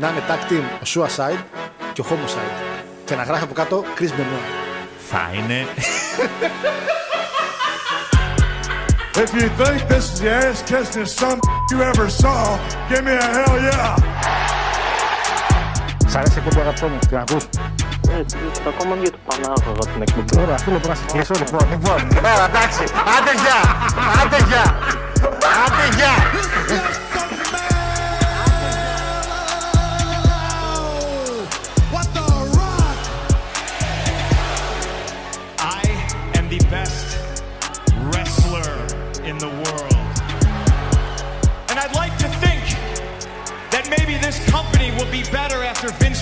να είναι tag team ο Suicide και ο Homicide. Και να γράφει από κάτω Chris Benoit. Θα είναι. If you think this is the ass kissing some you ever saw, give me a hell yeah. Σ' αρέσει η εκπομπή αγαπητό μου, την ακούς; Έτσι, ακόμα για το Πανάγωγα την εκπομπή. Ωραία, αυτό να σε κλείσω λοιπόν. Λοιπόν, ωραία, εντάξει. Άντε γεια! Άντε γεια! Άντε γεια!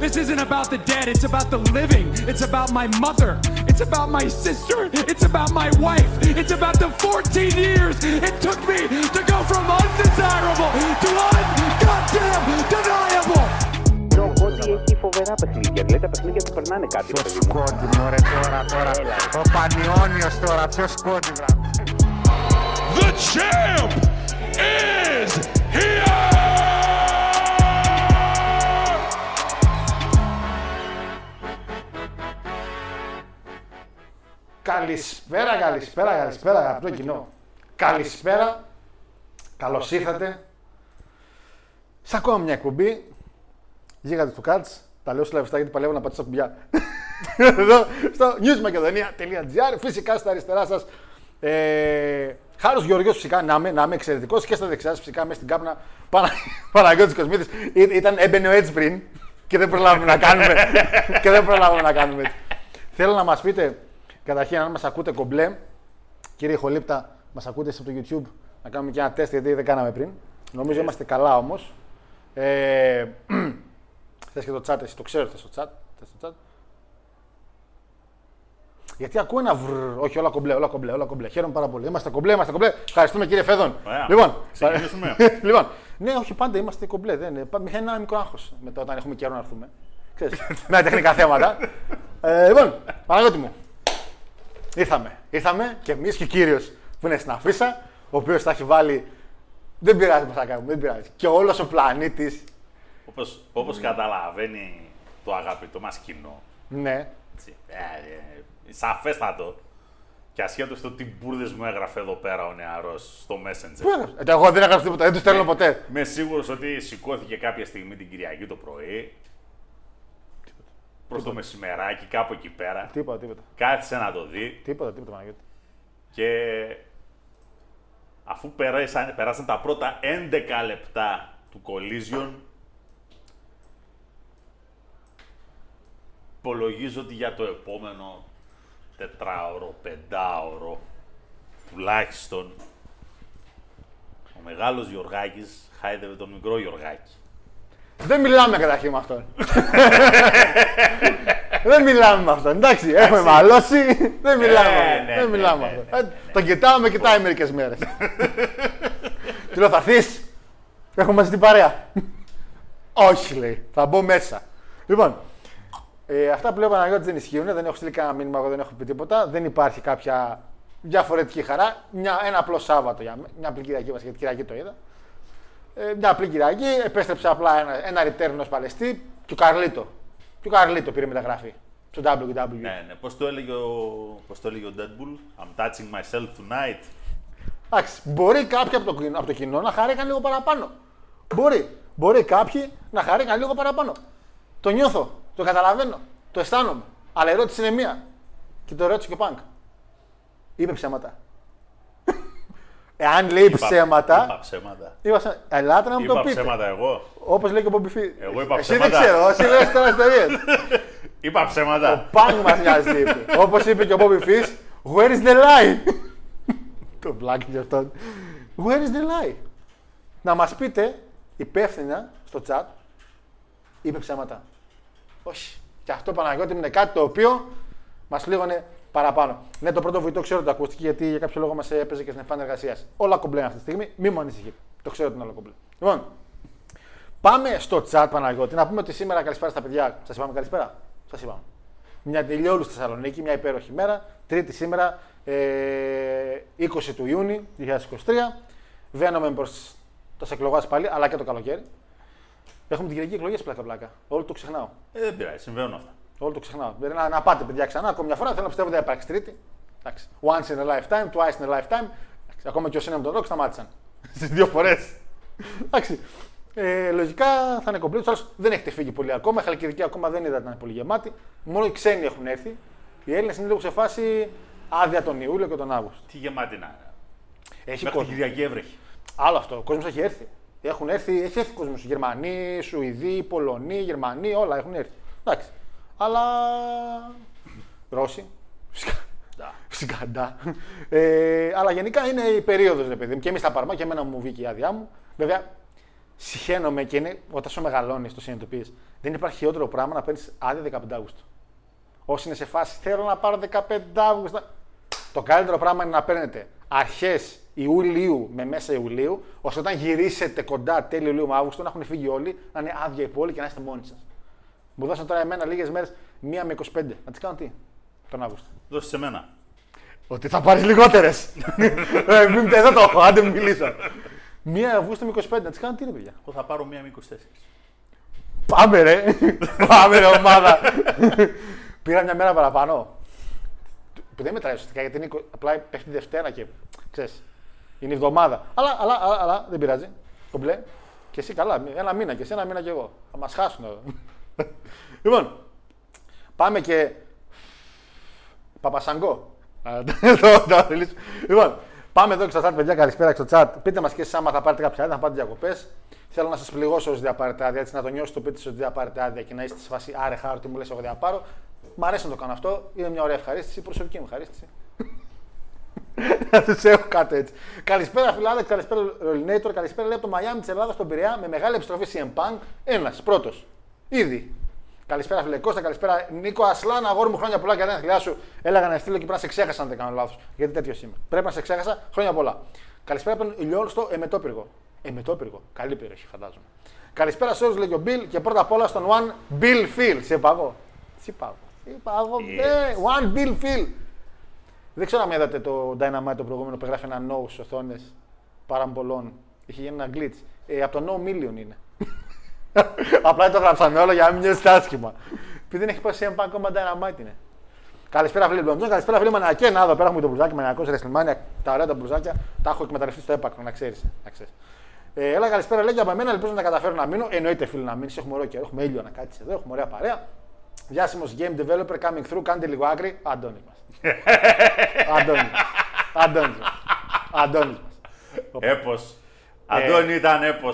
This isn't about the dead. It's about the living. It's about my mother. It's about my sister. It's about my wife. It's about the 14 years it took me to go from undesirable to ungoddamn deniable. Το Κόντι έχει φοβερά παιχνίδια. Λέει τα παιχνίδια του περνάνε κάτι. ρε παιδί μου. Κόντι, μωρέ, τώρα, τώρα. Ο Πανιόνιος τώρα, ποιος κόντι, βρά. The champ is here! Καλησπέρα, καλησπέρα, καλησπέρα, αγαπητό κοινό. Καλησπέρα. Καλώς ήρθατε σε ακόμα μια εκπομπή. Γίγαντε του Κάτς. Τα λέω σλαβιστά γιατί παλεύω να πατήσω κουμπιά. Εδώ στο newsmakedonia.gr. Φυσικά στα αριστερά σας. Ε, Χάρος Γεωργιός φυσικά να είμαι, να είμαι εξαιρετικός και στα δεξιά σας φυσικά μέσα στην κάπνα Πανα... Παναγιώτης Κοσμήτης Ή- ήταν έμπαινε ο έτσι πριν και δεν προλάβουμε να κάνουμε και δεν προλάβουμε να κάνουμε έτσι. Θέλω να μας πείτε καταρχήν αν μας ακούτε κομπλέ Κύριε Χολύπτα, μας ακούτε εσείς από το YouTube να κάνουμε και ένα τεστ γιατί δεν κάναμε πριν. Νομίζω είμαστε καλά όμως. Ε, θες και το chat, εσύ το ξέρω θες το chat. Θες το chat. Γιατί ακούω ένα βρρ, όχι όλα κομπλέ, όλα κομπλέ, όλα κομπλέ. Χαίρομαι πάρα πολύ. Είμαστε κομπλέ, είμαστε κομπλέ. Ευχαριστούμε κύριε Φέδων. Ωραία. Λοιπόν, Ξεκινήσουμε. λοιπόν, ναι, όχι πάντα είμαστε κομπλέ. Δεν είναι. Μη ένα μικρό άγχος μετά όταν έχουμε καιρό να έρθουμε. Ξέρεις, με τα τεχνικά θέματα. Ε, λοιπόν, Παναγιώτη μου, ήρθαμε. Ήρθαμε και εμείς και ο κύριος που είναι στην αφίσα, ο οποίος θα έχει βάλει. Δεν πειράζει πώς θα κάνουμε, δεν πειράζει. Και όλος ο πλανήτης. Όπως, όπως καταλαβαίνει το αγαπητό μας κοινό. Ναι, έτσι, ε, ε, σαφέστατο. Και ασχέτως το τι μπουρδες μου έγραφε εδώ πέρα ο νεαρός στο Messenger. Πού έγραψε. Ε, Εγώ δεν έγραψα τίποτα, δεν τους στέλνω ποτέ. Είμαι σίγουρος ότι σηκώθηκε κάποια στιγμή την Κυριακή το πρωί. Προς το μεσημεράκι, κάπου εκεί πέρα. Τίποτα, τίποτα. Κάθισε να το δει Τίποτα, τίποτα, Παναγιώτη. και αφού περάσαν, περάσαν τα πρώτα 11 λεπτά του Collision υπολογίζω ότι για το επόμενο τετράωρο, πεντάωρο τουλάχιστον ο μεγάλος Γιωργάκης χάιδευε τον μικρό Γιωργάκη. Δεν μιλάμε καταρχήν με αυτόν. δεν μιλάμε με αυτόν. Εντάξει, έχουμε μαλώσει. Δεν μιλάμε. ναι, με αυτόν. δεν ναι, μιλάμε ναι, με αυτόν. Ε, Τον κοιτάω, με κοιτάει μερικές μέρες. Του λέω, θα έρθει. Έχουμε μαζί την παρέα. Όχι, λέει. Θα μπω μέσα. Λοιπόν, ε, αυτά που λέω Παναγιώτης δεν ισχύουν. Δεν έχω στείλει κανένα μήνυμα, εγώ δεν έχω πει τίποτα. Δεν υπάρχει κάποια διαφορετική χαρά. Μια, ένα απλό Σάββατο για μέ- Μια απλή Κυριακή, βασικά, γιατί Κυριακή το είδα. Ε, μια απλή Κυριακή, επέστρεψε απλά ένα, ένα return ως Παλαιστή και ο Καρλίτο. Και ο Καρλίτο πήρε μεταγραφή στο WWE. Ναι, ναι. Πώς το έλεγε ο, πώς το έλεγε ο Deadpool, I'm touching myself tonight. Εντάξει, μπορεί κάποιοι από το, κοινό- από το κοινό να χαρήκαν λίγο παραπάνω. Μπορεί. Μπορεί κάποιοι να χαρήκαν λίγο παραπάνω. Το νιώθω, το καταλαβαίνω, το αισθάνομαι. Αλλά η ερώτηση είναι μία. Και το ρώτησε και ο Πανκ. Είπε ψέματα. Εάν λέει Είπα- ψέματα, Είπα ψέματα. είπα ψέματα. Ελάτε να μου το Είπα πείτε. ψέματα εγώ. Όπως λέει και ο Bobby Fee. Εγώ είπα Εσύ δεν ψέματα. ξέρω, εσύ λες τώρα ιστορίε. Είπα ψέματα. Πανκ μας νοιάζει τι είπε. Όπως είπε και ο Bobby Fish, where is the lie; το βλάκι για αυτόν. Where is the lie; Να μας πείτε υπεύθυνα στο chat, είπε ψέματα. Όχι. Και αυτό Παναγιώτη μου είναι κάτι το οποίο μας πλήγωνε παραπάνω. Ναι, το πρώτο βοητό ξέρω ότι το ακούστηκε γιατί για κάποιο λόγο μας έπαιζε και στην εμφάνεια εργασίας. Όλα κομπλέ αυτή τη στιγμή, μη μου ανησυχείτε. Το ξέρω ότι είναι όλα κομπλέ. Λοιπόν, πάμε στο chat Παναγιώτη να πούμε ότι σήμερα καλησπέρα στα παιδιά. Σας είπαμε καλησπέρα. Σας είπαμε. Μια τελειόλους στη Θεσσαλονίκη, μια υπέροχη μέρα. Τρίτη σήμερα, ε, 20 του Ιούνιου 2023. Βαίνουμε προς το εκλογάς πάλι, αλλά και το καλοκαίρι. Έχουμε την Κυριακή εκλογές πλάκα-πλάκα. Όλο το ξεχνάω. Ε, δεν πειράζει, συμβαίνουν αυτά. Όλο το ξεχνάω. Δηλαδή, να, να πάτε παιδιά ξανά, ακόμη μια φορά. Θέλω να πιστεύω ότι θα υπάρξει τρίτη. Εντάξει. Once in a lifetime, twice in a lifetime. Εντάξει. Ακόμα και ο Σίνεμ τον Ρόκ σταμάτησαν. Στι δύο φορές. Εντάξει. Ε, λογικά θα είναι κομπλέ. Τέλο δεν έχετε φύγει πολύ ακόμα. Η Χαλκιδική ακόμα δεν είδα να είναι πολύ γεμάτη. Μόνο οι ξένοι έχουν έρθει. Οι Έλληνες είναι λίγο σε φάση άδεια τον Ιούλιο και τον Αύγουστο. Τι γεμάτη να είναι. Έχει Μέχρι την κόσμο. Κυριακή έβρεχε. Άλλο αυτό. Ο κόσμος έχει έρθει. Έχουν έρθει, έχει έρθει κόσμος. Γερμανοί, Σουηδοί, Πολωνοί, Γερμανοί, όλα έχουν έρθει. Εντάξει. Αλλά. Ρώσοι. Φυσικά. Φυσικά, ντα. Ε, αλλά γενικά είναι η περίοδος, ρε παιδί μου. Και εμείς τα πάρουμε και εμένα μου βγήκε η άδειά μου. Βέβαια, συχαίνομαι και είναι όταν σου μεγαλώνεις, το συνειδητοποιείς. Δεν υπάρχει χειρότερο πράγμα να παίρνεις άδεια 15 Αύγουστο. Όσοι είναι σε φάση, θέλω να πάρω 15 Αύγουστο. Το καλύτερο πράγμα είναι να παίρνετε αρχές Ιουλίου με μέσα Ιουλίου, ώστε όταν γυρίσετε κοντά τέλειο Ιουλίου με Αύγουστο να έχουν φύγει όλοι, να είναι άδεια η πόλη και να είστε μόνοι σας. Μου δώσαν τώρα εμένα λίγες μέρες, μία με 25. Να τις κάνω τι, τον Αύγουστο. Δώσες σε μένα. Ότι θα πάρεις λιγότερες. Εδώ το έχω, άντε μου μιλήσω. Μία Αυγούστου με 25, να τις κάνω τι είναι, παιδιά. Εγώ θα πάρω μία με 24. Πάμε ρε. Πάμε ρε ομάδα. Πήρα μια μέρα παραπάνω. Που δεν μετράει ουσιαστικά γιατί είναι, εικο- απλά πέφτει Δευτέρα και ξέρεις, είναι η εβδομάδα. Αλλά, αλλά, αλλά, αλλά δεν πειράζει. Κομπλέ. Και εσύ καλά. Ένα μήνα και εσύ ένα μήνα και εγώ. Θα μας χάσουν εδώ. Λοιπόν, πάμε και. Παπασαγκό. Α, το- το θέλεις. λοιπόν, πάμε εδώ και στο chat, παιδιά. Καλησπέρα και στο chat. Πείτε μας και εσείς άμα θα πάρετε κάποια άδεια, θα πάτε διακοπές. Θέλω να σας πληγώσω όσοι διαπάρετε άδεια, έτσι να το νιώσετε το πίτι ότι διαπάρετε άδεια και να είστε σε φάση άρε χάρο τι μου λες, εγώ διαπάρω. Μ' αρέσει να το κάνω αυτό. Είναι μια ωραία ευχαρίστηση, προσωπική μου ευχαρίστηση. Να τους έχω κάτω έτσι. Καλησπέρα, φίλε Άλεξ, καλησπέρα, Ρολινέιτορ. Καλησπέρα, λέει από το Μαϊάμι της Ελλάδας στον Πειραιά με μεγάλη επιστροφή CM Punk. Ένας, πρώτος. Ήδη. Καλησπέρα, φίλε Κώστα, καλησπέρα. Νίκο Ασλάν, αγόρι μου χρόνια πολλά για τα γενέθλιά σου. Έλεγα να στείλω και πρέπει να σε ξέχασα αν δεν κάνω λάθος. Γιατί τέτοιος είμαι. Πρέπει να σε ξέχασα χρόνια πολλά. Καλησπέρα από τον Ηλιόλ στο Εμετόπυργο. Εμετόπυργο. Καλή περιοχή, φαντάζομαι. Καλησπέρα σε όλους, λέει και ο Bill και πρώτα απ' όλα στον One Bill Phil. Σε παγώ. Σε παγώ. Σε παγώ. Ε, One Bill Phil. Δεν ξέρω αν είδατε το Dynamite το προηγούμενο που έγραφε ένα no στις οθόνες παραμπολών. Είχε γίνει ένα glitch. Ε, από το no million είναι. Απλά το γράψαμε όλο για να μην νιώσει άσχημα. Επειδή δεν έχει πάει σε ένα ακόμα Dynamite είναι. Καλησπέρα φίλε Μπλοντζόν, καλησπέρα φίλε Μανακέ. Να εδώ πέρα έχουμε το μπλουζάκι Μανιακό Ρεσλιμάνια. Τα ωραία τα μπλουζάκια τα έχω εκμεταλλευτεί στο έπακρο, να ξέρεις. Να ξέρεις. Ε, έλα καλησπέρα λέει και από εμένα, ελπίζω να καταφέρω να μείνω. Εννοείται φίλε να μείνεις, έχουμε ωραίο καιρό, έχουμε ήλιο να κάτσεις εδώ, έχουμε ωραία παρέα. Διάσημος game developer coming through, κάντε λίγο άκρη. Αντώνης μας. Αντώνης. Αντώνης μας. Αντώνης μας. Έπω. Αντώνη ήταν έπω.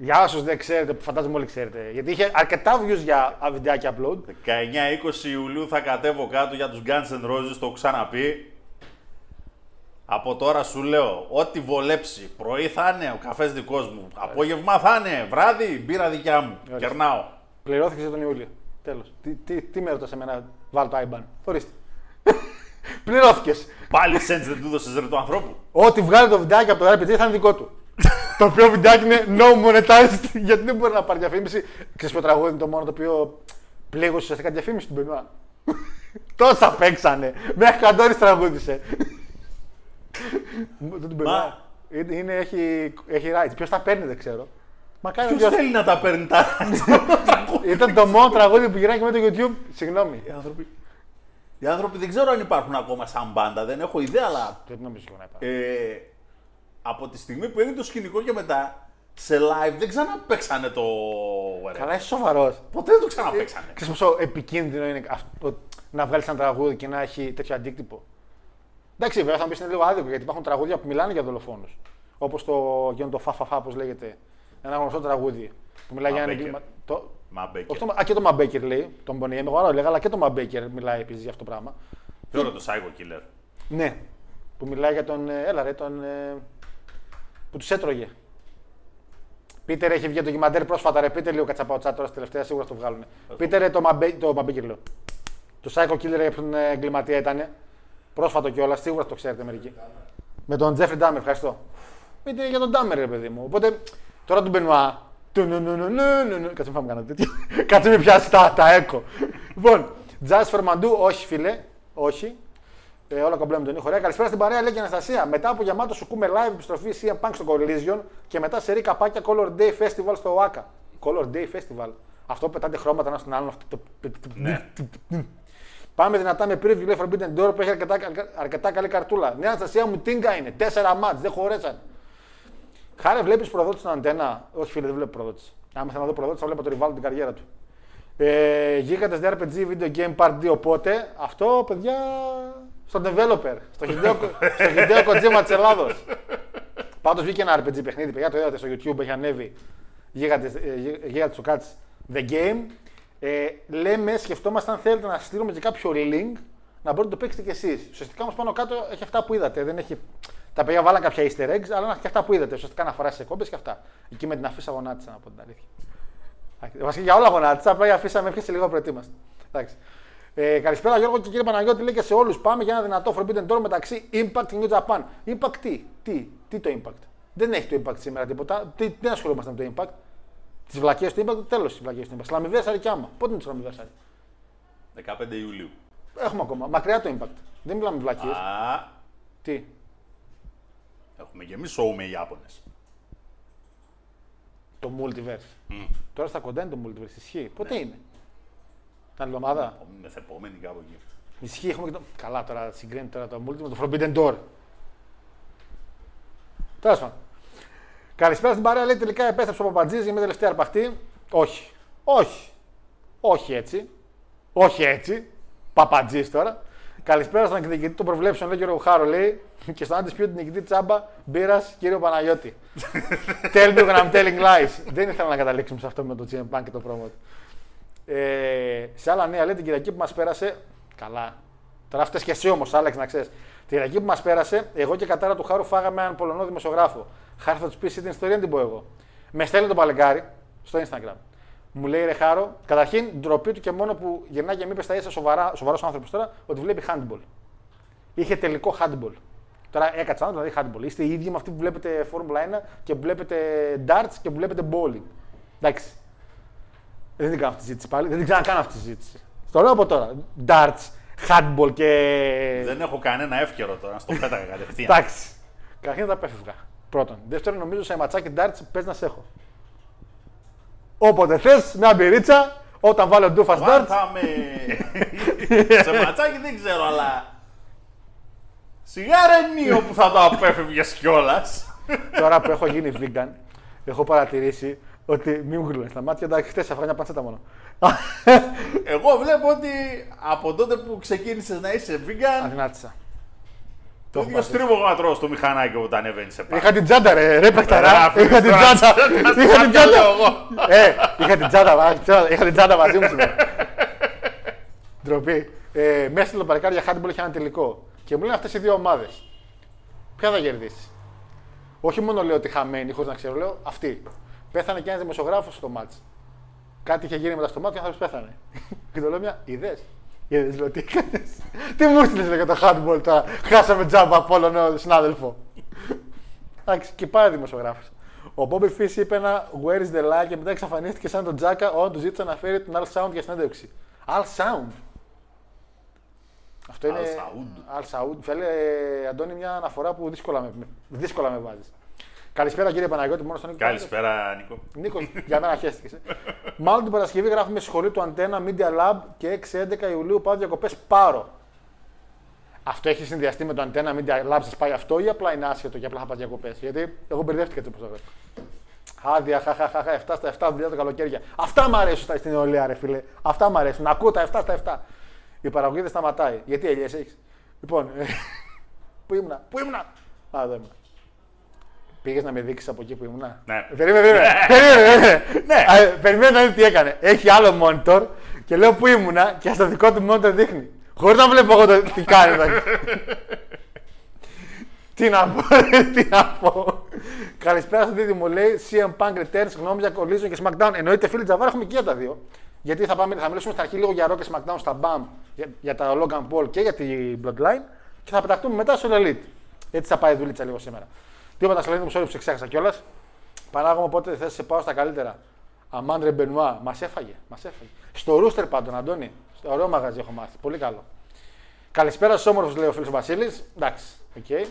Για όσους δεν ξέρετε, που φαντάζομαι όλοι ξέρετε. Γιατί είχε αρκετά views για α, βιντεάκια upload. 19-20 Ιουλίου θα κατέβω κάτω για τους Guns N' Roses, το έχω ξαναπεί. Από τώρα σου λέω, ό,τι βολέψει. Πρωί θα είναι ο καφές δικός μου. Απόγευμα θα είναι. Βράδυ, μπύρα δικιά μου. Κερνάω. Πληρώθηκες τον Ιούλιο. Τέλος. Τι, τι, τι με ρωτάς εμένα, βάλω το IBAN. Ορίστε. Πληρώθηκες. Πάλι σέντς δεν του δώσες ρε του ανθρώπου. Ό,τι βγάλει το βιντεάκι από το RPG θα είναι δικό του. Το οποίο βιντεάκι είναι no monetized γιατί δεν μπορεί να πάρει διαφήμιση. Ξέρεις ποιο τραγούδι είναι το μόνο το οποίο πλήγωσε ουσιαστικά διαφήμιση του Μπενουά. Τόσα παίξανε. Μέχρι καντόρι τραγούδισε. Μου- του Μπενουά. Μα- Είναι, είναι- έχει, έχει rights. Ποιος τα παίρνει δεν ξέρω. Μα κάνει Ποιος δυο- θέλει να τα παίρνει τα Ήταν το μόνο τραγούδι που γυρνάει και με το YouTube. Συγγνώμη. Οι άνθρωποι. Οι άνθρωποι δεν ξέρω αν υπάρχουν ακόμα σαν μπάντα, δεν έχω ιδέα, αλλά Δεν νομίζω να υπάρχει. Ε, από τη στιγμή που έγινε το σκηνικό και μετά σε live δεν ξαναπαίξανε το. Καλά, είσαι σοβαρός. Ποτέ δεν το ξαναπαίξανε. Ξέρεις πόσο επικίνδυνο είναι αυτό, να βγάλεις ένα τραγούδι και να έχει τέτοιο αντίκτυπο. Εντάξει, βέβαια θα μου πεις είναι λίγο άδικο γιατί υπάρχουν τραγούδια που μιλάνε για δολοφόνους. Όπως το γίνον το φαφαφά, όπως λέγεται. Ένα γνωστό τραγούδι που μιλάει για ένα Μαμπέκερ. εγκλήμα. Το... Μαμπέκερ. Όχι το... Α, και το Μαμπέκερ λέει. Τον Bonnie M, εγώ άλλο έλεγα, αλλά και το Μαμπέκερ μιλάει επίσης για αυτό το πράγμα. Ποιο είναι το Psycho Killer. Ναι. Που μιλάει για τον. ε, Έλα ρε, τον. Ε, που τους έτρωγε. Πίτερ έχει βγει το ντοκιμαντέρ πρόσφατα. Ρε, πείτε λίγο κατσαπαοτσά τώρα στη τελευταία, σίγουρα θα το βγάλουν. Πίτερ ρε, το Μαμπέ, το Μαμπέκερ λέω. Το Psycho Killer για ποιον ε, εγκληματία ήταν. Πρόσφατο κιόλα, σίγουρα το ξέρετε μερικοί. Με τον Τζέφρι Ντάμερ, ευχαριστώ. Πείτε για τον Ντάμερ, ρε παιδί μου. Οπότε τώρα του Μπενουά. του νου νου νου νου νου νου. Κάτσε μην φάμε κανένα τέτοιο. Κάτσε με πιάσει τα, τα έκο. λοιπόν, Τζάσ Φερμαντού, όχι φίλε, όχι. Ε, όλα κομπλέ με τον ήχο. Ωραία, καλησπέρα στην παρέα, λέει και η Αναστασία. Μετά από γεμάτο σου κούμε live επιστροφή CM Punk στο Collision και μετά σε ρί καπάκια Color Day Festival στο Waka. Color Day Festival. Αυτό πετάτε χρώματα ένα στον άλλον. Αυτό το... Πάμε δυνατά με preview, λέει Forbidden Door που έχει αρκετά, αρκετά καλή καρτούλα. Νέα Αναστασία μου τίνκα είναι. Τέσσερα μάτς, δεν χωρέσαν. Χάρη, βλέπεις προδότης στην αντένα; Όχι, φίλε, δεν βλέπω προδότης. Άμα θέλω να δω προδότης, θα βλέπω το rival την καριέρα του. Ε, Γίγαντες RPG Video Game Part 2. Οπότε αυτό, παιδιά, στον developer. Στο Hideo, στο Hideo Kojima της Ελλάδος. Πάντως βγήκε ένα RPG παιχνίδι, παιδιά, το είδατε στο YouTube, έχει ανέβει. Γίγαντες του Cats The Game. Ε, λέμε, σκεφτόμαστε αν θέλετε να στείλουμε και κάποιο link να μπορείτε να το παίξετε κι εσείς. Ουσιαστικά όμως πάνω κάτω έχει αυτά που είδατε. Δεν έχει... Τα παιδιά βάλαν κάποια easter eggs, αλλά έχει και αυτά που είδατε. Ουσιαστικά αναφορά σε κόμπε και αυτά. Εκεί με την αφίσα γονάτισα, να πω την αλήθεια. Βασικά για όλα γονάτισα, απλά η αφίσα με έπιασε λίγο προετοίμαστη. Εντάξει. Ε, καλησπέρα Γιώργο και κύριε Παναγιώτη, λέει και σε όλους. Πάμε για ένα δυνατό Forbidden Door μεταξύ Impact και New Japan. Impact τι, τι, τι το Impact; Δεν έχει το Impact σήμερα τίποτα. Τι, δεν ασχολούμαστε με το Impact. Τις βλακίες του Impact, τέλος τη βλακίες του Impact. Σλαμιβέρσαρη και άμα. Πότε είναι το Σλαμιβέρσαρη. 15 Ιουλίου. Έχουμε ακόμα. Μακριά το Impact. Δεν μιλάμε βλακίες. Α, Τι; έχουμε και εμεί show με Ιάπωνες. Το Multiverse. Τώρα στα κοντά είναι το Multiverse. Ισχύει. Πότε είναι; Την άλλη εβδομάδα. Μεθεπόμενη κάπου εκεί. Ισχύει. Έχουμε και το... Καλά τώρα συγκρίνει τώρα το Multiverse με το Forbidden Door. Τέλος πάντων. Καλησπέρα στην παρέα. Λέει τελικά επέστρεψε ο Παπατζής για μια τελευταία αρπαχτή. Όχι. Όχι. Όχι έτσι. Όχι έτσι. Παπατζής τώρα. Καλησπέρα στον εκδικητή των προβλέψεων, λέει ο Χάρο, λέει. Και στον αντισπιούτη νικητή τσάμπα μπύρας, κύριο Παναγιώτη. Tell me when I'm telling lies. Δεν ήθελα να καταλήξουμε σε αυτό με το GM Punk και το promo. Του. Ε, σε άλλα νέα, λέει την Κυριακή που μας πέρασε. Καλά. Τώρα φταίει και εσύ όμως, Άλεξ, να ξέρεις. Την Κυριακή που μας πέρασε, εγώ και η κατάρα του Χάρου φάγαμε έναν Πολωνό δημοσιογράφο. Χάρη θα τους πεις εσύ την ιστορία, να την πω εγώ. Με στέλνει το παλικάρι στο Instagram. Μου λέει ρε Χάρο, καταρχήν ντροπή του και μόνο που γυρνάει και μου είπε στα ίσα σοβαρός άνθρωπος τώρα ότι βλέπει handball. Είχε τελικό handball. Τώρα έκατσα να το δει handball. Είστε οι ίδιοι με αυτοί που βλέπετε Φόρμουλα 1 και που βλέπετε darts και που βλέπετε bowling. Εντάξει. Δεν την κάνω αυτή τη συζήτηση πάλι. Δεν την ξανακάνω αυτή τη συζήτηση. Στο λέω από τώρα. Darts, handball και. Δεν έχω κανένα εύκαιρο τώρα να στο πέταγα κατευθείαν. Εντάξει. Καταρχήν τα απέφευγα. Πρώτον. Δεύτερον, νομίζω σε ματσάκι darts πες να σε έχω. Όποτε θες, μια μπυρίτσα, όταν βάλω ντούφας Αν darts. θα με... Σε ματσάκι δεν ξέρω, αλλά... Σιγά ρε Νίο που θα το απέφευγες κιόλας. Τώρα που έχω γίνει vegan, έχω παρατηρήσει ότι μην μου γλούνε στα μάτια. Εντάξει, χθες έφαγα μια παντσέτα μόνο. Εγώ βλέπω ότι από τότε που ξεκίνησες να είσαι vegan, Αδυνάτησα. το ίδιο στρίβο γατρό στο μηχανάκι όταν ανεβαίνει σε πάνω. Είχα την τσάντα, ρε, ρε παιχταρά. Ρε, Είχα την αφού τσάντα. τα Είχα την τσάντα, λέω τσάντα. εγώ. Ε, είχα την τσάντα, μα- είχα την τσάντα μαζί μου σήμερα. Ντροπή. Ε, μέσα στο παρκάρι για handball είχε ένα τελικό. Και μου λένε αυτές οι δύο ομάδες. Ποια θα κερδίσεις; Όχι μόνο λέω ότι χαμένη, χωρίς να ξέρω, λέω αυτή. Πέθανε και ένας δημοσιογράφος στο μάτς. Κάτι είχε γίνει μετά στο μάτς και ο άνθρωπος πέθανε. και το λέω μια, είδες. Είδες, λέω τι έκανες; Τι μου έστειλες για το handball τώρα; Χάσαμε τζάμπα από όλον τον συνάδελφο. Εντάξει, και πάει ο δημοσιογράφος. Ο Μπόμπι Φύση είπε ένα Where is the lie; και μετά εξαφανίστηκε σαν τον Τζάκα όταν του ζήτησε να φέρει την Al Sound για συνέντευξη. Al Sound. Αυτό είναι. Al Saud. Al Saud. Θέλει, ε, Αντώνη, μια αναφορά που δύσκολα με, δύσκολα με βάζεις. Καλησπέρα κύριε Παναγιώτη, μόνο στον Νίκο. Καλησπέρα Νίκο. Νίκος, για μένα χαίστηκες. Μάλλον την Παρασκευή γράφουμε σχολείο του Αντένα Media Lab και 6-11 Ιουλίου πάω διακοπές Πάρο. Αυτό έχει συνδυαστεί με το Αντένα Media Lab, σας πάει αυτό ή απλά είναι άσχετο και απλά θα πάω διακοπές; Γιατί εγώ μπερδεύτηκα έτσι όπως το βλέπω. Άδεια, χαχαχαχα, 7 στα 7 δουλειά το καλοκαίρια. Αυτά μου αρέσουν στα στην Ολία, ρε φίλε. Αυτά μου αρέσουν. Να ακούω τα 7 στα 7. Η παραγωγή δεν σταματάει. Γιατί ελιέ έχεις; Λοιπόν, ε, πού ήμουνα, πού ήμουνα; Α, εδώ ήμουνα. Πήγες να με δείξεις από εκεί που ήμουνα; Ναι. Περίμενε, περίμενε. περίμενε, περίμενε. Ναι. Α, ε, Περιμένω να δει τι έκανε. Έχει άλλο monitor και λέω πού ήμουνα και στο δικό του monitor δείχνει. Χωρίς να βλέπω εγώ το, τι κάνει. εδώ. τι να πω, ρε, τι να πω. Καλησπέρα στον Δίδυμο, λέει CM Punk Returns, γνώμη για Collision και SmackDown. Εννοείται φίλοι Τζαβάρα, έχουμε και για τα δύο. Γιατί θα, πάμε, θα μιλήσουμε στην αρχή λίγο για Raw και SmackDown στα BAM, για, για τα Logan Paul και για την Bloodline και θα πεταχτούμε μετά στο Elite. Έτσι θα πάει η δουλίτσα λίγο σήμερα. Τίποτα στα μου sorry που σε ξέχασα κιόλας. Παράγομαι οπότε θες σε πάω στα καλύτερα. Αμάντρε Μπενουά, μας έφαγε, μας έφαγε. Στο Ρούστερ πάντων, Αντώνη. Στο ωραίο μαγαζί έχω μάθει. Πολύ καλό. Καλησπέρα στους όμορφους, λέει ο φίλος Βασίλης. Εντάξει, οκ, okay,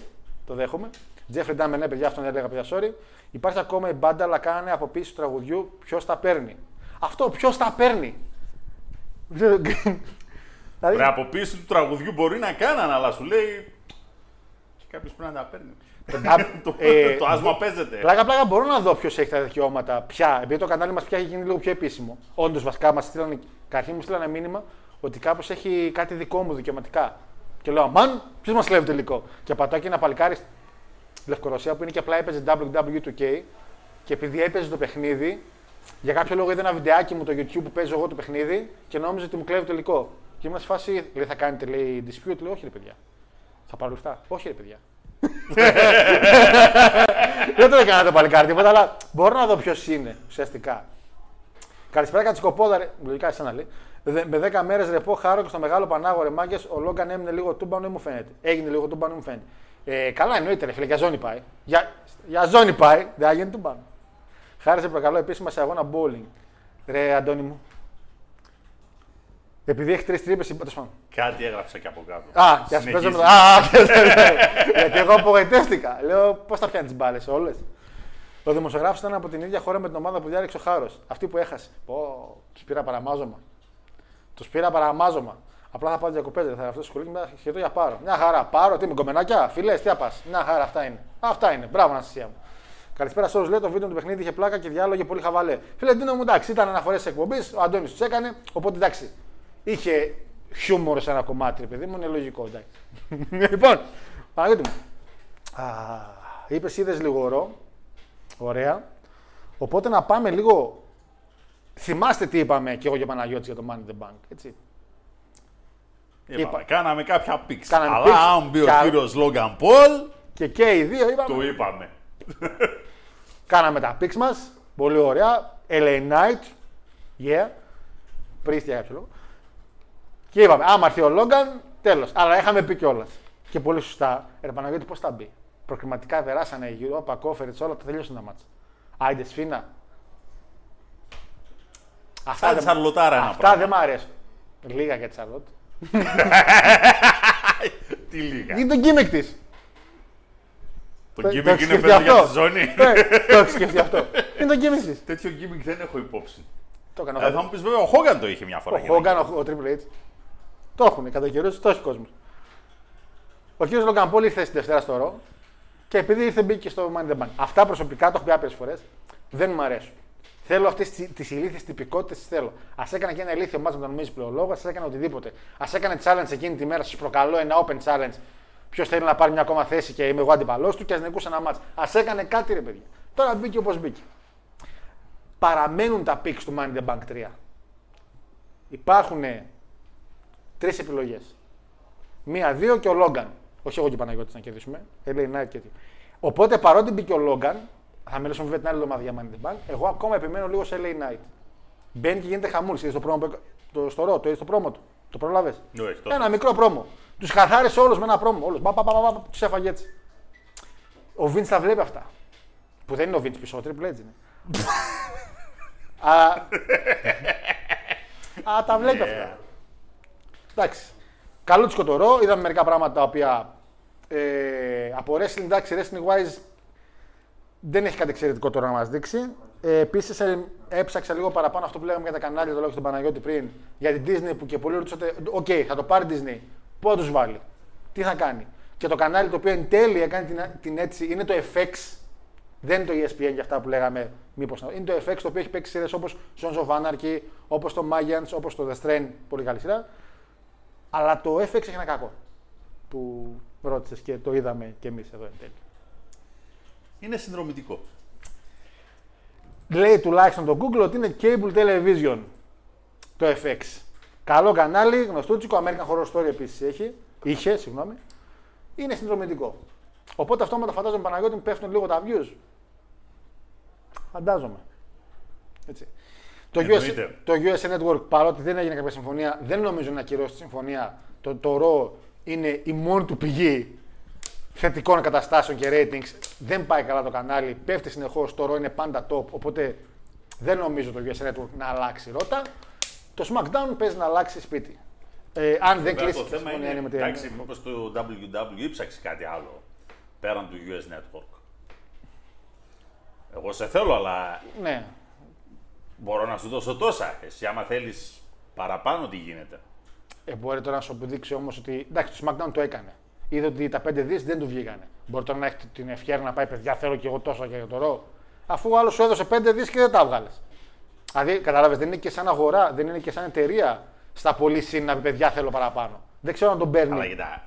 το δέχομαι. Τζέφρι Ντάμε, ναι, παιδιά, αυτόν έλεγα παιδιά, sorry. Υπάρχει ακόμα η μπάντα, αλλά κάνε από πίσω του τραγουδιού ποιος τα παίρνει. Αυτό, ποιος τα παίρνει. δηλαδή, Ρε, από πίσω του τραγουδιού μπορεί να κάνανε, αλλά σου λέει. Και κάποιος πρέπει να τα παίρνει. Το, ε, το άσμα παίζεται. Πλάκα, πλάκα μπορώ να δω ποιος έχει τα δικαιώματα πια. Επειδή το κανάλι μας πια έχει γίνει λίγο πιο επίσημο. Όντως, βασικά μας στείλανε. Καταρχήν μου στείλανε μήνυμα ότι κάπως έχει κάτι δικό μου δικαιωματικά. Και λέω, Αμάν, ποιος μας λέει τελικό; Και πατάω και ένα παλικάρι στη Λευκορωσία που είναι και απλά έπαιζε WWE2K. Και επειδή έπαιζε το παιχνίδι, για κάποιο λόγο είδε ένα βιντεάκι μου το YouTube που παίζω εγώ το παιχνίδι και νόμιζε ότι μου κλέβει το υλικό. Και ήμουν σε φάση, λέει, θα κάνετε λέει, dispute, λέει, όχι ρε παιδιά. Θα πάρω λεφτά. Όχι ρε παιδιά. Δεν το έκανα το παλικάρι τίποτα, αλλά μπορώ να δω ποιος είναι ουσιαστικά. Καλησπέρα Κατσικοπόδα, ρε. Λογικά εσένα λέει. Δε- Με 10 μέρες ρεπό χάρο και στο μεγάλο πανάγο ρε μάγκες, ο Λόγκαν έμεινε λίγο τούμπανο ή μου φαίνεται. Έγινε λίγο τούμπανο ή μου φαίνεται. Ε, καλά εννοείται ρε φίλε, για ζώνη πάει. Για, για ζώνη πάει, δεν θα γίνει τούμπανο. Χάρισε προκαλώ επίσημα σε αγώνα bowling. Ρε Αντώνη μου. Επειδή έχει τρεις τρύπες, τέλος πάντων. Κάτι έγραψε και από κάτω. Α, και ας Συνεχίζει. παίζω με το. Α, και- γιατί εγώ απογοητεύτηκα. Λέω πώς θα πιάνεις τι μπάλες όλες; Ο δημοσιογράφος ήταν από την ίδια χώρα με την ομάδα που διάρρηξε ο Χάρος. Αυτή που έχασε. Πω, τους πήρα παραμάζωμα. Τους πήρα παραμάζωμα. Απλά θα πάω διακοπές, δεν θα αυτό στο σχολείο και μετά χαιρετώ για πάρω. Μια χαρά. Πάρω, τι με κομμενάκια, φιλές, τι θα πας; Μια χαρά, αυτά είναι. Αυτά είναι. Μπράβο, Αναστασία μου. Καλησπέρα σε όλους. Λέει το βίντεο του παιχνίδι είχε πλάκα και διάλογο πολύ χαβαλέ. Φίλε, Ντίνο μου εντάξει, ήταν αναφορές εκπομπής, ο Αντώνης τους έκανε, οπότε εντάξει. Είχε χιούμορ σε ένα κομμάτι, ρε παιδί μου, είναι λογικό, εντάξει. λοιπόν, Παναγιώτη μου. Είπες, είδες λίγο ρο. Ωραία. Οπότε να πάμε λίγο. Θυμάστε τι είπαμε και εγώ και ο Παναγιώτης για το Money in the Bank, έτσι. Είπαμε, είπα. Κάναμε κάποια πίξ. Κάναμε Αλλά πίξ. αν μπει ο Και α- κύριος Λόγκαν Πολ, Και και οι δύο είπαμε. το είπαμε. Κάναμε τα picks μας. Πολύ ωραία. LA Knight. Yeah. Πρίστη για κάποιο λόγο. Και είπαμε, άμα έρθει ο Λόγκαν, τέλος. Αλλά είχαμε πει κιόλας. Και πολύ σωστά. Ρε Παναγιώτη, πώς θα μπει. Προκριματικά περάσανε γύρω, Πακόφερτ, όλα τα τελείωσαν τα μάτσα. Άιντε σφίνα. Αυτά Σαν δεν- τσαρλωτάρα ένα Αυτά πράγμα. δεν μ' αρέσουν. Λίγα για τη Σαρλότ. Τι λίγα. Είναι το γκίμεκ της. Το Το gimmick έχεις είναι σκεφτεί παιδί για αυτό; τη ζώνη. Ναι, το έχει σκεφτεί αυτό. Είναι το γκίμεκ της. Τέτοιο gimmick δεν έχω υπόψη. Το έκανα. Ε, θα μου πεις βέβαια, ο Χόγκαν το είχε μια φορά. Ο για να Χόγκαν, ο, ο Triple H. Το έχουν κατά καιρούς, το έχει κόσμος. Ο κ. Λόγκαν Πολ ήρθε στη Δευτέρα στο ρο και επειδή ήρθε μπήκε στο Money in the Bank. Αυτά προσωπικά το έχω πει άπειρες φορές. Δεν μου αρέσουν. Θέλω αυτές τις ηλίθιες τυπικότητες, τις θέλω. Α έκανε και ένα ηλίθιο μάτσο με τον νομίζει πλεολόγο, ας έκανε οτιδήποτε. Α έκανε challenge εκείνη τη μέρα, σας προκαλώ ένα open challenge. Ποιος θέλει να πάρει μια ακόμα θέση και είμαι εγώ αντιπαλός του και ας νικούσε ένα μάτσο. Α έκανε κάτι ρε παιδιά. Τώρα μπήκε όπως μπήκε. Παραμένουν τα picks του Money in the Bank 3. Υπάρχουν τρεις επιλογές. Μία, δύο και ο Λόγκαν. Όχι εγώ και ο Παναγιώτης να κερδίσουμε. LA Knight και τι. Οπότε παρότι μπήκε ο Λόγκαν, θα μιλήσουμε βέβαια την άλλη εβδομάδα για Money in the Bank, εγώ ακόμα επιμένω λίγο σε LA Knight. Μπαίνει και γίνεται χαμούλης. Είδες το πρόμο, που έκα- το στο ρο, το είδες το πρόμο του; Το πρόλαβε. Ναι, όχι, το Ένα μικρό πρόμο. Τους καθάρισε όλους με ένα πρόμο. Όλους. Τους έφαγε έτσι. Ο Βίντ τα βλέπει αυτά. Που δεν είναι ο Βίντ πίσω, ο Triple H είναι. Α, α, τα βλέπει αυτά. Εντάξει. Καλό του σκοτωρό. Είδαμε μερικά πράγματα τα οποία ε, από wrestling, εντάξει, wrestling wise δεν έχει κάτι εξαιρετικό τώρα να μας δείξει. Ε, Επίσης, έψαξα λίγο παραπάνω αυτό που λέγαμε για τα κανάλια, το λόγο στον Παναγιώτη πριν, για την Disney που και πολλοί ρωτήσατε, οκ, θα το πάρει Disney. Πού θα τους βάλει, τι θα κάνει. Και το κανάλι το οποίο εν τέλει έκανε την, την έτσι, είναι το FX, δεν είναι το ESPN για αυτά που λέγαμε μήπως. Είναι το FX το οποίο έχει παίξει σειρές όπως Sons of Anarchy, όπως το Magians, όπως το The Strain, πολύ καλή σειρά. Αλλά το FX έχει ένα κακό που ρώτησες και το είδαμε κι εμείς εδώ εν τέλει. Είναι συνδρομητικό. Λέει τουλάχιστον το Google ότι είναι cable television το FX. Καλό κανάλι, γνωστούτσικο, American Horror Story επίσης έχει, είχε, συγγνώμη. Είναι συνδρομητικό. Οπότε αυτόματα φαντάζομαι Παναγιώτη μου πέφτουν λίγο τα views. Φαντάζομαι. Έτσι. Το US, Εννοείται. το USA Network, παρότι δεν έγινε κάποια συμφωνία, δεν νομίζω να ακυρώσει τη συμφωνία. Το, το RAW είναι η μόνη του πηγή θετικών καταστάσεων και ratings. Δεν πάει καλά το κανάλι, πέφτει συνεχώς. Το RAW είναι πάντα top. Οπότε δεν νομίζω το USA Network να αλλάξει ρότα. Το SmackDown παίζει να αλλάξει σπίτι. Ε, αν δεν Βέβαια, κλείσει το η θέμα συμφωνία είναι, με την εντάξει, μήπως το WWE ψάξει κάτι άλλο πέραν του US Network. Εγώ σε θέλω, αλλά Ναι, μπορώ να σου δώσω τόσα. Εσύ άμα θέλεις παραπάνω, τι γίνεται; Ε, μπορεί τώρα να σου αποδείξει όμως ότι. Εντάξει, το SmackDown το έκανε. Είδε ότι τα 5 δις δεν του βγήκανε. Μπορεί τώρα να έχει την ευχαίρεια να πάει, παιδιά, θέλω και εγώ τόσα και για το ρο. Αφού ο άλλος σου έδωσε 5 δις και δεν τα έβγαλε. Δηλαδή, κατάλαβες, δεν είναι και σαν αγορά, δεν είναι και σαν εταιρεία στα πολύ συν να πει, παιδιά, θέλω παραπάνω. Δεν ξέρω αν τον παίρνει. Αλλά κοιτά.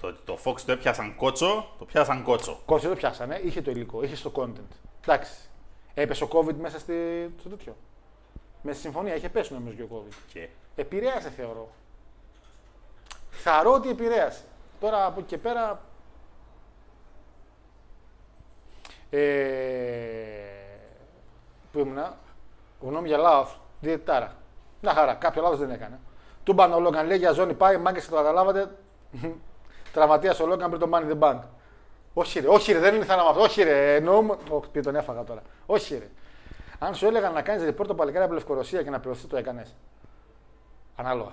Το ότι το Fox το έπιασαν κότσο, το πιάσαν κότσο. Κότσι δεν το πιάσανε, είχε το υλικό, είχε το content. Εντάξει. Έπεσε ο COVID μέσα στη, στο τέτοιο. Μέσα στη συμφωνία, είχε πέσει νομίζω και ο COVID. Και; Επηρέασε θεωρώ. Θαρώ ότι επηρέασε. Τώρα από εκεί και πέρα. Ε, που ήμουνα, γνώμη για λάθος, διαιτητάρα. Μια χαρά, κάποιο λάθος δεν έκανε. Του μπαν ο Λόγκαν λέει για ζώνη πάει, μάγκες το καταλάβατε. Τραυματίας ο Λόγκαν πριν το Money in the Bank. Όχι ρε, όχι ρε, δεν είναι θάνατο αυτό. Όχι ρε, εννοούμε. Όχι, πει, τον έφαγα τώρα. Όχι ρε. Αν σου έλεγα να κάνεις report το παλικάρι από Λευκορωσία και να πληρωθείς, το έκανες. Ανάλογα.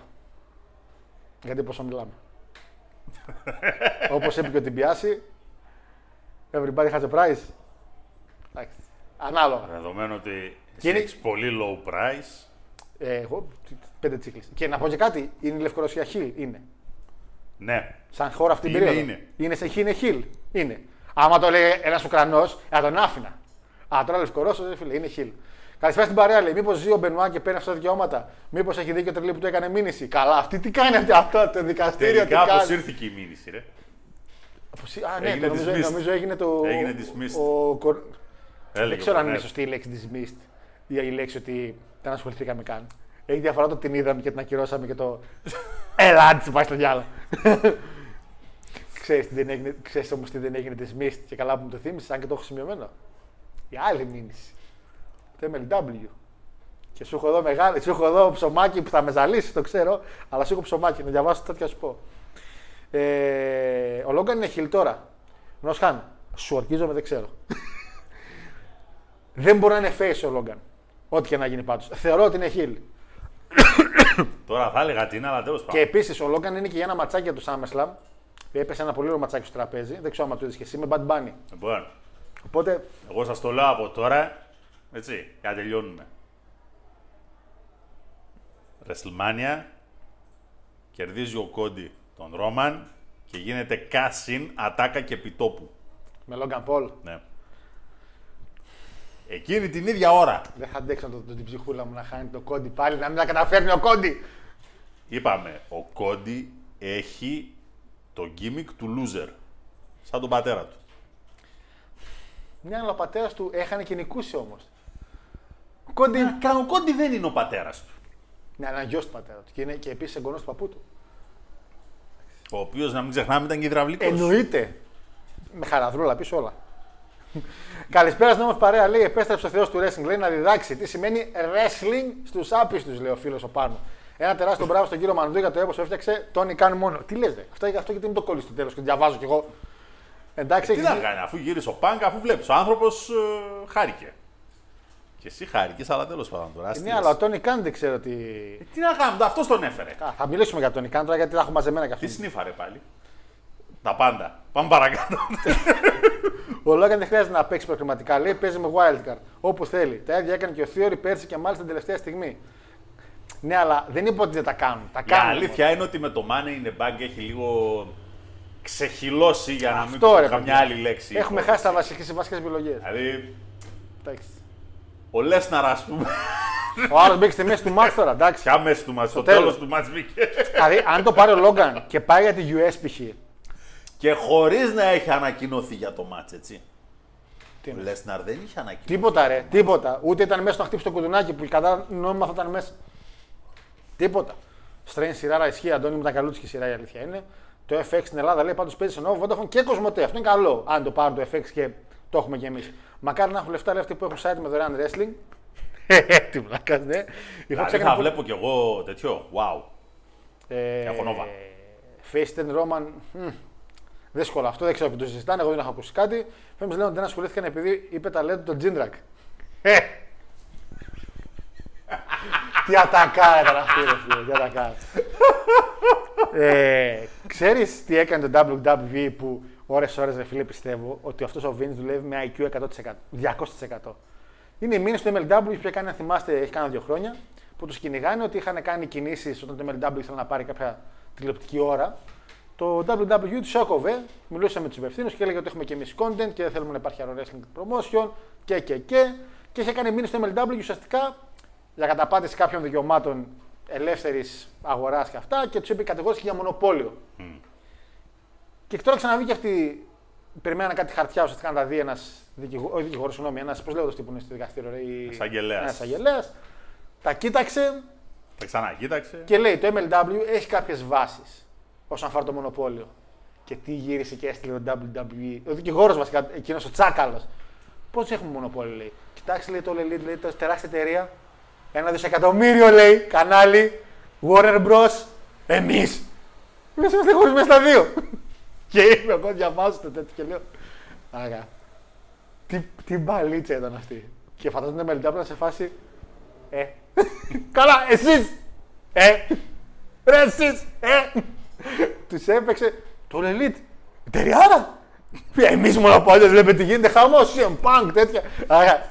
Γιατί πόσο μιλάμε. Όπως είπε και ο Τιμπιάση, everybody has a price. Εντάξει. Ανάλογα. δεδομένου ότι Και είναι- έχεις πολύ low price, Ε, εγώ πέντε τσίκλε. Και να πω και κάτι, είναι η Λευκορωσία χιλ. Είναι. ναι. Σαν χώρα αυτή την Είναι, περίοδο. είναι. Είναι σε χ, είναι χιλ. Είναι. Άμα το λέει ένας Ουκρανός, θα τον άφηνα. Α, τώρα Λευκορώσο, δεν φίλε, είναι χιλ. Καλησπέρα στην παρέα, λέει. Μήπως ζει ο Μπενουά και παίρνει αυτά τα δικαιώματα; Μήπως έχει δίκιο τρελή που του έκανε μήνυση; Καλά, αυτή τι κάνει αυτή, αυτό το δικαστήριο. Τελικά τι κάνει. αποσύρθηκε η μήνυση, ρε. Αποσύ- Α, ναι, Έγινε το νομίζω, dismissed. νομίζω έγινε το. Έγινε dismissed. Ο, ο, κορ- Έλεγε δεν ξέρω ο αν είναι Κορνέλ. σωστή η λέξη dismissed ή η λέξη ότι δεν ασχοληθήκαμε καν. Έχει διαφορά το ότι την είδαμε και την ακυρώσαμε και το. Έλα, άντε, πάει στο διάλογο. Ξέρεις, τι δεν έγινε, ξέρεις όμως τι δεν έγινε dismissed και καλά που μου το θύμισες, αν και το έχω σημειωμένο. Η άλλη μήνυση. Το MLW. Και σου έχω εδώ μεγάλη, σου έχω εδώ ψωμάκι που θα με ζαλίσει, το ξέρω, αλλά σου έχω ψωμάκι, να διαβάσω τέτοια σου πω. Ε, ο Λόγκαν είναι χιλ τώρα. Νοσχάν, σου ορκίζομαι, δεν ξέρω. δεν μπορεί να είναι face ο Λόγκαν. Ό,τι και να γίνει πάντως. Θεωρώ ότι είναι χιλ. Τώρα θα έλεγα τι είναι, αλλά τέλος Και πάντων. επίσης ο Λόγκαν είναι και για ένα ματσάκι του SummerSlam. Έπεσε ένα πολύ ωραίο ματσάκι στο τραπέζι. Δεν ξέρω αν το είδες και εσύ με Bad Bunny. Λοιπόν, Οπότε εγώ σας το λέω από τώρα, έτσι, για να τελειώνουμε. WrestleMania, κερδίζει ο Κόντι τον Ρόμαν και γίνεται κάσιν, ατάκα και επιτόπου. με Λόγκαν Πολ Ναι. Εκείνη την ίδια ώρα δεν θα αντέξω το, το, την ψυχούλα μου να χάνει το κόντι πάλι, να μην τα καταφέρνει ο κόντι. είπαμε, ο Κόντι έχει το gimmick του loser. Σαν τον πατέρα του. Ναι, αλλά ο πατέρας του έχανε και νικούσε όμως. Ο κόντι. Κα- Ο Κόντι δεν είναι ο πατέρας του. Ναι, αλλά γιος του πατέρα του. Και, είναι και επίσης εγγονός του παππού του. Ο οποίος, να μην ξεχνάμε, ήταν και υδραυλικός. Εννοείται. Με χαραδρούλα πίσω όλα. Καλησπέρα στην όμορφη παρέα. Λέει: Επέστρεψε ο Θεός του wrestling. Λέει να διδάξει τι σημαίνει wrestling στους άπιστους, λέει ο φίλος ο Πάνου. Ένα τεράστιο μπράβο στον κύριο Μανδού για το έπο που έφτιαξε. Τον κάνει μόνο. Τι λες, αυτό, αυτό γιατί μην το κόλλει στο τέλος και το διαβάζω κι εγώ. Εντάξει, Τι έχεις να δει- κάνει, αφού γύρισε ο Πάνκ, αφού βλέπεις. Ο άνθρωπος χάρηκε. Και εσύ χάρηκες, αλλά τέλος πάντων τώρα. Ναι, αστείες. αλλά ο Τόνι Κάν δεν ξέρω τι. Τι να κάνουμε, αυτό τον έφερε. Α, θα μιλήσουμε για τον Τόνι Κάν τώρα γιατί τα έχω μαζεμένα κι Τι αυτό. σνίφαρε πάλι. Τα πάντα. Πάμε παρακάτω. Ο Λόγκαν δεν χρειάζεται να παίξει προκριματικά. Λέει παίζει με wildcard. Όπου θέλει. Τα ίδια έκανε και ο Θείορη πέρσι και μάλιστα την τελευταία στιγμή. Ναι, αλλά δεν είπα ότι δεν τα κάνουν. Τα Η κάνουν. αλήθεια είναι ότι με το Money in the Bank έχει λίγο ξεχυλώσει για να μην Αυτό, πω ρε, καμιά παιδιά. άλλη λέξη. Έχουμε χάσει τα βασικές, βασικές επιλογές. Δηλαδή, Εντάξει. ο Λέσναρ, ας πούμε, Ο άλλος μπήκε στη μέση του μάτς τώρα, εντάξει. πια μέσα του μας, στο τέλος. τέλος του μας μπήκε. δηλαδή, αν το πάρει ο Λόγκαν και πάει για τη US π.χ. Και χωρίς να έχει ανακοινωθεί για το μάτς, έτσι. Τι Ο εννοείς; Λέσναρ δεν είχε ανακοινωθεί. Τίποτα ρε, τίποτα. Ούτε ήταν μέσα να χτύψει το κουδουνάκι που κατά νόμιμα θα ήταν μέσα. Τίποτα. Στρέν σειρά ισχύει, Αντώνη μου τα καλούτσικη σειρά η αλήθεια είναι. Το FX στην Ελλάδα λέει πάντως παίζει σε Nova, Vodafone και Κοσμοτέ. Αυτό είναι καλό. Αν το πάρουν το FX και το έχουμε κι εμείς. Μακάρι να έχουν λεφτά λέει, αυτοί που έχουν site με δωρεάν wrestling. Τι βλάκα, ναι. Η Fox Δηλαδή έκανε θα πο- βλέπω κι εγώ τέτοιο. Wow. Ε, Έχω Nova. Faceten Roman. μμ, Δύσκολο αυτό, δεν ξέρω που το συζητάνε. Εγώ δεν έχω ακούσει κάτι. Φέμε λένε ότι δεν ασχολήθηκαν επειδή είπε τα λέτε τον Τζίντρακ. Ε! τι ατακά ήταν αυτή, ρε φίλε, τι ατακά. ε, ξέρεις τι έκανε το WWE που ώρες ώρες ρε φίλε πιστεύω ότι αυτός ο Vince δουλεύει με IQ 100%, 200%. Είναι η μήνυση του MLW που είχε κάνει, αν θυμάστε, έχει κάνει δύο χρόνια, που τους κυνηγάνε ότι είχαν κάνει κινήσεις όταν το MLW ήθελε να πάρει κάποια τηλεοπτική ώρα. Το WWE τους έκοβε, μιλούσε με τους υπευθύνους και έλεγε ότι έχουμε και εμείς content και δεν θέλουμε να υπάρχει άλλο wrestling promotion και και και. Και είχε κάνει μήνυση στο MLW ουσιαστικά για καταπάτηση κάποιων δικαιωμάτων ελεύθερης αγοράς και αυτά και τους είπε κατηγόρηση για μονοπόλιο. Και τώρα ξαναβγήκε αυτή. Περιμένανε κάτι χαρτιά ουσιαστικά να τα δει ένας δικηγόρο, όχι δικηγόρος, συγγνώμη, ένας πώς λέγεται αυτό που είναι στο δικαστήριο. ρε, η- Εισαγγελέας. ένας εισαγγελέας. Τα κοίταξε Τα ξανακοίταξε. και λέει το MLW έχει κάποιες βάσεις όσον αφορά το μονοπόλιο. Και τι γύρισε και έστειλε το WWE. Ο δικηγόρος βασικά, εκείνος ο Τσάκαλος. Πώς έχουμε μονοπόλιο, λέει. Κοιτάξτε, λέει το Elite, λέει το τεράστια εταιρεία. Ένα δισεκατομμύριο, λέει, κανάλι. Warner Bros. Εμείς. Εμείς είμαστε χωρισμένοι στα δύο. και είμαι εγώ διαβάζω το τέτοιο και λέω. Άγα. Τι, τι μπαλίτσα ήταν αυτή. Και φαντάζομαι το MLW να σε φάση. Ε. Καλά, εσείς! Ε! Ρε εσείς! Ε! Τους έπαιξε το Elite. Εταιριάρα! Εμείς μονοπόλιος βλέπετε τι γίνεται, χαμός, CM Punk, τέτοια. Άρα,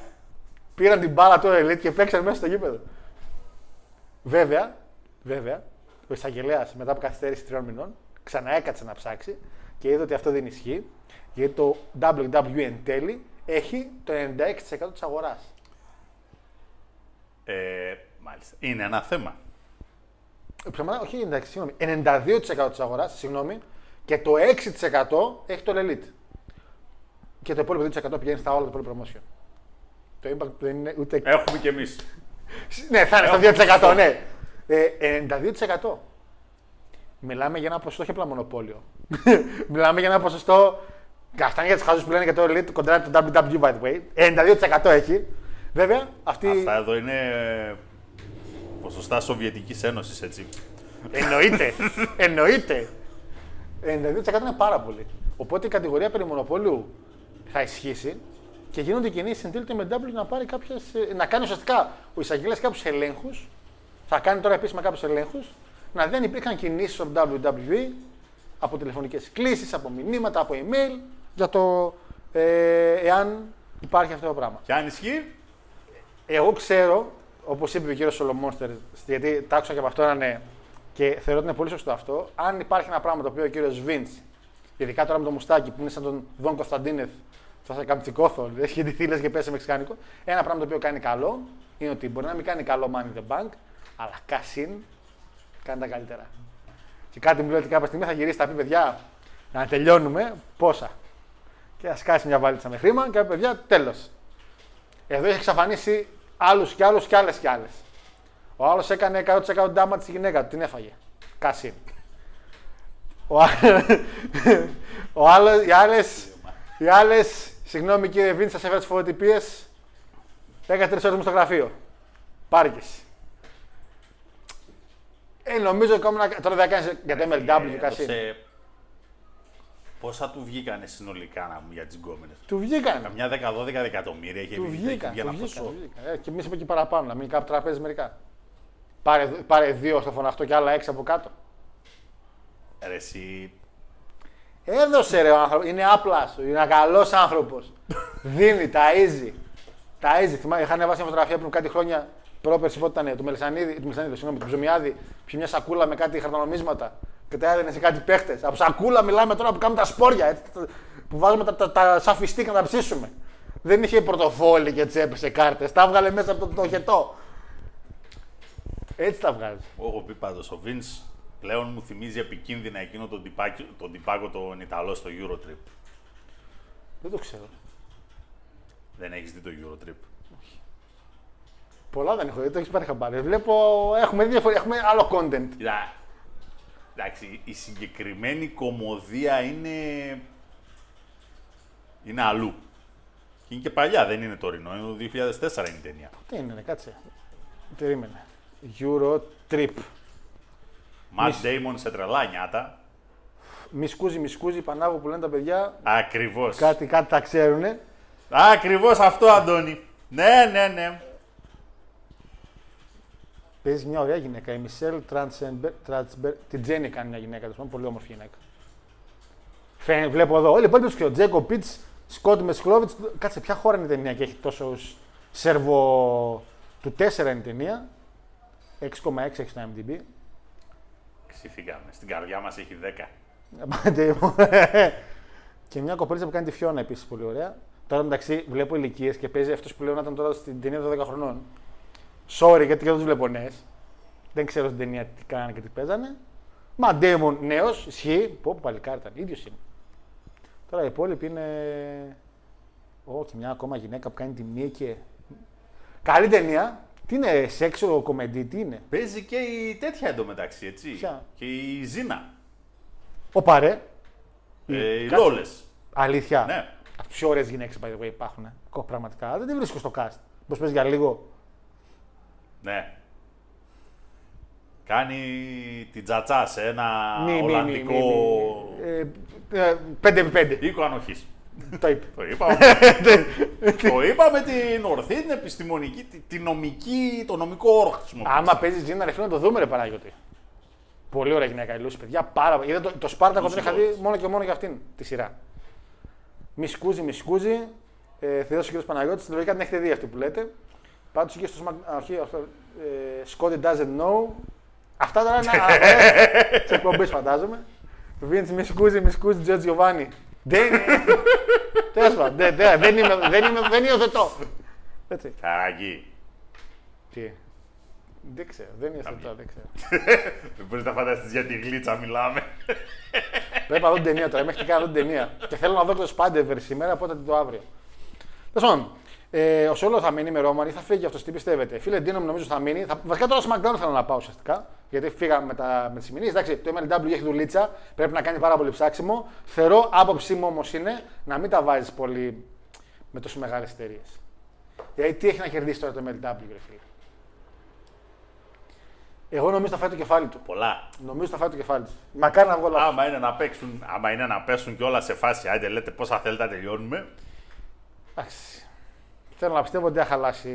πήραν την μπάλα το Elite και παίξαν μέσα στο γήπεδο. Βέβαια, βέβαια, ο εισαγγελέας μετά από καθυστέρηση τριών μηνών ξαναέκατσε να ψάξει και είδε ότι αυτό δεν ισχύει γιατί το WWE εν τέλει έχει το 96% της αγοράς. Ε, μάλιστα. Είναι ένα θέμα. Ψέματα, όχι εντάξει, συγγνώμη. 92% της αγοράς, συγγνώμη, και το 6% έχει το Elite. Και το υπόλοιπο 2% πηγαίνει στα όλα το πολύ promotion. Το impact δεν είναι ούτε. Έχουμε κι εμείς. ναι, θα είναι στο 2%, ναι. Ε, 92%. Μιλάμε για ένα ποσοστό, όχι απλά μονοπόλιο. Μιλάμε για ένα ποσοστό. Αυτά είναι για τους χαζού που λένε για το Elite κοντά το WWE, by the way. 92% έχει. Βέβαια, αυτή. Αυτά εδώ είναι ποσοστά Σοβιετικής Ένωσης, έτσι. Εννοείται. Εννοείται. 92% είναι πάρα πολύ. Οπότε η κατηγορία περί μονοπόλιου θα ισχύσει και γίνονται κινήσεις εν τέλει το MW να, πάρει κάποιες, ε, να κάνει ουσιαστικά ο εισαγγελέας κάποιους ελέγχους. Θα κάνει τώρα επίσημα κάποιους ελέγχους. Να δει αν υπήρχαν κινήσεις στο WWE από τηλεφωνικές κλήσεις, από μηνύματα, από email για το ε, εάν υπάρχει αυτό το πράγμα. Και αν ισχύει, Εγώ ξέρω, όπως είπε ο κύριος Σολομόνστερ, γιατί τα άκουσα και από αυτό να είναι και θεωρώ ότι είναι πολύ σωστό αυτό, αν υπάρχει ένα πράγμα το οποίο ο κύριος Βίντς, ειδικά τώρα με το μουστάκι που είναι σαν τον Δον Κωνσταντίνεθ, θα σε καμπτικόθω, έχει ντυθεί λες και πέσει μεξικάνικο. Ένα πράγμα το οποίο κάνει καλό είναι ότι μπορεί να μην κάνει καλό money in the bank, αλλά cash in κάνει τα καλύτερα. Και κάτι μου λέει ότι κάποια στιγμή θα γυρίσει τα πει παιδιά να τελειώνουμε πόσα. Και θα σκάσει μια βαλίτσα με χρήμα και παιδιά τέλος. Εδώ έχει εξαφανίσει άλλους κι άλλους κι άλλες κι άλλες. Ο άλλος έκανε 100% ντάμα τη γυναίκα του, την έφαγε. Κάσιν. Ο, α- ο άλλο, οι άλλε. Οι άλλες, συγγνώμη κύριε Βίντ, σας έφερα τις φωτοτυπίες. Έκανα τρει ώρες μου στο γραφείο. Πάρκες. Ε, νομίζω ακόμα να... τώρα δεν κάνεις για το MLW Κάσιν. έδωσε- Πόσα του βγήκανε συνολικά να μου για τις γκόμενες; Του βγήκαν. Καμιά 10-12 εκατομμύρια είχε Του βγει. βγήκαν. Βγει ένα του βγήκαν, ποσό. του βγήκαν. Ε, και εμείς είπε και παραπάνω, να μην κάπου τραπέζι μερικά. Πάρε, πάρε δύο στο φωναχτό και άλλα έξι από κάτω. Ρε, εσύ, Έδωσε ρε ο άνθρωπο. Είναι άπλα σου. Είναι ένα καλό άνθρωπο. Δίνει, ταΐζει. Ταΐζει. Θυμάμαι, είχα ανεβάσει μια φωτογραφία πριν κάτι χρόνια πρόπερση πότε ήταν, του Μελισανίδη, του Μελισανίδη, συγγνώμη, του Ψωμιάδη, πιει μια σακούλα με κάτι χαρτονομίσματα και τα έδινε σε κάτι παίχτε. Από σακούλα μιλάμε τώρα που κάνουμε τα σπόρια, έτσι, τα- που βάζουμε τα, τα, τα, σαν φιστίκ να τα ψήσουμε. Δεν είχε πορτοφόλι και τσέπε σε κάρτε. Τα έβγαλε μέσα από το, το χετό. Έτσι τα βγάζει. έχω πει πάντω ο Βίντ πλέον μου θυμίζει επικίνδυνα εκείνο τον, τυπάκι, τον τυπάκο τον Ιταλό στο Eurotrip. Δεν το ξέρω. Δεν έχεις δει το Eurotrip; Πολλά δεν έχω δει, το έχει πάρει χαμπάρι. Βλέπω, έχουμε, διαφορε... έχουμε άλλο content. Κοίτα, Εντάξει, η συγκεκριμένη κομμωδία είναι. είναι αλλού. Και είναι και παλιά, δεν είναι τωρινό. Είναι το 2004 είναι η ταινία. Τι είναι, ναι, κάτσε. Περίμενε. Euro Trip. Matt Damon σε τρελά νιάτα. Μισκούζι, μισκούζι, Πανάγου που λένε τα παιδιά. Ακριβώς. Κάτι, κάτι τα ξέρουνε. Ακριβώς αυτό, Αντώνη. Ναι, ναι, ναι. Παίζει μια ωραία γυναίκα. Η Μισελ Τραντσμπερ. Την Τζέννη κάνει μια γυναίκα. τέλος πάντων, Πολύ όμορφη γυναίκα. Φαίνεται, βλέπω εδώ. Όλοι οι υπόλοιποι τους Ο Τζέκο Πιτς, Σκότ Μεσκλόβιτ. Κάτσε, ποια χώρα είναι η ταινία και έχει τόσους σερβο. Του 4 είναι η ταινία. 6,6 έχει στο MDB. Ξυφήκαμε. Στην καρδιά μας έχει 10. Απάντε μου. και μια κοπέλα που κάνει τη Φιώνα επίσης πολύ ωραία. Τώρα μεταξύ βλέπω ηλικίες και παίζει αυτός που λέω να ήταν τώρα στην ταινία 12 χρονών. Sorry γιατί και δεν τους βλέπω νέες. Δεν ξέρω στην ταινία τι κάνανε και τι παίζανε. Μα Ντέιμον νέος, ισχύει. Πω, πω παλικάρι ήταν, ίδιος είναι. Τώρα οι υπόλοιποι είναι. Ω, και μια ακόμα γυναίκα που κάνει τη μία και. Καλή ταινία. Τι είναι, σεξο κομμεντή, τι είναι; Παίζει και η τέτοια εντωμεταξύ, έτσι. Ποια; Και η Ζήνα. Ο Παρέ. Ε, οι κάτσε. Λόλες. Αλήθεια. Ναι. Από τις ωραίες γυναίκες by the way υπάρχουν. Κο- Πραγματικά. Δεν τη βρίσκω στο cast. Πώ πες για λίγο. Ναι. Κάνει την τσατσά σε ένα Μη, μη, μη, Ολλανδικό μη, μη. Ε, ε, 5x5. οίκο ανοχής. Το είπε. Το είπαμε. το είπαμε την ορθή, την επιστημονική, τη, τη νομική, το νομικό όρο χρησιμοποιούμε. Άμα παίζεις Τζίνα, ρε φίλε, να το δούμε, ρε Παναγιώτη. Πολύ ωραία γυναίκα η Λούση, παιδιά. Πάρα πολύ. Είδα το, το Σπάρτακο τον Λούση είχα δει Λόλες. μόνο και μόνο για αυτήν τη σειρά. Μισκούζι, μισκούζι. Ε, Θεός ο κ. Παναγιώτης, λογικά την έχετε δει αυτή που λέτε. Πάντως είχε στο Smack- όχι, αυτό. Ε, Scotty doesn't know. Αυτά τώρα είναι σε εκπομπές φαντάζομαι. Vince μισκούζι, μισκούζι, Τζο Τζιοβάνι. Δεν είναι. Τέλος πάντων, δεν- δεν- δεν είμαι- δεν είμαι- δεν υιοθετώ. Έτσι. Καραγί. Τι; Δεν ξέρω, δεν υιοθετώ, δεν ξέρω. Δεν μπορείς να φανταστείς για τη γλίτσα μιλάμε. Πρέπει να δω την ταινία τώρα. Μέχρι και κάνω την ταινία. Και θέλω να δω και το Spider-Verse σήμερα, οπότε το αύριο. Τέλος πάντων, ε, ο Σόλο θα μείνει με Ρώμανη, θα φύγει αυτός. Τι πιστεύετε; Φίλε Ντίνο μου νομίζω θα μείνει. Θα, βασικά τώρα στο SmackDown θέλω να πάω ουσιαστικά. Γιατί φύγαμε με, τα, με τις ημερίε. Εντάξει, το MLW έχει δουλίτσα. Πρέπει να κάνει πάρα πολύ ψάξιμο. Θεωρώ, άποψή μου όμως είναι να μην τα βάζεις πολύ με τόσο μεγάλες εταιρείες. Δηλαδή, τι έχει να κερδίσει τώρα το MLW, ρε φίλε; Εγώ νομίζω θα φάει το κεφάλι του. Πολλά. Νομίζω θα φάει το κεφάλι του. Μακάρι να βγω λάθος. Άμα είναι να παίξουν, άμα είναι να πέσουν και όλα σε φάση, άντε λέτε πόσα θέλετε να τελειώνουμε. Εντάξει. Θέλω να πιστεύω ότι δεν θα χαλάσει.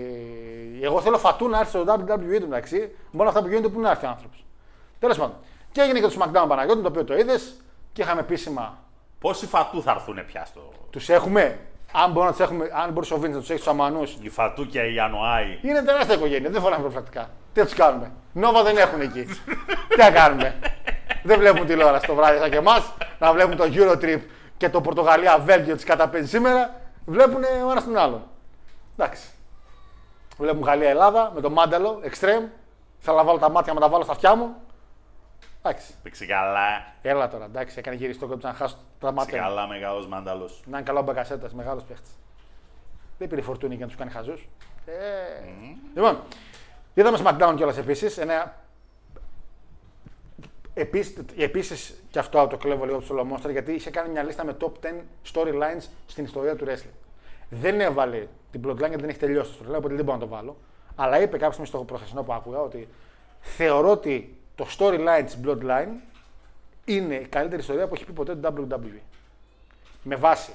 Εγώ θέλω φατού να έρθει στο WWE του μεταξύ. Μόνο αυτά που γίνονται που να έρθει ο άνθρωπος. Τέλος πάντων. Και έγινε και το SmackDown Παναγιώτης, το οποίο το είδες και είχαμε επίσημα. Πόσοι φατού θα έρθουν πια στο. Τους έχουμε; Αν μπορούμε να τους έχουμε, αν μπορούσε ο Βίντ να τους έχει του Αμανούς. Η Φατού και η Ιανουάη. Είναι τεράστια οικογένεια. Δεν φοράμε προφυλακτικά. Τι θα τους κάνουμε; Νόβα δεν έχουν εκεί. Τι θα κάνουμε; δεν βλέπουν τηλεόραση το βράδυ σαν και εμάς. Να βλέπουν το Eurotrip και το Πορτογαλία-Βέλγιο τη καταπέζεις σήμερα. Βλέπουν ο ένας τον άλλον. Εντάξει. Βλέπουν Γαλλία-Ελλάδα με το μάνταλο, extreme. Θέλω να βάλω τα μάτια να τα βάλω στα αυτιά μου. Εντάξει. Παίξει καλά. Έλα τώρα, εντάξει, έκανε γυριστό και να χάσω τα Παίξει μάτια. μου. καλά μεγάλος μάνταλος. Να είναι καλό μπαγκασέτας, μεγάλος παίχτης. Δεν πήρε φορτούνη για να τους κάνει χαζούς. Ε... Λοιπόν, είδαμε SmackDown κιόλας επίσης. Ένα... Επίσης, επίσης και αυτό το κλέβω λίγο από το Monster γιατί είχε κάνει μια λίστα με top 10 storylines στην ιστορία του wrestling. Δεν έβαλε την Bloodline γιατί δεν έχει τελειώσει το storyline, οπότε δεν μπορώ να το βάλω. Αλλά είπε κάποια στιγμή στο προχθεσινό που άκουγα ότι θεωρώ ότι το storyline της Bloodline είναι η καλύτερη ιστορία που έχει πει ποτέ το WWE με βάση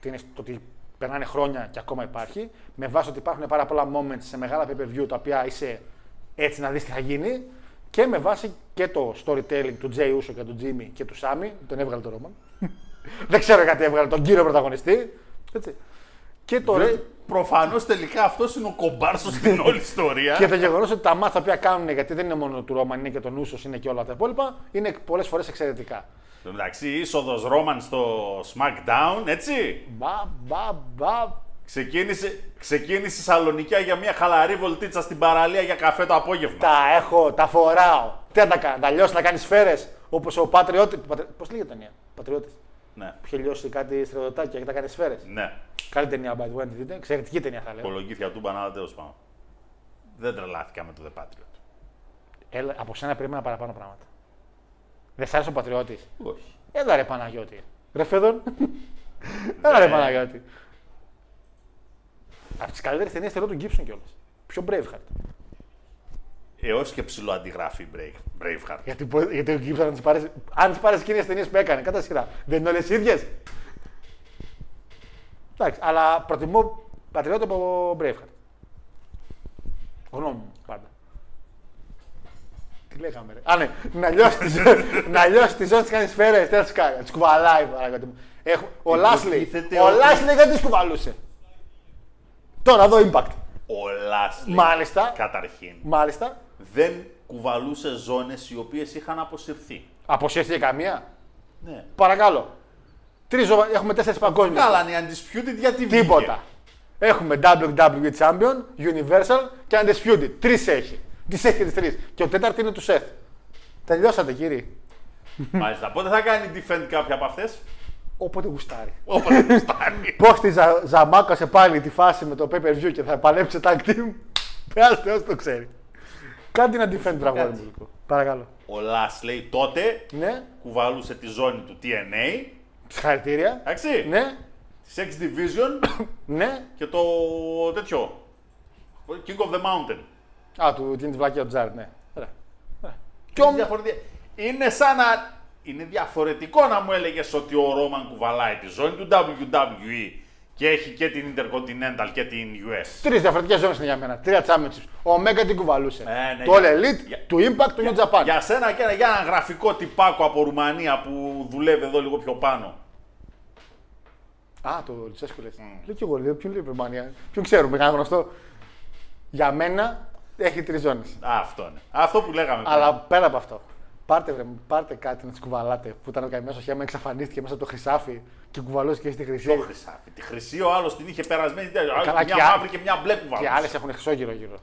την, το ότι περνάνε χρόνια και ακόμα υπάρχει, με βάση ότι υπάρχουν πάρα πολλά moments σε μεγάλα pay-per-view τα οποία είσαι έτσι να δεις τι θα γίνει και με βάση και το storytelling του Jay Uso και του Jimmy και του Sammy, τον έβγαλε το Roman. Δεν ξέρω γιατί έβγαλε τον κύριο πρωταγωνιστή. Έτσι. Και το, ρε- Προφανώς τελικά αυτός είναι ο κομπάρσος στην όλη ιστορία. και το γεγονός ότι τα μάτια τα οποία κάνουν, γιατί δεν είναι μόνο του Roman, είναι και τον Usos, είναι και όλα τα υπόλοιπα, είναι πολλές φορές εξαιρετικά. Εν τω μεταξύ, είσοδος Ρόμαν στο SmackDown, έτσι; Μπα, μπα, μπα. Ξεκίνησε, ξεκίνησε η Σαλονικιά για μια χαλαρή βολτίτσα στην παραλία για καφέ το απόγευμα. Τα έχω, τα φοράω. Τι να τα κάνω, τα λιώσεις να κάνεις σφαίρες όπως ο Πατριώτη. Πώς λέγεται η ταινία, Πατριώτης. Ναι, Που είχε λιώσει κάτι στρατιωτάκια και τα κάνει σφαίρες. ναι. Καλή ταινία, by the way, αν τη δείτε. Εξαιρετική ταινία θα λέω. Κολογήθια του μπανάλα τέλος πάντων. Δεν τρελάθηκα με το The Patriot. Έλα, από σένα περίμενα παραπάνω πράγματα. Δεν σ' άρεσε ο Πατριώτης; Όχι. Έλα ρε Παναγιώτη. Ρε Φέδων. Έλα ρε Ναι. Παναγιώτη. Από τις καλύτερες ταινίες θεωρώ του Gibson κιόλας. Πιο Braveheart. Έως και ψηλό αντιγράφει η Brave- Braveheart. Γιατί, πο- γιατί ο Gibson αν τι πάρει. Αν τι πάρεις εκείνε τι ταινίες που έκανε, κατά σειρά. Δεν είναι όλες ίδιες. Εντάξει, αλλά προτιμώ Πατριώτη από Braveheart. Γνώμη μου πάντα. Τι λέγαμε, ρε; Α, ναι, να λιώσεις τη ζώνη, να λιώσεις τη ζώνη τη κάνεις σφαίρες, τι να του κάνεις. Του κουβαλάει, παρακαλώ. Έχω, ο Λάσλι, Υποτίθεται ο ότι- Λάσλι δεν τι κουβαλούσε. Τώρα εδώ impact. Ο Λάσλι. Μάλιστα. Καταρχήν. Μάλιστα. Δεν κουβαλούσε ζώνες οι οποίες είχαν αποσυρθεί. Αποσύρθηκε καμία; Ναι. Παρακαλώ. Τρεις, ζω- έχουμε τέσσερις παγκόσμιες. Βγάλανε οι Undisputed γιατί βγήκε. Τίποτα. Έχουμε WWE Champion, Universal και Undisputed. Τρεις έχει. Τις έχει τις τρεις. Και ο τέταρτος είναι του Seth. Τελειώσατε κύριοι. Μάλιστα. Πότε θα κάνει defend κάποια από αυτές; Όποτε γουστάρει. Όποτε φτάνει. Πώς τη ζα, ζαμάκασε πάλι τη φάση με το pay per view και θα παλέψει tag team; Πέρα Θεός το ξέρει. Κάντε ένα defend τραγούδι μου. λίγο. Παρακαλώ. Ο Λάσλι τότε Ναι, κουβαλούσε τη ζώνη του TNA. συγχαρητήρια. Εντάξει. Ναι, Της X Division ναι. και το τέτοιο. King of the Mountain. Α, του την βλακίας του Τζάρετ, ναι. Ωραία. Και είναι, διαφορετικό. είναι σαν να. Είναι διαφορετικό να μου έλεγες ότι ο Ρόμαν κουβαλάει τη ζώνη του WWE και έχει και την Intercontinental και την US. Τρεις διαφορετικές ζώνες είναι για μένα. Τρία championships. Ο Omega την κουβαλούσε. Ε, ναι, το για- All Elite, για- του Impact, του New Japan. Για σένα και ένα, για ένα γραφικό τυπάκο από Ρουμανία που δουλεύει εδώ λίγο πιο πάνω. Α, το Λουτσέσκου λες. Λέω και εγώ, λέω, ποιον λέει η Ρουμανία. Ποιον ξέρουμε, κανένα γνωστό. Για μένα έχει τρεις ζώνες. Αυτό είναι. Αυτό που λέγαμε. πριν. Αλλά πέρα από αυτό, πάρτε, βρε, πάρτε κάτι να τις κουβαλάτε που ήταν ο καημένο σχέμα, εξαφανίστηκε μέσα από το χρυσάφι και κουβαλώσεις και στη χρυσή. Το χρυσάφι. Τη χρυσή ο άλλος την είχε περασμένη. Α, καλά, μια και α- μαύρη και μια μπλε κουβαλούσε. Και άλλες έχουν χρυσό γύρω-γύρω.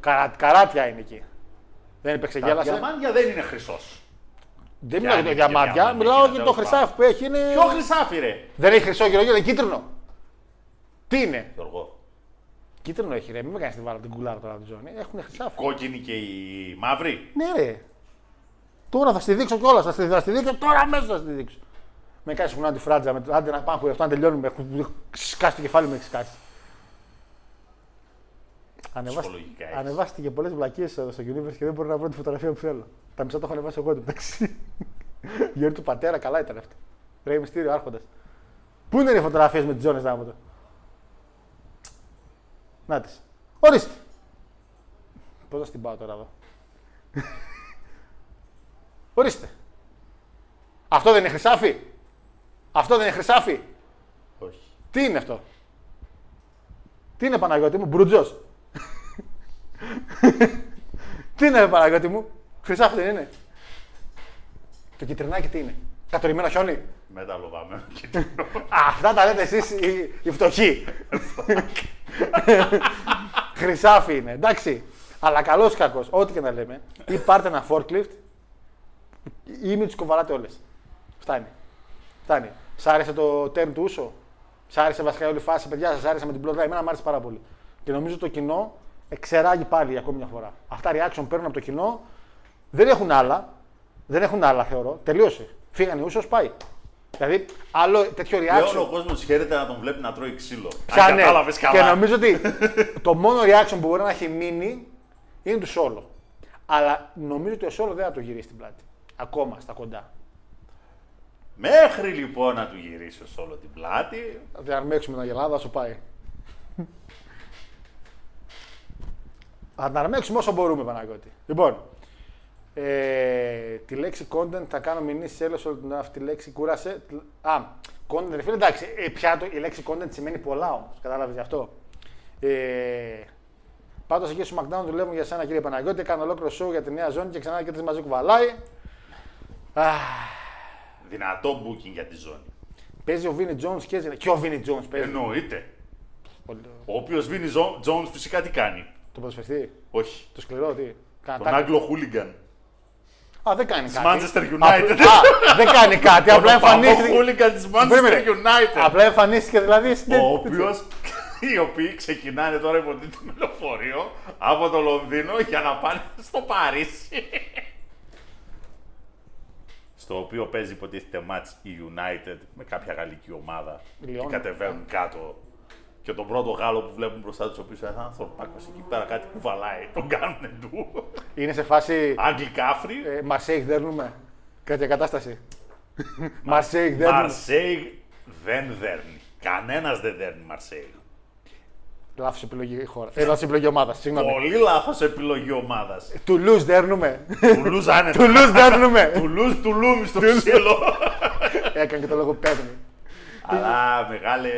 Καρά, καράτια είναι εκεί. Δεν έπαιξε Τα γέλασε. διαμάντια δεν είναι χρυσός. Δεν μιλάω για το είναι και διαμάντια, διαμάντια, μιλάω είναι για το τέλος χρυσάφι που έχει. Είναι... Ποιο χρυσάφι, ρε; Δεν έχει χρυσό γύρω-γύρω, είναι κίτρινο. Τι είναι; Γιώργο. Κίτρινο έχει ρε, μην με κάνεις την βάλα την κουλάρα τώρα τη ζώνη. Έχουν χρυσάφι. Κόκκινη και η μαύρη. Ναι, ρε. Τώρα θα στη δείξω κιόλας. Θα στη, θα στη δείξω τώρα αμέσως θα στη δείξω. Με κάνεις κουνά τη φράτζα. Με, άντε να πάμε χουρευτά να τελειώνουμε. Έχω σκάσει το κεφάλι μου, έχεις σκάσει. Ανεβάστε, Ψυχολογικά έχεις. ανεβάστε και πολλές βλακίες εδώ στο Universe και δεν μπορώ να βρω τη φωτογραφία που θέλω. Τα μισά το έχω ανεβάσει εγώ εντάξει. Γιώργη του πατέρα, καλά ήταν αυτή. Ρε μυστήριο άρχοντας. Πού είναι οι φωτογραφίες με τις ζώνες δάματα. Να τις. Ορίστε. Πώς θα στην πάω τώρα εδώ. Ορίστε. Αυτό δεν είναι χρυσάφι; Αυτό δεν είναι χρυσάφι. Όχι. Τι είναι αυτό; Τι είναι Παναγιώτη μου, μπρουτζός. τι είναι Παναγιώτη μου, χρυσάφι δεν είναι; Το κυτρινάκι τι είναι; Κατορυμένο χιόνι; Μεταλλοδάμε. Αυτά τα λέτε εσείς οι, οι φτωχοί. Χρυσάφι είναι, εντάξει. Αλλά καλός ή κακός, ό,τι και να λέμε, ή πάρτε ένα forklift ή μην του κοβαλάτε όλες. Φτάνει. Φτάνει. Σ' άρεσε το turn του Ούσο; Σ' άρεσε βασικά η όλη φάση, παιδιά, σα άρεσε με την πλωτά. Εμένα μου άρεσε πάρα πολύ. Και νομίζω το κοινό εξεράγει πάλι για ακόμη μια φορά. Αυτά reaction παίρνουν από το κοινό. Δεν έχουν άλλα. Δεν έχουν άλλα, θεωρώ. Τελείωσε. Φύγανε Ούσος, πάει. Δηλαδή, άλλο τέτοιο Πλέον ο reaction. κόσμος χαίρεται να τον βλέπει να τρώει ξύλο. Πια Αν ναι. κατάλαβες Και καλά. νομίζω ότι το μόνο reaction που μπορεί να έχει μείνει είναι του Σόλο. Αλλά νομίζω ότι ο Σόλο δεν θα το γυρίσει στην πλάτη. Ακόμα στα κοντά. Μέχρι λοιπόν να του γυρίσει ως όλο την πλάτη. Δηλαδή, αν αρμέξουμε την Αγελάδα, θα σου πάει. Θα την αρμέξουμε όσο μπορούμε, Παναγιώτη. Λοιπόν, ε, τη λέξη content θα κάνω μηνύσεις έλεος όλη την ώρα αυτή τη λέξη. Κούρασε. Α, content, ρε φίλε, εντάξει. Ε, πια το, η λέξη content σημαίνει πολλά όμως. Κατάλαβες γι' αυτό. Ε, Πάντω εκεί στο SmackDown δουλεύουν για σένα, κύριε Παναγιώτη. Κάνω ολόκληρο show για τη νέα ζώνη και ξανά και τρει μαζί κουβαλάει. Αχ, Δυνατό booking για τη ζώνη. παίζει ο Βίνι Jones και, και ο Βίνι Jones παίζει. Εννοείται. Πολύ- Ο οποίος Βίνι Jones φυσικά τι κάνει; Το ποδοσφαιριστή, Όχι. το σκληρό, τι; Κάνα Τον τάκλι. Άγγλο Χούλιγκαν. Α, δεν κάνει κάτι. Manchester United. Α, δεν κάνει κάτι. απλά Τον παππού εμφανίστηκε. Χούλιγκαν της Περίμενε. Manchester United. Απλά εμφανίστηκε δηλαδή στην. Ο οποίο. Οι οποίοι ξεκινάνε τώρα υποτίθεται με λεωφορείο από το Λονδίνο για να πάνε στο Παρίσι. Στο οποίο παίζει υποτίθεται match η United με κάποια γαλλική ομάδα Λιόν. και κατεβαίνουν κάτω. Και τον πρώτο Γάλλο που βλέπουν μπροστά τους, ο οποίος ένας ανθρωπάκο εκεί πέρα κάτι κουβαλάει, τον κάνουν του. Είναι σε φάση. Άγγλοι κάφροι. Ε, Μαρσέικ δέρνουμε. Κάποια κατάσταση. Μαρσέικ δέρνουμε. Μαρσέη δεν δέρνει. Κανένας δεν δέρνει Μαρσέη. Λάθος επιλογή χώρα. Ε, λάθος επιλογή ομάδας. Συγγνώμη. Πολύ λάθος επιλογή ομάδας. Τουλούς δέρνουμε. Τουλούζ άνετα. Τουλού δέρνουμε. Τουλούζ τουλούμι στο ξύλο. Έκανε και το λόγο παίρνει. Αλλά μεγάλε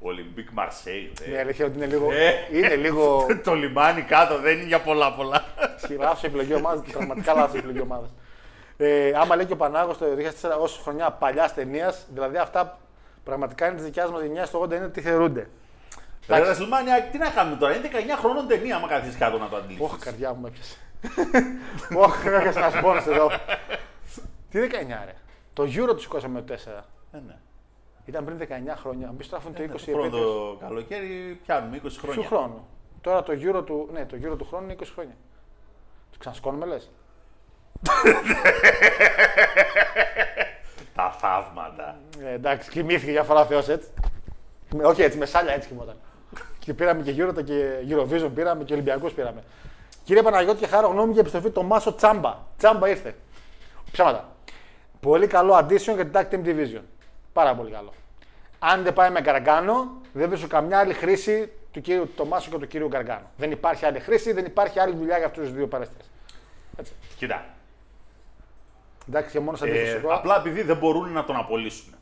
Ολυμπίκ Μαρσέη. Η αλήθεια είναι ότι είναι λίγο. Ε. Είναι λίγο. Το λιμάνι κάτω δεν είναι για πολλά πολλά. Λάθος επιλογή ομάδας. Πραγματικά λάθος επιλογή ομάδας. Ε, άμα λέει και ο Πανάγος το 2004 ως χρονιά παλιάς ταινίας, δηλαδή αυτά πραγματικά είναι της δικιάς μας γενιάς στο 80 είναι τι θεωρούνται. Ρε Ρεσλμάνια, τι να κάνουμε τώρα, είναι 19 χρονών ταινία, άμα καθίσεις κάτω να το αντιληφθείς. Όχι, καρδιά μου με έπιασες. Όχι, έπιασε ένα πόνο εδώ. Τι 19 ρε; Το Euro τους σηκώσαμε το 4. Ε, ναι. Ήταν πριν 19 χρόνια. Μπει τώρα αυτό είναι το 20 Το χρόνο επέτειος το καλοκαίρι πιάνουμε 20 του χρόνια. χρόνου. Τώρα το Euro του, ναι, το Euro του χρόνου είναι 20 χρόνια. Το ξανασκώνουμε λες; Τα θαύματα. Ε, εντάξει, κοιμήθηκε για φορά Θεός έτσι. Με- όχι έτσι, με σάλια έτσι κοιμόταν. Και πήραμε και Euro και Eurovision πήραμε και Ολυμπιακούς πήραμε. Κύριε Παναγιώτη, και χάρω γνώμη για επιστροφή το Μάσο Τσάμπα. Τσάμπα ήρθε. Ψέματα. Πολύ καλό addition για την Tag Team Division. Πάρα πολύ καλό. Αν δεν πάει με Γκαργκάνο, δεν βρίσκω καμιά άλλη χρήση του κύριου Τομάσου και του κύριου Γκαργκάνο. Δεν υπάρχει άλλη χρήση, δεν υπάρχει άλλη δουλειά για αυτούς τους δύο παρέστρες. Κοίτα. Εντάξει, και μόνος σαν Ε, αντίθεση. απλά επειδή δεν μπορούν να τον απολύσουν.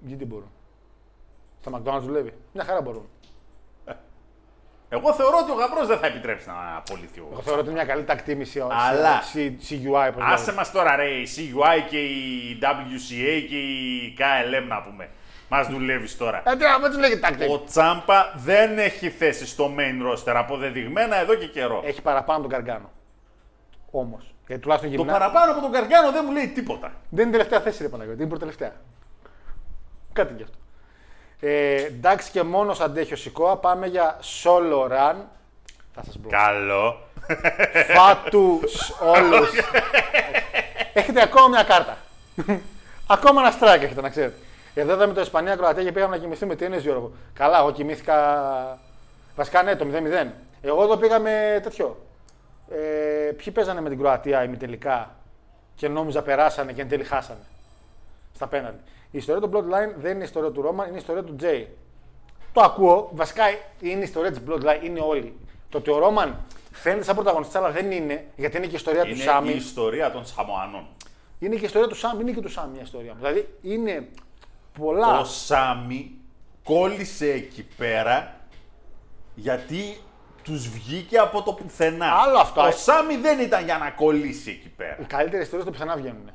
Γιατί δεν μπορούν. Στα McDonald's δουλεύει. Μια χαρά μπορούν. Εγώ θεωρώ ότι ο γαμπρός δεν θα επιτρέψει να απολυθεί ο Εγώ θεωρώ ότι είναι μια καλή τακτήμηση. Αλλά- CUI, πώς Άσε λέγεται. μας τώρα ρε, η CUI και η WCA και η KLM να πούμε. Μας δουλεύεις τώρα. Ε, τι να μην τους λέγεται τακτή. Ο Τσάμπα δεν έχει θέση στο main roster αποδεδειγμένα εδώ και καιρό. Έχει παραπάνω τον Καργκάνο. Όμως. Γιατί τουλάχιστον Το γυμνά. παραπάνω από τον Καργάνο δεν μου λέει τίποτα. Δεν είναι τελευταία θέση, ρε Παναγιώτη. Είναι προτελευταία. Κάτι γι' αυτό. Ε, εντάξει και μόνος αντέχει ο Σικόα. Πάμε για solo run. Θα σας πω. Καλό. Φάτους όλους. έχετε ακόμα μια κάρτα. ακόμα ένα strike έχετε να ξέρετε. Εδώ είδαμε το Ισπανία Κροατία και πήγαμε να κοιμηθούμε. Τι είναι Γιώργο; Καλά, εγώ κοιμήθηκα. Βασικά ναι, το 0-0. Εγώ εδώ πήγαμε τέτοιο. Ε, ποιοι παίζανε με την Κροατία ημιτελικά και νόμιζα περάσανε και εν τέλει χάσανε. Στα πέναντι. Η ιστορία του Bloodline δεν είναι η ιστορία του Ρόμαν, είναι η ιστορία του Τζέι. Το ακούω. Βασικά είναι η ιστορία της Bloodline, είναι όλοι. Το ότι ο Ρόμαν φαίνεται σαν πρωταγωνιστής, αλλά δεν είναι, γιατί είναι και η ιστορία του Είναι Σάμι. η ιστορία των Σαμοανών. Είναι και η ιστορία του Σάμι, είναι και του Σάμι μια ιστορία. Δηλαδή είναι πολλά. Ο Σάμι κόλλησε εκεί πέρα γιατί τους βγήκε από το πουθενά. Άλλο αυτό. Ο Σάμι δεν ήταν για να κολλήσει εκεί πέρα. Οι καλύτερες ιστορίες το πουθενά βγαίνουν.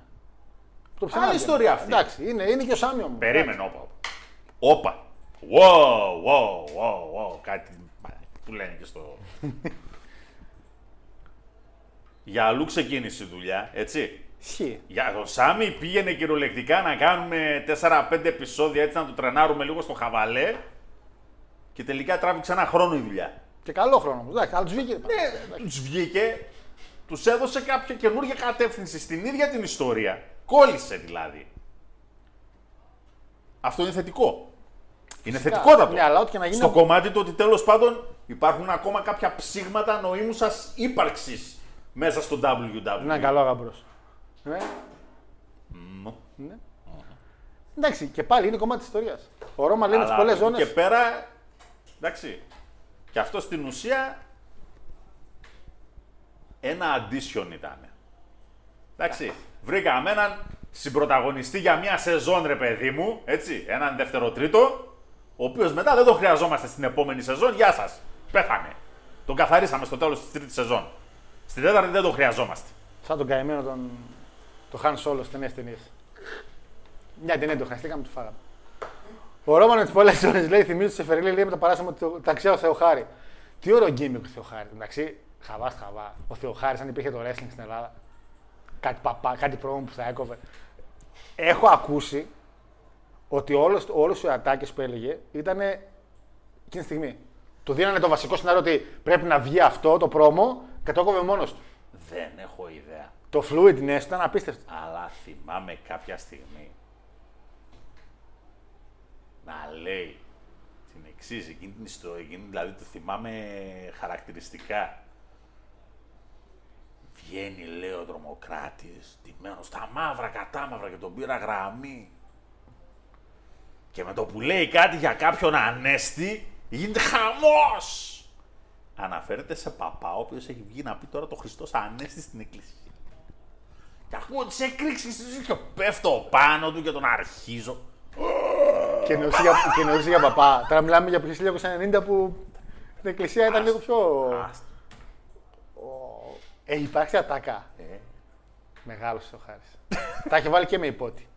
Το πουθενά Άλλη βγαίνουν. ιστορία αυτή. Εντάξει, είναι, είναι και ο Σάμι όμως. Περίμενε, όπα. Όπα. Wow, wow, wow, wow. Κάτι που λένε και στο... Για αλλού ξεκίνησε η δουλειά, έτσι. Ισχύει. Για τον Σάμι πήγαινε κυριολεκτικά να κάνουμε 4-5 επεισόδια έτσι να του τρενάρουμε λίγο στο χαβαλέ και τελικά τράβηξε ένα χρόνο η δουλειά. Και καλό χρόνο όμω. Εντάξει, αλλά τους βγήκε. Ναι, τους βγήκε, τους έδωσε κάποια καινούργια κατεύθυνση στην ίδια την ιστορία. Κόλλησε δηλαδή. Αυτό είναι θετικό. Είναι θετικότατο. Ναι, αλλά ό,τι και να γίνει. Στο κομμάτι του ότι τέλος πάντων υπάρχουν ακόμα κάποια ψήγματα νοήμουσα ύπαρξης μέσα στο WWE. Είναι καλό γαμπρός. Ναι. ναι. Εντάξει, και πάλι είναι κομμάτι της ιστορίας. Ο Ρώμα λέει με τι Αλλά πολλές από εκεί ζώνες. Και πέρα, εντάξει. Και αυτό στην ουσία ένα addition ήταν. Εντάξει. Βρήκαμε έναν συμπροταγωνιστή για μια σεζόν, ρε παιδί μου, έτσι, έναν δεύτερο-τρίτο, ο οποίος μετά δεν τον χρειαζόμαστε στην επόμενη σεζόν. Γεια σας. Πέθανε. Τον καθαρίσαμε στο τέλος της τρίτης σεζόν. Στην τέταρτη δεν τον χρειαζόμαστε. Σαν τον καημένο τον. Το Han Solo στις νέες ταινίες. Μια ταινία το χαστήκαμε, το φάγαμε. Ο Ρώμαν με τις πολλές ώρες λέει: Θυμίζει του Σεφερλή λέει με το παράσημο του ταξιά ο Θεοχάρη. Τι ωραίο gimmick ο Θεοχάρη. Εντάξει, χαβάς χαβά. Ο Θεοχάρης, αν υπήρχε το wrestling στην Ελλάδα. Κάτι παπά, κάτι promo που θα έκοβε. Έχω ακούσει ότι όλος όλος οι ατάκες που έλεγε ήταν εκείνη τη στιγμή. Του δίνανε το βασικό σενάριο ότι πρέπει να βγει αυτό το πρόμο και το έκοβε μόνος του. Δεν έχω ιδέα. Το fluidness ήταν απίστευτο. Αλλά θυμάμαι κάποια στιγμή να λέει την εξής, εκείνη την ιστορία, εκείνη, δηλαδή το θυμάμαι χαρακτηριστικά. Βγαίνει, λέει ο τρομοκράτης, τιμένος στα μαύρα, κατάμαυρα και τον πήρα γραμμή. Και με το που λέει κάτι για κάποιον ανέστη, γίνεται χαμός! Αναφέρεται σε παπά, ο οποίος έχει βγει να πει τώρα το Χριστός ανέστη στην εκκλησία. Και ακούω τις εκρήξεις και πέφτω πάνω του και τον αρχίζω. Και εννοούσε για, και εννοούσε για παπά. Τώρα μιλάμε για το 1990 που στην εκκλησία ήταν λίγο πιο. Άστα. Ε, υπάρχει ατάκα. Ε. Μεγάλο ο Χάρης. Τα έχει βάλει και με υπότι.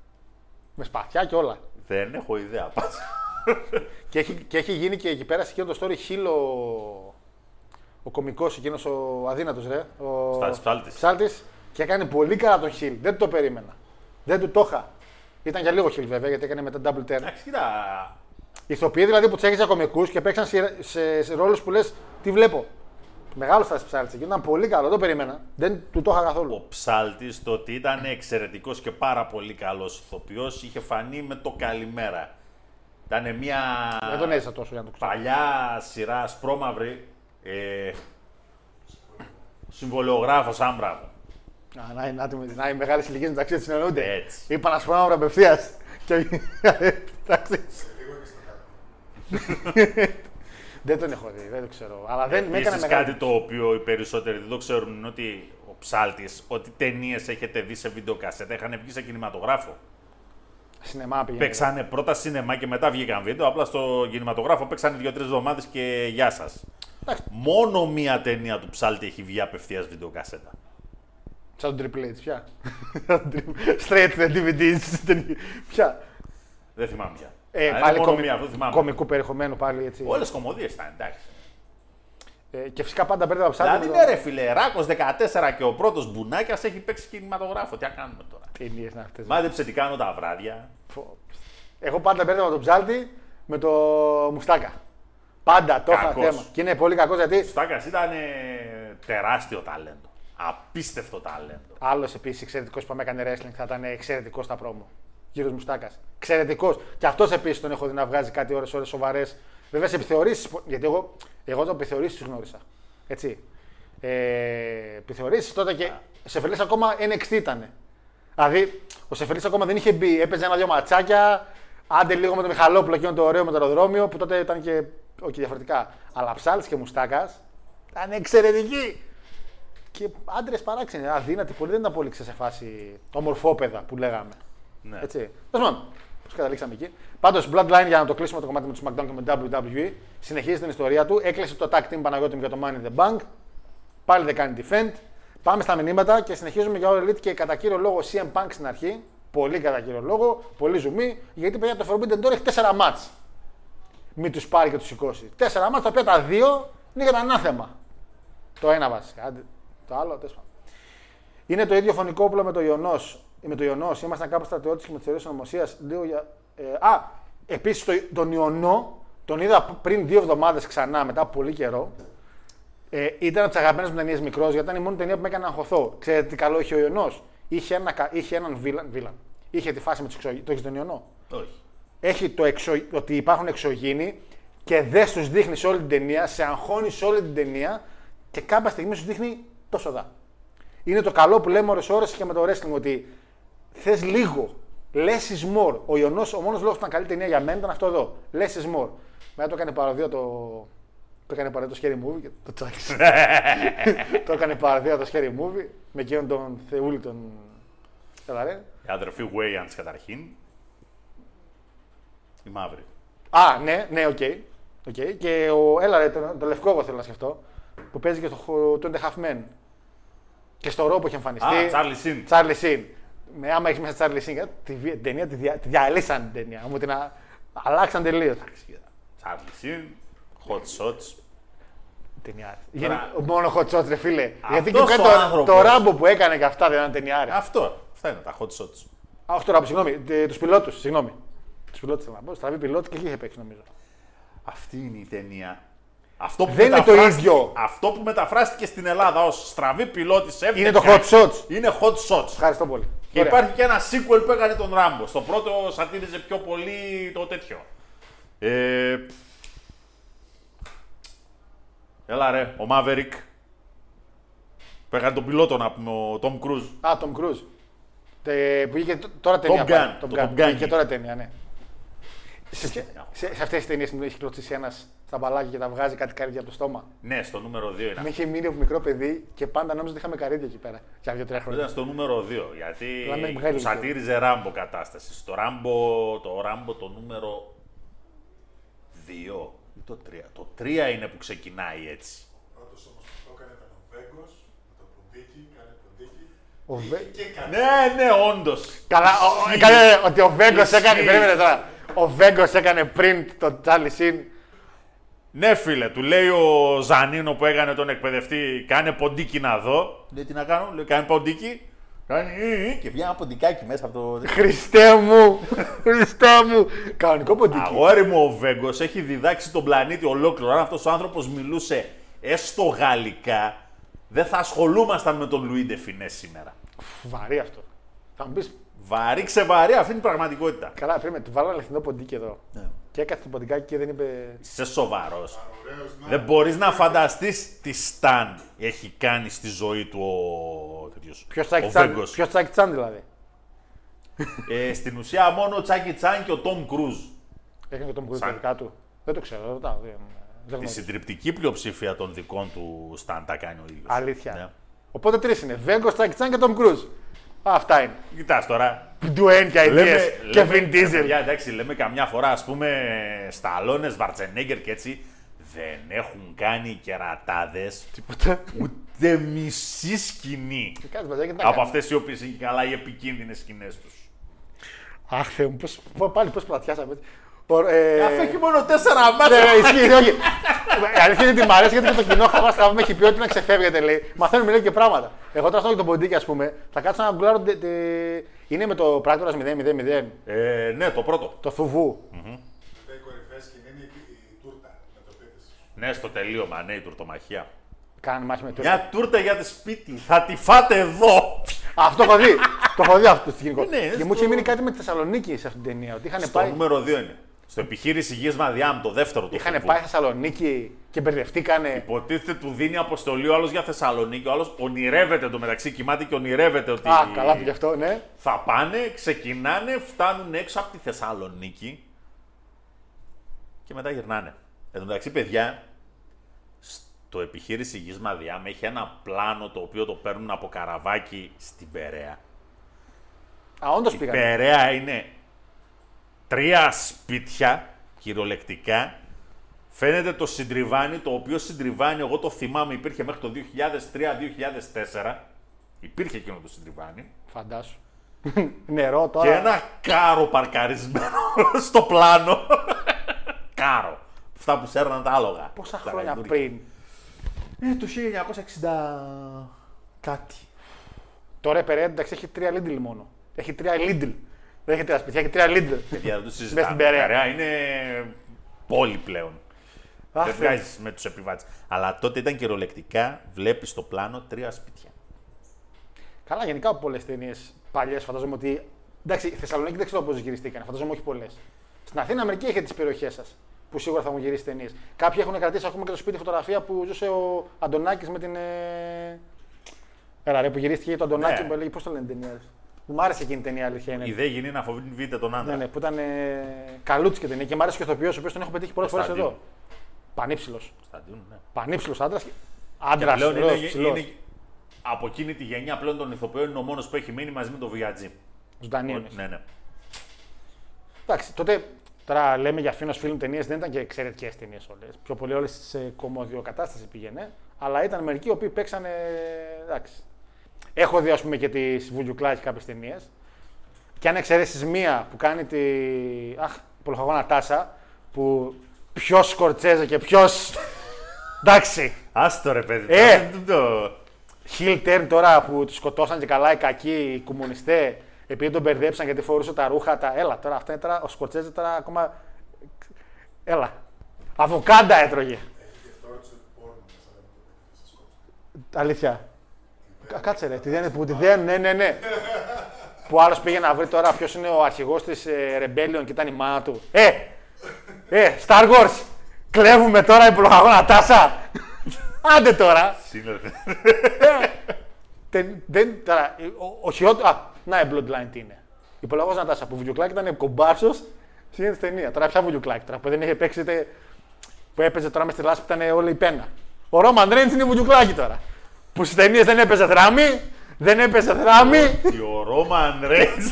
Με σπαθιά και όλα. Δεν έχω ιδέα. πάντως. Και έχει, και έχει γίνει και εκεί πέρα σε εκείνο το story χίλο ο κωμικό εκείνος ο αδύνατος ρε. Ο Στάτης Ψάλτης. Ψάλτης, και έκανε πολύ καλά τον χιλ. Δεν το περίμενα. Δεν του το είχα. Ήταν για λίγο χιλ βέβαια γιατί έκανε μετά double turn. Εντάξει, κοίτα. Ηθοποιοί δηλαδή που τους έχεις για κωμικού και παίξαν σε, σε, σε ρόλους που λες τι βλέπω. Μεγάλο Στάση Ψάλτης και ήταν πολύ καλό. Δεν το περίμενα. Δεν του το είχα καθόλου. Ο Ψάλτης το ότι ήταν εξαιρετικός και πάρα πολύ καλός ηθοποιός είχε φανεί με το καλημέρα. Ήταν μια Δεν τον έζησα τόσο για να το ξέρω. παλιά σειρά ασπρόμαυρη ε, συμβολιογράφος άμπραβο. Α, να, να, να, να οι μεγάλε ηλικίε μεταξύ του συνεννοούνται. Έτσι. Είπα να σου πω απευθεία. Και εντάξει. δεν τον έχω δει, δεν το ξέρω. Αλλά δεν με έκανε Επίσης μεγάλη. κάτι το οποίο οι περισσότεροι δεν το ξέρουν είναι ότι ο Ψάλτης, ότι ταινίες έχετε δει σε βιντεοκασέτα, είχαν βγει σε κινηματογράφο. Σινεμά πήγαινε. Παίξανε πρώτα σινεμά και μετά βγήκαν βίντεο. Απλά στο κινηματογράφο παίξανε δύο-τρεις εβδομάδες και γεια σας. Εντάξει. Μόνο μία ταινία του Ψάλτη έχει βγει απευθείας βιντεοκασέτα. Σαν τον Triple H, πια. Straight to the DVDs. Πια. Δεν θυμάμαι πια. Ε, Αλλά πάλι είναι μόνο κομι... μία, αυτό θυμάμαι. κομικού περιεχομένου πάλι έτσι. Όλες κομμωδίες ήταν, εντάξει. Ε, και φυσικά πάντα μπέρδευα ψάρι. Δηλαδή, ναι, ρε φιλε, Ράκος 14 και ο πρώτος Μπουνάκιας έχει παίξει κινηματογράφο. Τι να κάνουμε τώρα; Ταινίες να αυτέ. Μάντεψε τι κάνω τα βράδια. Εγώ πάντα μπέρδευα τον ψάλτη με το μουστάκα. Πάντα το είχα Κακός. θέμα. Και είναι πολύ κακός γιατί Στάκα ήταν ε, τεράστιο ταλέντο. Απίστευτο ταλέντο. άλλος επίσης εξαιρετικός που με έκανε wrestling θα ήταν εξαιρετικός στα πρόμο. Γύρω Μουστάκας. Εξαιρετικός. Και αυτός επίσης τον έχω δει να βγάζει κάτι ώρες ώρες σοβαρές. Βέβαια σε επιθεωρήσεις. Γιατί εγώ, εγώ το επιθεωρήσεις τους γνώρισα. Έτσι. Ε, επιθεωρήσεις τότε και ο Σεφελής ακόμα NXT ήταν. Δηλαδή ο Σεφελής ακόμα δεν είχε μπει. Έπαιζε ένα-δυο ματσάκια. Άντε λίγο με το Μιχαλόπουλο εκείνο το ωραίο με το αεροδρόμιο που τότε ήταν και όχι διαφορετικά. Αλλά Ψάλτη και Μουστάκας ήταν εξαιρετικοί. Και άντρες παράξενοι, αδύνατοι πολύ, δεν ήταν πολύ σε φάση ομορφόπεδα που λέγαμε. Ναι. Έτσι. Τέλος πάντων, πώ καταλήξαμε εκεί. Πάντως, Bloodline για να το κλείσουμε το κομμάτι με τους SmackDown και με WWE, συνεχίζει την ιστορία του. Έκλεισε το tag team Παναγιώτη για το Money in the Bank. Πάλι δεν κάνει defend. Πάμε στα μηνύματα και συνεχίζουμε για All Elite και κατά κύριο λόγο CM Punk στην αρχή. Πολύ κατά κύριο λόγο, πολύ ζουμί, γιατί παιδιά το Forbidden Door έχει 4 μάτς. Μην τους πάρει και τους σηκώσει. 4 μάτς τα οποία τα δύο είναι για το ανάθεμα. Το ένα βασικά. Άντε, Το άλλο, τέλος πάντων. Είναι το ίδιο φωνικό όπλο με το Ιωνός. Με το Ιωνό. Ήμασταν κάπου στρατιώτε και με τι θεωρίε ονομοσία. Λίγο για. Ε, α, επίσης το, τον Ιωνό τον είδα πριν δύο εβδομάδες ξανά μετά από πολύ καιρό. Ε, ήταν από τις αγαπημένες μου ταινίες μικρός γιατί ήταν η μόνη ταινία που με έκανε να αγχωθώ. Ξέρετε τι καλό είχε ο Ιωνός; Είχε, ένα, κα- είχε έναν βίλαν, βίλαν. Είχε τη φάση με του εξωγήνου. Το έχεις τον Ιωνό; Όχι. Έχει το εξω... ότι υπάρχουν εξωγήινοι και δεν του δείχνεις σε όλη την ταινία, σε αγχώνεις σε όλη την ταινία και κάποια στιγμή σου δείχνει τόσο δά. Είναι το καλό που λέμε ώρες ώρες και με το wrestling ότι θες λίγο. Less is more. Ο Ιωνός, ο μόνος λόγος που ήταν καλή ταινία για μένα ήταν αυτό εδώ. Less is more. Μετά το έκανε παρωδία το. Το έκανε παρωδία το Scary Movie και το τσάκισε. το έκανε παρωδία το Scary Movie με εκείνον τον Θεούλη τον. Έλα ρε. Η αδερφή Wayans καταρχήν. Η μαύρη. Α, ναι, ναι, OK. OK. Και ο, έλα ρε, το, το λευκό εγώ θέλω να σκεφτώ. Που παίζει και στο Two and a Half Men. Και στο ρο που έχει εμφανιστεί. Α, Charlie Sin. Τσάρλι Σιν. Με, άμα έχεις μέσα Τσάρλι Σιν, τη, βι- την ταινία τη, δια, τη διαλύσαν την ταινία. Μου την α, αλλάξαν τελείως. Charlie Sin, Hot Shots. Ταινιά. Τώρα- Μόνο hot shots, ρε φίλε. Γιατί και Αυτός κάτι ο το, άνθρωπος. το ράμπο που έκανε και αυτά δεν ήταν ταινιά. Αυτό. Αυτά είναι τα Hot Shots. Α, όχι το ράμπο, συγγνώμη. Τους πιλότους, συγγνώμη. Τους πιλότους θέλω να πω. Στραβή πιλότου και εκεί είχε παίξει νομίζω. Αυτή είναι η ταινία. Αυτό που Δεν είναι το μεταφράστηκε- ίδιο. Αυτό που μεταφράστηκε στην Ελλάδα ως στραβή πιλότη έφτιαξε. Είναι το hot shots. Είναι hot shots. Ευχαριστώ πολύ. Και Ωραία. υπάρχει και ένα sequel που έκανε τον Ράμπο. Στο πρώτο σατήριζε πιο πολύ το τέτοιο. Ε, Έλα ρε, ο Maverick. Που έκανε τον πιλότο να πούμε, ο Tom Cruise. Α, Tom Cruise. Τε, που είχε τ- τώρα ταινία. Gun, πάλι. το Top Gun. Top Gun. Είχε τώρα ταινία, ναι. Σε, σε, σε αυτές τις ταινίες έχει κλωτσίσει ένας στα μπαλάκια και τα βγάζει κάτι καρύδια από το στόμα. Ναι, στο νούμερο 2 είναι. Με είχε μείνει από μικρό παιδί και πάντα νόμιζα ότι είχαμε καρύδια εκεί πέρα. Για δύο-τρία Αυτό χρόνια. ήταν στο νούμερο 2. Γιατί Μιλάμε μεγάλη το ηλικία. σατήριζε Ράμπο κατάσταση. Στο Ράμπο, το Ράμπο το νούμερο 2 ή το 3. Το 3 είναι που ξεκινάει έτσι. Πρώτος όμως που το έκανε ήταν ο Βέγκος, με το ποντίκι, κάνει ποντίκι. Ο Βέ- Και έκανε. Ναι, ναι, όντως. Καλά, ο- ο- έκανε ότι ο Βέγκος Ισχύει. έκανε. Περίμενε τώρα. Ο Βέγκος έκανε πριν το Charlie Sheen. Ναι, φίλε, του λέει ο Ζανίνο που έκανε τον εκπαιδευτή, κάνε ποντίκι να δω. Λέει τι να κάνω, λέει κάνε ποντίκι. Κάνει «Ε, ε», και βγαίνει ένα ποντικάκι μέσα από το. Χριστέ μου! Χριστέ μου! Κανονικό ποντίκι. Αγόρι μου, ο Βέγκος έχει διδάξει τον πλανήτη ολόκληρο. Αν αυτός ο άνθρωπος μιλούσε έστω γαλλικά, δεν θα ασχολούμασταν με τον Λουί ντε Φινές σήμερα. Βαρύ αυτό. Θα μου πεις, Βαρύ, ξεβαρύ, αυτή είναι η πραγματικότητα. καλά, πρέπει του βάλω ένα αληθινό ποντίκι εδώ. Ναι. Και έκανε το ποντικάκι και δεν είπε. Είσαι σοβαρός. Ωραίος να Δεν μπορείς να φανταστείς τι stunt έχει κάνει στη ζωή του ο τέτοιος, Ποιος ο Τζάκι Τσαν, Βέγκος. ποιος Τζάκι Τσαν δηλαδή; Ε, στην ουσία μόνο ο Τζάκι Τσαν και ο Τομ Κρουζ. Έκανε και τον Κρουζ τα Σαν- δικά του. Δεν το ξέρω, ρωτάω. Δεν, δεν Τη γνωρίζω. συντριπτική πλειοψηφία των δικών του σταν τα κάνει ο ίδιος. Αλήθεια. Οπότε τρεις είναι. Βέγκος, τσάκι τσάν και τον Κρούζ. Αυτά είναι. Κοιτάς τώρα. Ντουέν και ideas και λέμε- Vin Diesel. παιδιά, εντάξει, λέμε καμιά φορά, ας πούμε, Σταλόνες, Βαρτσενέγκερ και έτσι, δεν έχουν κάνει κερατάδες Τίποτα. ούτε μισή σκηνή Κάτσε παιδιά, γιατί να από κάνουμε. αυτές οι οποίες είναι καλά οι επικίνδυνες σκηνές τους. Αχ, Θεέ μου, πώς, πο- πάλι πώς πλατιάσαμε. Έτσι. Ω, ε, Αφού έχει μόνο τέσσερα Ναι, μάτια. ναι, ισχύει, όχι. Η αλήθεια είναι ότι μ' αρέσει γιατί και το κοινό χαβά χαβά με έχει πει ότι να ξεφεύγετε, λέει. Μαθαίνουμε λέει και πράγματα. Εγώ τώρα στο το ποντίκι, ας πούμε, θα κάτσω να γκουλάρω. τε- τε- Είναι με το πράκτορα 000, Ε, ναι, το πρώτο. το θουβού. Βέβαια η κορυφαία σκηνή είναι η, η τούρτα με το πίτες. Ναι, στο τελείωμα, ναι, η τουρτομαχία. Κάνει μάχη με το. Μια τούρτα για τη σπίτι. Θα τη φάτε εδώ. Αυτό έχω δει. το έχω δει αυτό στην κοινικό. Ναι, και στο- μου είχε μείνει κάτι με τη Θεσσαλονίκη σε αυτήν την ταινία. Ότι είχαν Στο πάει, νούμερο 2 είναι. Στο επιχείρηση Γης Μαδιάμ, το δεύτερο του. είχαν φοβού. πάει Θεσσαλονίκη και μπερδευτήκανε. Υποτίθεται του δίνει αποστολή ο άλλος για Θεσσαλονίκη. Ο άλλος ονειρεύεται το μεταξύ, κοιμάται και ονειρεύεται ότι. Α, καλά που γι' αυτό, ναι. Θα πάνε, ξεκινάνε, φτάνουν έξω από τη Θεσσαλονίκη και μετά γυρνάνε. Εν τω μεταξύ, παιδιά, στο επιχείρηση Γης Μαδιάμ έχει ένα πλάνο το οποίο το παίρνουν από καραβάκι στην Περαία. Α, όντως Η πήγανε. Περαία είναι τρία σπίτια, κυριολεκτικά. Φαίνεται το συντριβάνι, το οποίο συντριβάνι, εγώ το θυμάμαι, υπήρχε μέχρι το 2003-2004. Υπήρχε εκείνο το συντριβάνι. Φαντάσου. Νερό τώρα. Και ένα κάρο παρκαρισμένο στο πλάνο. κάρο. Αυτά που σέρναν τα άλογα. Πόσα Τα χρόνια γαϊδούρια. πριν. Ε, το 1960 κάτι. Τώρα η Περέα εντάξει έχει τρία Lidl μόνο. Έχει τρία Lidl. Δεν έχει τρία σπίτια, έχει τρία Lidl. Για να το Μες στην συζητάμε. Περαία. Περαία είναι πόλη πλέον. Αχ, Δεν Θεέ. βγάζεις με τους επιβάτες. Αλλά τότε ήταν κυριολεκτικά, βλέπεις στο πλάνο τρία σπίτια. Καλά, γενικά από πολλές ταινίες παλιές φαντάζομαι ότι. Εντάξει, η Θεσσαλονίκη δεν ξέρω πώς γυριστήκαν. Φαντάζομαι όχι πολλές. Στην Αθήνα μερικοί έχετε τις περιοχές σας που σίγουρα θα μου γυρίσει ταινίες. Κάποιοι έχουν κρατήσει ακόμα και το σπίτι φωτογραφία που ζούσε ο Αντωνάκης με την. Ε... Έλα, ρε, που γυρίστηκε το Αντωνάκη Ναι. που έλεγε. Πώς το λένε την ταινία. Ρε. Μ' άρεσε εκείνη η ταινία, αλήθεια είναι. Η δε γυνή να φοβείται τον άντρα. Ναι, ναι, που ήταν ε... καλούτσι και ταινία. Και μ' άρεσε και ο ηθοποιός, ο οποίος τον έχω πετύχει πολλές φορές Κωνσταντίνο. εδώ. Πανύψηλος. Κωνσταντίνου, ναι. Πανύψηλος άντρας. Και Άντρας, πλέον είναι, ψηλός. είναι, από εκείνη τη γενιά πλέον των ηθοποιών είναι ο μόνος που έχει μείνει μαζί με τον Βιατζή. Ζωντανή. Ναι, ναι. Εντάξει, τότε τώρα λέμε για φίνο φίλων ταινίες, δεν ήταν και εξαιρετικές ταινίες όλες. Πιο πολύ όλες σε κομμωδιοκατάσταση πήγαινε. Αλλά ήταν μερικοί οι οποίοι παίξανε. Εντάξει. Έχω δει, ας πούμε, και τη Βουγιουκλάκη κάποιες ταινίες. Και αν εξαιρέσεις μία που κάνει τη. Αχ, Πολυχαγόνα Τάσα, που ποιος Σκορτσέζε και ποιος. Εντάξει. Άστο ρε παιδί. Ε! τώρα, δεν το- Hill turn τώρα που τους σκοτώσαν και καλά οι κακοί οι κομμουνιστές, επειδή τον μπερδέψαν γιατί φορούσε τα ρούχα. Τα... Έλα τώρα, αυτά είναι τώρα. Ο Σκοτσέζε τώρα ακόμα. Έλα. Αβοκάντα έτρωγε. Τώρα Αλήθεια. Κα- Κάτσε ρε, τη δένε, που τη δένουν, ναι, ναι, ναι. που άλλος πήγε να βρει τώρα ποιος είναι ο αρχηγός της ε, Rebellion και ήταν η μάνα του. Ε! Ε, Star Wars! Κλέβουμε τώρα υπολογαγόνα τάσα! Άντε τώρα! Σύνολε. Δεν, δεν, τώρα, ο, ο χειρότερο. Α, να η Bloodline τι είναι. Υπολογαγό Νατάσα που βουλιουκλάκι ήταν κομπάρσος στην ταινία. Τώρα πια βουλιουκλάκι τώρα που δεν είχε παίξει είτε. που έπαιζε τώρα μες στη λάσπη ήταν όλη η πένα. Ο Ρόμαν Ρέντ είναι βουλιουκλάκι τώρα. Που στις ταινίες δεν έπαιζε δράμη, δεν έπαιζε δράμη. Και ο Ρόμαν Ρέιτς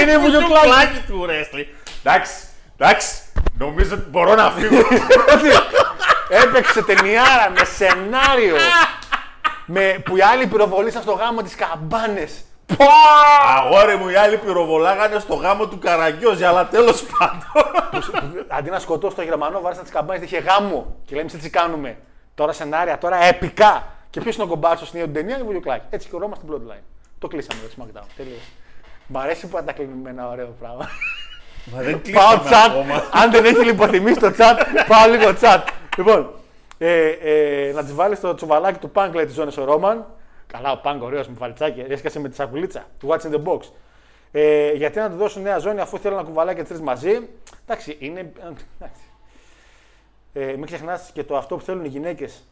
Είναι βουλιουκλάκι. βουλιουκλάκι του wrestling. Εντάξει, εντάξει. Νομίζω ότι μπορώ να φύγω. Έπαιξε ταινιάρα με σενάριο. με, που οι άλλοι πυροβολήσαν στο γάμο τις καμπάνες. Αγόρι μου, οι άλλοι πυροβολάγανε στο γάμο του Καραγκιόζη, αλλά τέλος πάντων. Αντί να σκοτώσει το Γερμανό, βάρεσαν τις καμπάνες, είχε γάμο. Και λέμε έτσι κάνουμε; Τώρα σενάρια, τώρα επικά. Και ποιος είναι ο κομπάρσο στην ίδια την ταινία, η Βουλιουκλάκη. Έτσι και ο Ρώμα στην Bloodline. Το κλείσαμε το SmackDown. Τελείω. Μ' αρέσει που τα κλείνουμε με ένα ωραίο πράγμα. Μα δεν πάω κλείσαμε chat. ακόμα. Αν δεν έχει λιποθυμίσει το chat, πάω λίγο chat. Λοιπόν, ε, ε, να τη βάλεις το τσουβαλάκι του Punk, λέει της ζώνης ο Ρόμαν. Καλά, ο Punk ωραίος με φαλτσάκι, έσκασε με τη σακουλίτσα του What's in the Box. Ε, γιατί να του δώσουν νέα ζώνη αφού θέλουν να κουβαλάει και τρεις μαζί. Εντάξει, είναι. εντάξει. Ε, μην ξεχνάς και το αυτό που θέλουν οι γυναίκες.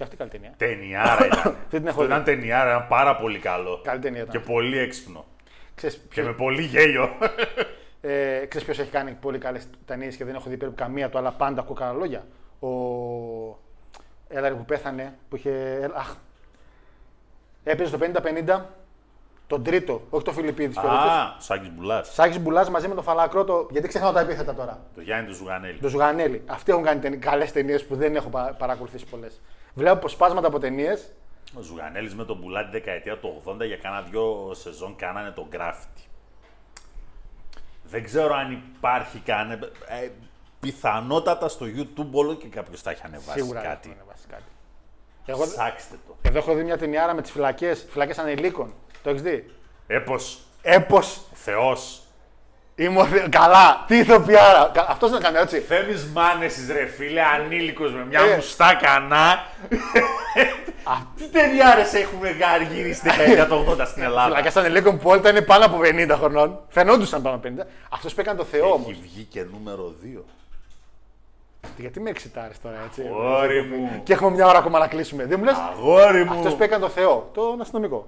Και αυτή καλή ταινία. Ταινιάρα ήταν. Δεν την έχω Αυτό δει. ήταν ταινιάρα, ήταν πάρα πολύ καλό. Καλή ταινία ήταν. Και πολύ έξυπνο. Ξέρεις, Και ποιο, με πολύ γέλιο. ε, ξέρεις ποιος έχει κάνει πολύ καλές ταινίες και δεν έχω δει περίπου καμία του, αλλά πάντα ακούω καλά λόγια. Ο... Έλα ρε που πέθανε, που είχε... έλα, Αχ. Έπαιζε το 50-50, τον τρίτο, όχι το Φιλιππίδης. και ο τέτοιος. Α, ο Σάκης Μπουλάς. Σάκης Μπουλάς μαζί με τον Φαλακρό, το... γιατί ξεχνάω τα επίθετα τώρα. Το Γιάννη του Ζουγανέλη. Το Ζουγανέλη. Αυτοί έχουν κάνει ταινί... καλές ταινίες που δεν έχω πα- παρακολουθήσει πολλές. Βλέπω αποσπάσματα από ταινίες. Ο Ζουγανέλης με τον Μπουλά την δεκαετία του 80 για κάνα δυο σεζόν κάνανε τον γκράφιτι. Δεν ξέρω αν υπάρχει κάνε... Ε, πιθανότατα στο YouTube όλο και κάποιος θα έχει ανεβάσει Σίγουρα κάτι. έχουν ανεβάσει κάτι. Εγώ... Ψάξτε το. Εδώ έχω δει μια ταινιάρα με τις φυλακές, φυλακές ανηλίκων. Το έχεις δει; Έπος, Έπος Θεός. Είμαι ο Θεός. Καλά, τι ηθοποιάρα. Κα- Αυτός δεν έκανε έτσι. Θέμης Μάνεσης ρε φίλε, ανήλικος με μια Ε. μουστά κανά. Τι ταιριάρες έχουμε γάρει γύρει στη δεκαετία του 80 στην Ελλάδα; Φυλακές ανηλίκων που όλοι ήταν πάνω από 50 χρονών. Φαινόντουσαν πάνω από 50. Αυτός που έκανε το Θεό Έχει όμως. βγει και νούμερο 2. Γιατί με εξητάρεις τώρα έτσι. Αγόρι μου. Και έχουμε μια ώρα ακόμα να κλείσουμε. Δεν μου λες. Αγόρι μου. Αυτός που έκανε το Θεό. Τον αστυνομικό.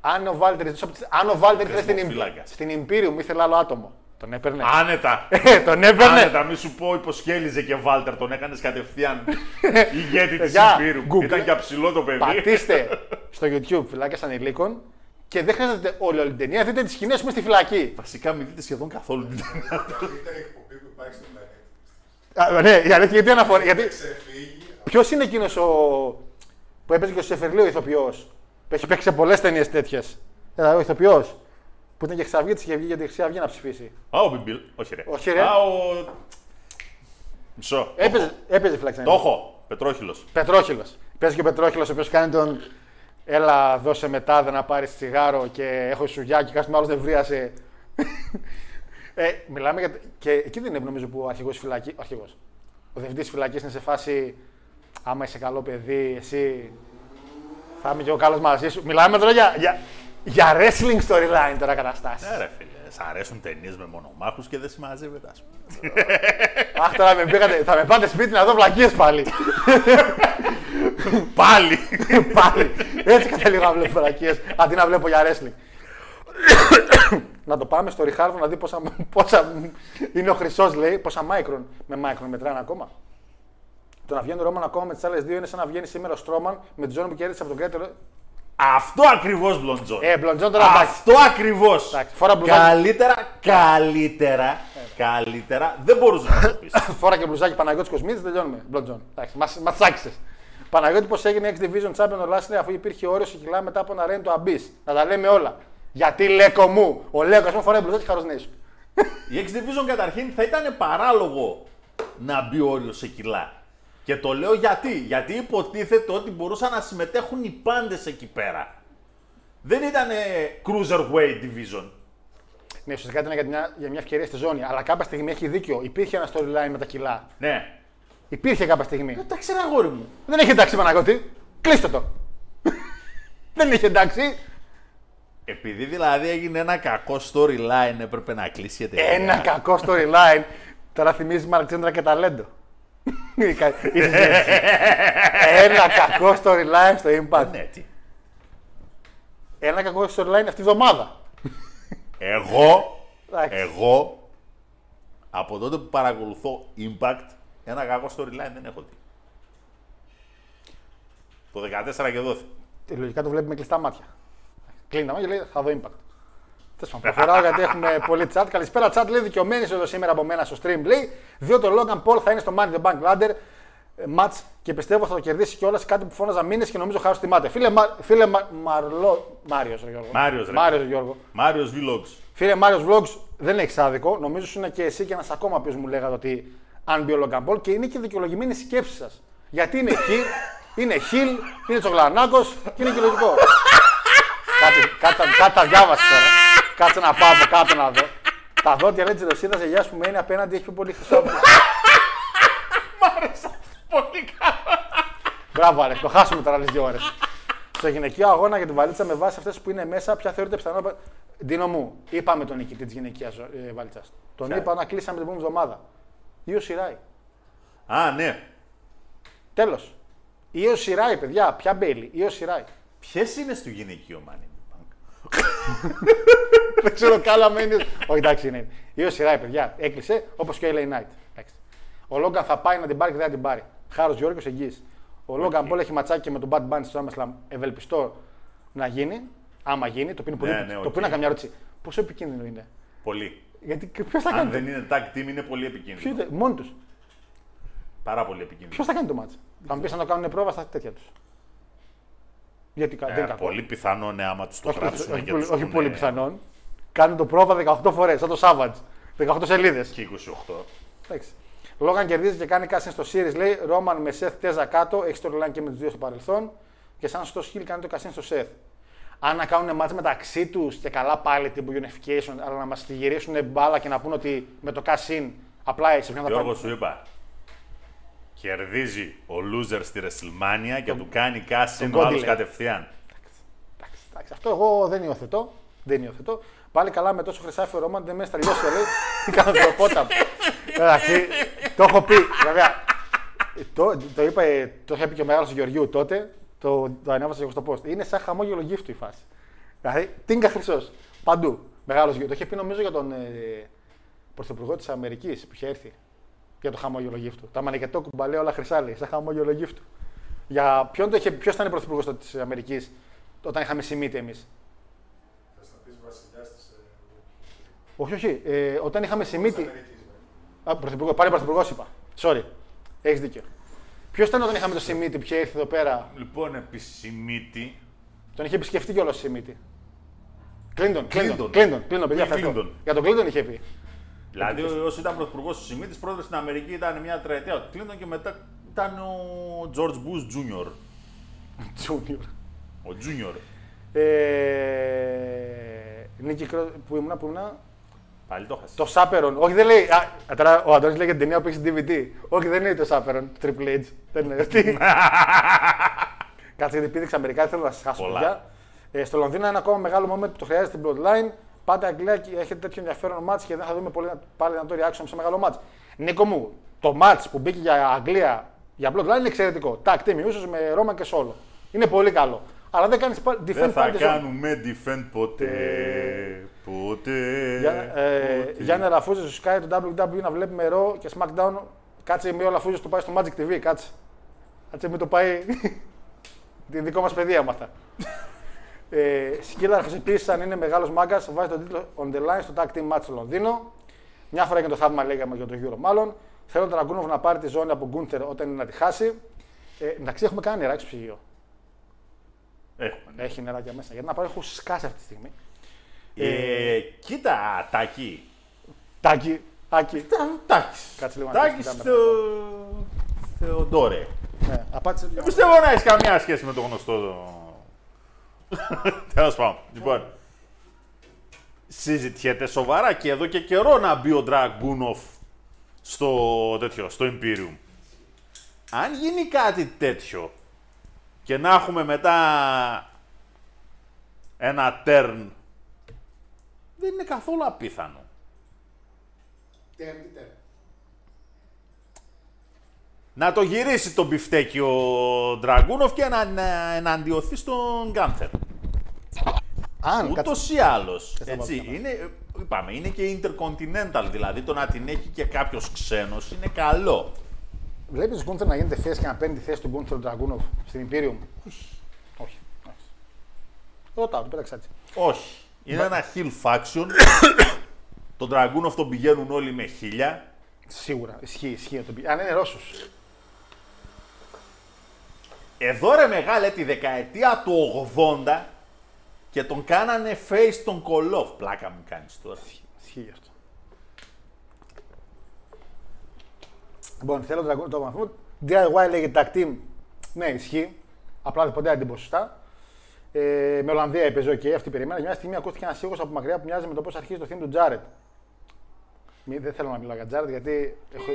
Αν ο Βάλτερ, αν ο Βάλτερ ήθελε στην, Φύλακας. στην Imperium ήθελε άλλο άτομο. Τον έπαιρνε. Άνετα. Ε, τον έπαιρνε. Άνετα, μη σου πω υποσχέλιζε και Βάλτερ, τον έκανε κατευθείαν ηγέτη της Παιδιά, Υπήρου. Google. Ήταν και ψηλό το παιδί. Πατήστε στο YouTube φυλάκια ανηλίκων και δεν χρειάζεται όλη, όλη την ταινία. Δείτε τις σκηνές που είναι στη φυλακή. Βασικά μην δείτε σχεδόν καθόλου την ταινία. Ήταν εκπομπή που υπάρχει στο Planet. Α, ναι, η αλήθεια γιατί αναφορά. Γιατί... Ξεφύγει. Ποιος είναι εκείνος ο. που έπαιζε και ο Σεφερλίου ηθοποιός; Που έχει παίξει σε πολλές ταινίες τέτοιες. Ο ηθοποιός. Που ήταν και Χρυσαυγή τη είχε βγει για τη Χρυσή Αυγή να ψηφίσει. Α, ο Μπιμπίλ. Όχι ρε. Όχι, ρε. Α, ο... Μισό. Έπαιζε, έπαιζε φυλακή Το έχω. Πετρόχυλος. Πετρόχυλος. Παίζει και ο Πετρόχυλος, ο οποίος κάνει τον. Έλα, δώσε μετά να πάρεις τσιγάρο και έχω σουγιά και κάποιο άλλος δεν βρίασε. ε, μιλάμε για. Και εκεί δεν είναι νομίζω που ο αρχηγός φυλακή. Ο αρχηγός. Ο διευθυντής φυλακής είναι σε φάση. Άμα είσαι καλό παιδί, εσύ θα είμαι και ο καλός μαζί σου. Μιλάμε τώρα για, για, για wrestling storyline τώρα καταστάσεις. Ναι, ρε φίλε. Σ' αρέσουν ταινίες με μονομάχους και δεν συμμαζεύεται, ας πούμε. Αχ, τώρα με πήγατε, θα με πάτε σπίτι να δω βλακίες πάλι. Πάλι! πάλι. Έτσι καταλήγω να βλέπω βλακίες αντί να βλέπω για wrestling. να το πάμε στο Ριχάρδο να δει πόσα, πόσα είναι ο χρυσός, λέει. Πόσα μάικρον με μάικρον μετράνε ακόμα. Το να βγαίνει ο Ρόμαν ακόμα με τις άλλες δύο είναι σαν να βγαίνει σήμερα ο Στρόμαν με τη ζώνη που κέρδισε από τον Κρέτερ. Αυτό ακριβώς Μπλοντζόν. Ε, Μπλοντζόν τώρα εντάξει. Αυτό ακριβώς. Εντάξει, φορά μπλουζάκι. Καλύτερα, καλύτερα, καλύτερα δεν μπορούσε να το πεις. Φόρα και μπλουζάκι Παναγιώτης Κοσμίδης, τελειώνουμε. Μπλοντζόν. Εντάξει, μας τσάκισε. Παναγιώτη, πώς έγινε X Division Champion ο Λάσλι αφού υπήρχε όριο σε κιλά μετά από ένα ρέν του Abyss. Να τα λέμε όλα. Γιατί λέκο μου, ο Λέκος, α πούμε, φοράει μπλουζάκι χαρός σου. Η X Division καταρχήν θα ήταν παράλογο να μπει όριο σε κιλά. Και το λέω γιατί. Γιατί υποτίθεται ότι μπορούσαν να συμμετέχουν οι πάντες εκεί πέρα. Δεν ήταν cruiserweight division. Ναι, ουσιαστικά ήταν για μια, για μια ευκαιρία στη ζώνη. Αλλά κάποια στιγμή έχει δίκιο. Υπήρχε ένα storyline με τα κιλά. Ναι. Υπήρχε κάποια στιγμή. Εντάξει, ρε αγόρι μου. Δεν έχει εντάξει Παναγιώτη. Κλείστε το. Δεν είχε εντάξει. Επειδή δηλαδή έγινε ένα κακό storyline, έπρεπε να κλείσει η εταιρεία. Ένα κακό storyline. Τώρα θυμίζει Μαρξέντρα και ταλέντο. Η κα- η συζήτηση. Ένα κακό storyline στο Impact. Ναι, τι. Ένα κακό storyline αυτή τη βδομάδα. Εγώ, Εντάξει. εγώ, από τότε που παρακολουθώ Impact, ένα κακό storyline δεν έχω δει. Το 14 και δόθη. Ε, Λογικά το βλέπει με κλειστά μάτια. Κλείνει τα μάτια και λέει θα δω impact. Τέλος πάντων, προχωράω γιατί έχουμε πολύ chat. Καλησπέρα, chat. Λέει δικαιωμένης εδώ σήμερα από μένα στο stream. Λέει διότι ο Logan Paul θα είναι στο Money in the Bank Ladder ε, match και πιστεύω θα το κερδίσει κιόλας κάτι που φώναζα μήνες και νομίζω χάρο τιμάται. Φίλε, Μα, φίλε Μα, Μαρλό. Μάριος Γιώργο. Μάριος, ρε. Μάριος, Γιώργο. Μάριος Vlogs. Φίλε Μάριος Vlogs, δεν έχεις άδικο. Νομίζω σου είναι και εσύ και ένας ακόμα που μου λέγατε ότι αν μπει ο Logan Paul και είναι και δικαιολογημένη η σκέψη σας. Γιατί είναι χιλ, είναι χιλ, είναι τσογλανάκο και είναι και λογικό. Κάτσε, κάτσε, κάτσε τα διάβασες τώρα. Κάτσε να πάω από κάτω να δω. Τα δόντια λέει της Ρωσίδας σε γεια που μένει απέναντι έχει πιο πολύ χρυσό. από- Πολύ καλά. Μπράβο, Άλεξ, το χάσουμε τώρα άλλε δύο ώρες. Στο γυναικείο αγώνα για την βαλίτσα με βάση αυτές που είναι μέσα, ποια θεωρείται πιθανό. Ντίνο μου, είπαμε τον νικητή της γυναικείας ε, βαλίτσας. Τον Ποια; είπα να κλείσαμε την επόμενη εβδομάδα. Η Io Shirai. Α, ναι. Τέλος. Η Io Shirai, παιδιά, ποια Bayley. Η Io Shirai. Ποιες είναι στο γυναικείο Money in the Bank? Δεν ξέρω κάλα μένει. Όχι, εντάξει είναι. Ή ο Σιράι, παιδιά. Έκλεισε όπως και ο LA Knight. Εντάξει. Ο Λόγκαν θα πάει να την πάρει και δεν θα την πάρει. Χάρος Γιώργος εγγύης. Ο Λόγκαν Πολ έχει ματσάκι και με τον Bad Bunny στο SummerSlam. Ευελπιστώ να γίνει. Άμα γίνει, το οποίο είναι πολύ. Ναι, επικίνδυνο. ναι, Το οποίο οκ. είναι καμιά ερώτηση. Πόσο επικίνδυνο είναι; Πολύ. Γιατί ποιος θα Αν κάνει. δεν το... είναι tag team είναι πολύ Ποιος επικίνδυνο. είναι, μόνοι τους. Πάρα πολύ επικίνδυνο. Ποιος θα κάνει το μάτσα. Θα μου πεις να το κάνουν πρόβα στα τέτοια τους. Γιατί κα- δεν είναι Ε, κακό. πολύ πιθανό ναι, άμα τους το όχι, γράψουν όχι, και πολύ, τους όχι πούνε πολύ πιθανόν. Κάνουν το πρόβα 18 φορές, σαν το Savage. 18 σελίδες. Και 28. Εντάξει. Λόγαν κερδίζει και κάνει κάσιν στο Series. Λέει Ρόμαν με Σεθ Τέζα κάτω. Έχει το storyline και με τους δύο στο παρελθόν. Και σαν στο Χιλ κάνει το κασίν στο Σεθ. Αν να κάνουν μάτς μεταξύ τους και καλά πάλι τύπου Unification, αλλά να μας τη γυρίσουν μπάλα και να πούνε ότι με το κασίν απλά σε ποιον θα Γιώργος πάρει. σου είπα. Κερδίζει ο loser στη WrestleMania και του κάνει κάσιν τον ο άλλος Cody, λέει. κατευθείαν. Εντάξει, εντάξει, αυτό εγώ δεν υιοθετώ. Δεν υιοθετώ. Πάλι καλά με τόσο χρυσάφι ο Ρόμαν δεν με στα λιώσει λέει. Τι κάνω το πότα. Εντάξει, το έχω πει. Βέβαια, το, το, είπα, ε, το είχε πει και ο μεγάλος Γεωργιού τότε. Το, το ανέβασα και εγώ στο post. Είναι σαν χαμόγελο γύφτου η φάση. Δηλαδή, τίνκα χρυσός. Παντού. Μεγάλος Γεωργιού. Το είχε πει νομίζω για τον ε, πρωθυπουργό της Αμερικής που είχε έρθει. Για το χαμόγελο γύφτου. Τα μανικετό κουμπαλέ όλα χρυσά λέει. Σαν χαμόγελο γύφτου. Για ποιον το είχε, ποιος ήταν πρωθυπουργός της Αμερικής όταν είχαμε σημείτη εμείς; Θες να πεις βασιλιάς της... ε, Όχι, όχι. Ε, όταν είχαμε σημείτη. Αμερικής, ναι. Α, πρωθυπουργό, πάλι πρωθυπουργός είπα. Sorry. Έχεις δίκιο. Ποιος ήταν όταν είχαμε το Σιμίτη που είχε έρθει εδώ πέρα, Λοιπόν, επισημίτη. τον είχε επισκεφτεί κιόλας ο Σιμίτη. Κλίντον, Κλίντον, Κλίντον. Κλίντον, Κλίντον, παιδιά, Bill ευχαριστώ. Clinton. Για τον Κλίντον είχε πει. Δηλαδή, όσο ήταν πρωθυπουργός του Σιμίτη, πρόεδρο στην Αμερική ήταν μια τριετία ο Κλίντον και μετά ήταν ο George Bush Jr. Τζούνιορ. Ο Junior. Ε, Νίκη Κρό... που ήμουνα, που ήμουνα; Πάλι το χάσεις. Το Σάπερον. Όχι, δεν λέει. Α, τώρα ο Αντώνης λέει για την ταινία που έχει στην DVD. Όχι, δεν είναι το Σάπερον. Triple H. Δεν είναι. Τι; Κάτσε γιατί πήδηξα Αμερικά, θέλω να σας χάσω. Πολλά. παιδιά. Ε, στο Λονδίνο ένα ακόμα μεγάλο moment που το χρειάζεται στην Bloodline. Πάτε Αγγλία και έχετε τέτοιο ενδιαφέρον μάτς και δεν θα δούμε πολύ, πάλι να το reaction σε μεγάλο μάτς. Νίκο μου, το μάτς που μπήκε για Αγγλία για Bloodline είναι εξαιρετικό. Tag team ίσως με Ρώμα και Σόλο. Είναι πολύ καλό. Αλλά δεν κάνεις defend Δεν θα party zone. κάνουμε defend ποτέ. Ποτέ. Για, ε, ποτέ. Γιάννη Ραφούζης σου κάνει το WWE να βλέπουμε ρο και SmackDown. Κάτσε με ο Ραφούζης το πάει στο Magic TV. Κάτσε. Κάτσε μην το πάει. τη δικό μας παιδεία με αυτά. Ε, Σκύλαρχο επίση, αν είναι μεγάλος μάγκας, βάζει τον τίτλο On the Line στο Tag Team Match στο Λονδίνο. Μια φορά και το θαύμα λέγαμε για το Euro μάλλον. Θέλω τον Αγκούνοβ να πάρει τη ζώνη από Γκούντερ όταν είναι να τη χάσει. Ε, εντάξει, έχουμε κάνει νεράκι στο ψυγείο. Έχουμε. ναι. Έχει νεράκια μέσα. Γιατί να πάρει, έχω σκάσει αυτή τη στιγμή. Ε, κοίτα, Τάκη. Τάκι, τάκι. Τάκης. Κάτσε λίγο να Τάκης κοιτάμε. στο... Θεοντόρε. Ναι, απάντησε. Δεν πιστεύω να έχεις καμία σχέση με το γνωστό. Τέλος πάντων. Λοιπόν. Συζητιέται σοβαρά και εδώ και καιρό να μπει ο Ντραγκούνοφ στο τέτοιο, στο Imperium. Αν γίνει κάτι τέτοιο και να έχουμε μετά ένα turn. Δεν είναι καθόλου απίθανο. Να το γυρίσει το μπιφτέκι ο Ντραγκούνοφ και να, να εναντιωθεί στον Γκάνθερ. Αν Ούτως κάτσε- ή άλλως. θα πάω Έτσι. καλά. Είναι, είπαμε, είναι και intercontinental. Δηλαδή το να την έχει και κάποιος ξένος είναι καλό. Βλέπεις Γκούντερ να γίνεται face και να παίρνει τη θέση του Γκούντερ Ντραγκούνοφ στην Imperium; Όχι. Όχι. Εντάξει. Ρωτάω, το πέταξα έτσι. Όχι. Είναι ένα hill faction. τον Dragunov τον πηγαίνουν όλοι με χίλια. Σίγουρα. Ισχύει, ισχύει. να το πει. Αν είναι Ρώσος. Εδώ ρε μεγάλε τη δεκαετία του 80 και τον κάνανε face τον Κολόφ. Πλάκα μου κάνεις τώρα. Ισχύει αυτό. Λοιπόν, θέλω να το μαθούμε. DIY λέγεται tag team. Ναι, ισχύει. Απλά ποτέ δεν την πω σωστά. Ε, με Ολλανδία έπαιζε, OK, αυτή περιμένα. Μια στιγμή ακούστηκε ένας ήχος από μακριά που μοιάζει με το πώς αρχίζει το theme του Τζάρετ. Μη, δεν θέλω να μιλάω για Τζάρετ γιατί έχω,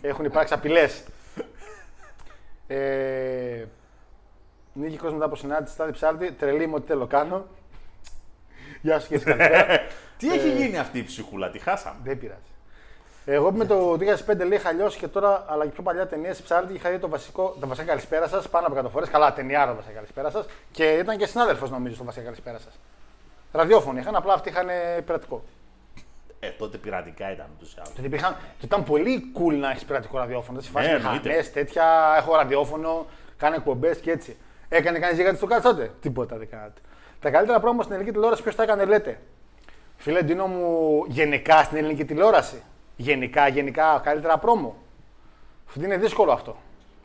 έχουν υπάρξει απειλές. Ε, Νίκη κόσμο μετά από συνάντηση, στάδι ψάρτη, τρελή μου ό,τι θέλω κάνω. Γεια σου και εσύ καλησπέρα. Τι έχει γίνει αυτή η ψυχούλα, τη χάσαμε. Δεν πειράζει. Εγώ με το 2005 λέει είχα λιώσει και τώρα, αλλά και πιο παλιά ταινίες ψάρτη είχα δει το βασικό, το βασικά καλησπέρα σας πάνω από 100 φορές. Καλά, ταινιάρα βασικά καλησπέρα σας και ήταν και συνάδελφος νομίζω στο βασικά καλησπέρα σας. Ραδιόφωνο είχαν, απλά αυτοί είχαν πειρατικό. Ε, τότε πειρατικά ήταν ούτως ή άλλως. Τότε υπήρχαν, τότε ήταν πολύ cool να έχεις πειρατικό ραδιόφωνο. Δεν Ναι, ναι, εννοείται. χαμές, τέτοια, έχω ραδιόφωνο, κάνω εκπομπές και έτσι. Έκανε κανείς γίγαντη στο κάτω τότε; Τίποτα δεν κάνατε. Τα καλύτερα πρόμο στην ελληνική τηλεόραση ποιος τα έκανε, λέτε; Φίλε Ντίνο μου, γενικά στην ελληνική τηλεόραση; Γενικά, γενικά, καλύτερα πρόμο; Αυτό είναι δύσκολο αυτό.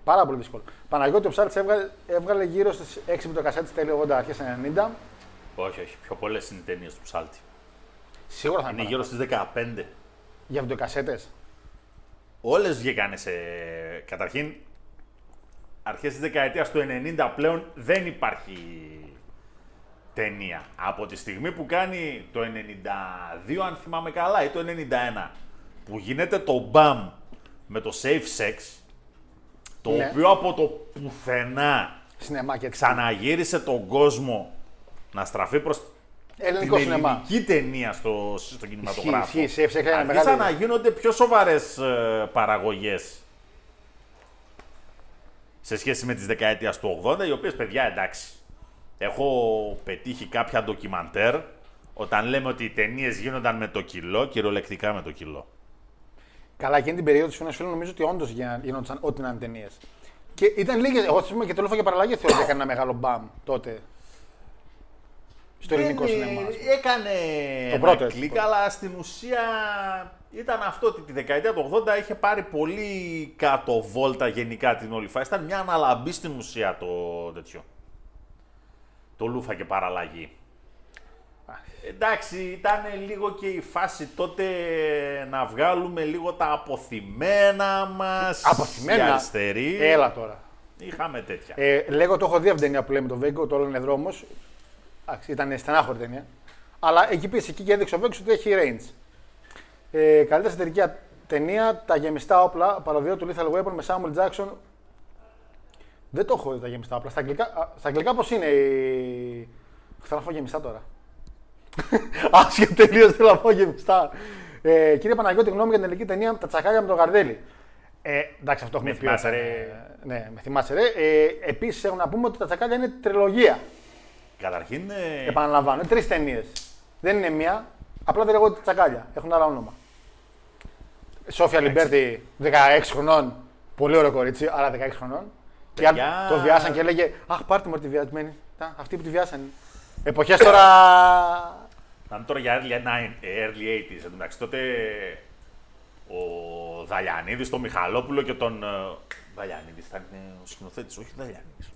Πάρα πολύ δύσκολο. Παναγιώτη ο Ψάλτη έβγαλε, έβγαλε γύρω στις 6 μπιτοκασέτε τέλη 80 αρχές 90. Όχι, όχι. Πιο πολλές είναι οι ταινίες του Ψάλτη. Σίγουρα θα Είναι είναι γύρω στις 15. Για βιντεοκασέτες. Όλες βγήκανε σε. Καταρχήν, αρχές της δεκαετίας του 90 πλέον δεν υπάρχει ταινία. Από τη στιγμή που κάνει το 92, αν θυμάμαι καλά, ή το 91, που γίνεται το μπαμ με το safe sex, το Ναι. οποίο από το πουθενά Σινεμά και έτσι. ξαναγύρισε τον κόσμο να στραφεί προς Ελληνικό την σινεμά. ελληνική ταινία στο, στο κινηματογράφο. Ισχύει, safe sex έκανε Άρχισαν μεγάλη- να γίνονται πιο σοβαρές ε, παραγωγές σε σχέση με τις δεκαετίες του 80, οι οποίες, παιδιά, εντάξει, έχω πετύχει κάποια ντοκιμαντέρ όταν λέμε ότι οι ταινίες γίνονταν με το κιλό, κυριολεκτικά με το κιλό. Καλά, εκείνη την περίοδο της Φίλων νομίζω ότι όντως γινόντουσαν ό,τι να είναι ταινίες. Και ήταν λίγες. Εγώ θυμάμαι και το Λούφα και παραλλαγή θεωρώ ότι έκανε ένα μεγάλο μπαμ τότε. Στο ελληνικό Δεν, ε, σινεμά. ας πούμε. Έκανε Το ένα πρώτο, έτσι, κλικ, το πρώτο. αλλά στην ουσία ήταν αυτό ότι τη δεκαετία του 80 είχε πάρει πολύ κάτω βόλτα γενικά την όλη φάση. Ήταν μια αναλαμπή στην ουσία το τέτοιο. Το λούφα και παραλλαγή. Εντάξει, ήταν λίγο και η φάση τότε να βγάλουμε λίγο τα αποθυμένα μας. Αποθυμένα. Οι αριστεροί. Έλα τώρα. Είχαμε τέτοια. Ε, λέγω το έχω δει από την ταινία που λέμε τον Βέγκο, το όλο είναι δρόμο. Ήταν στενάχωρη ταινία. Αλλά εκεί πίσω εκεί και έδειξε ο Βέγκος ότι έχει range. Ε, καλύτερη εταιρική ταινία, τα γεμιστά όπλα, παροδία του Lethal Weapon με Samuel Jackson. Δεν το έχω δει τα γεμιστά όπλα. Στα αγγλικά, α, στα αγγλικά πώς είναι. Η... Θέλω να φάω γεμιστά τώρα. Άσχετο τελείως θέλω να φάω γεμιστά. Ε, κύριε Παναγιώτη, γνώμη για την ελληνική ταινία Τα τσακάλια με το γαρδέλι. Ε, εντάξει, αυτό έχουμε Με πει. θυμάσαι, όταν, ρε. ε, Ναι, με θυμάσαι, ρε. Ε, Επίσης, έχω να πούμε ότι τα τσακάλια είναι τριλογία. Καταρχήν, ε, Επαναλαμβάνω, είναι τρεις ταινίες. Δεν είναι μία. Απλά δεν λέγονται τσακάλια. Έχουν άλλο όνομα. Σοφία Αλιμπέρτη, 16 χρονών. Πολύ ωραίο κορίτσι, αλλά 16 χρονών. Και Παιδιά. αν το βιάσαν και έλεγε Αχ, πάρτε μου τη βιασμένη. Τα, Αυτή που τη βιάσανε. Εποχές τώρα. Θα είναι τώρα για early, nine- ε, early 80s. Εν τω μεταξύ, τότε ο Δαλιανίδης, τον Μιχαλόπουλο και τον. ε, Δαλιανίδης ήταν ε, ο σκηνοθέτης, όχι ο Δαλιανίδης.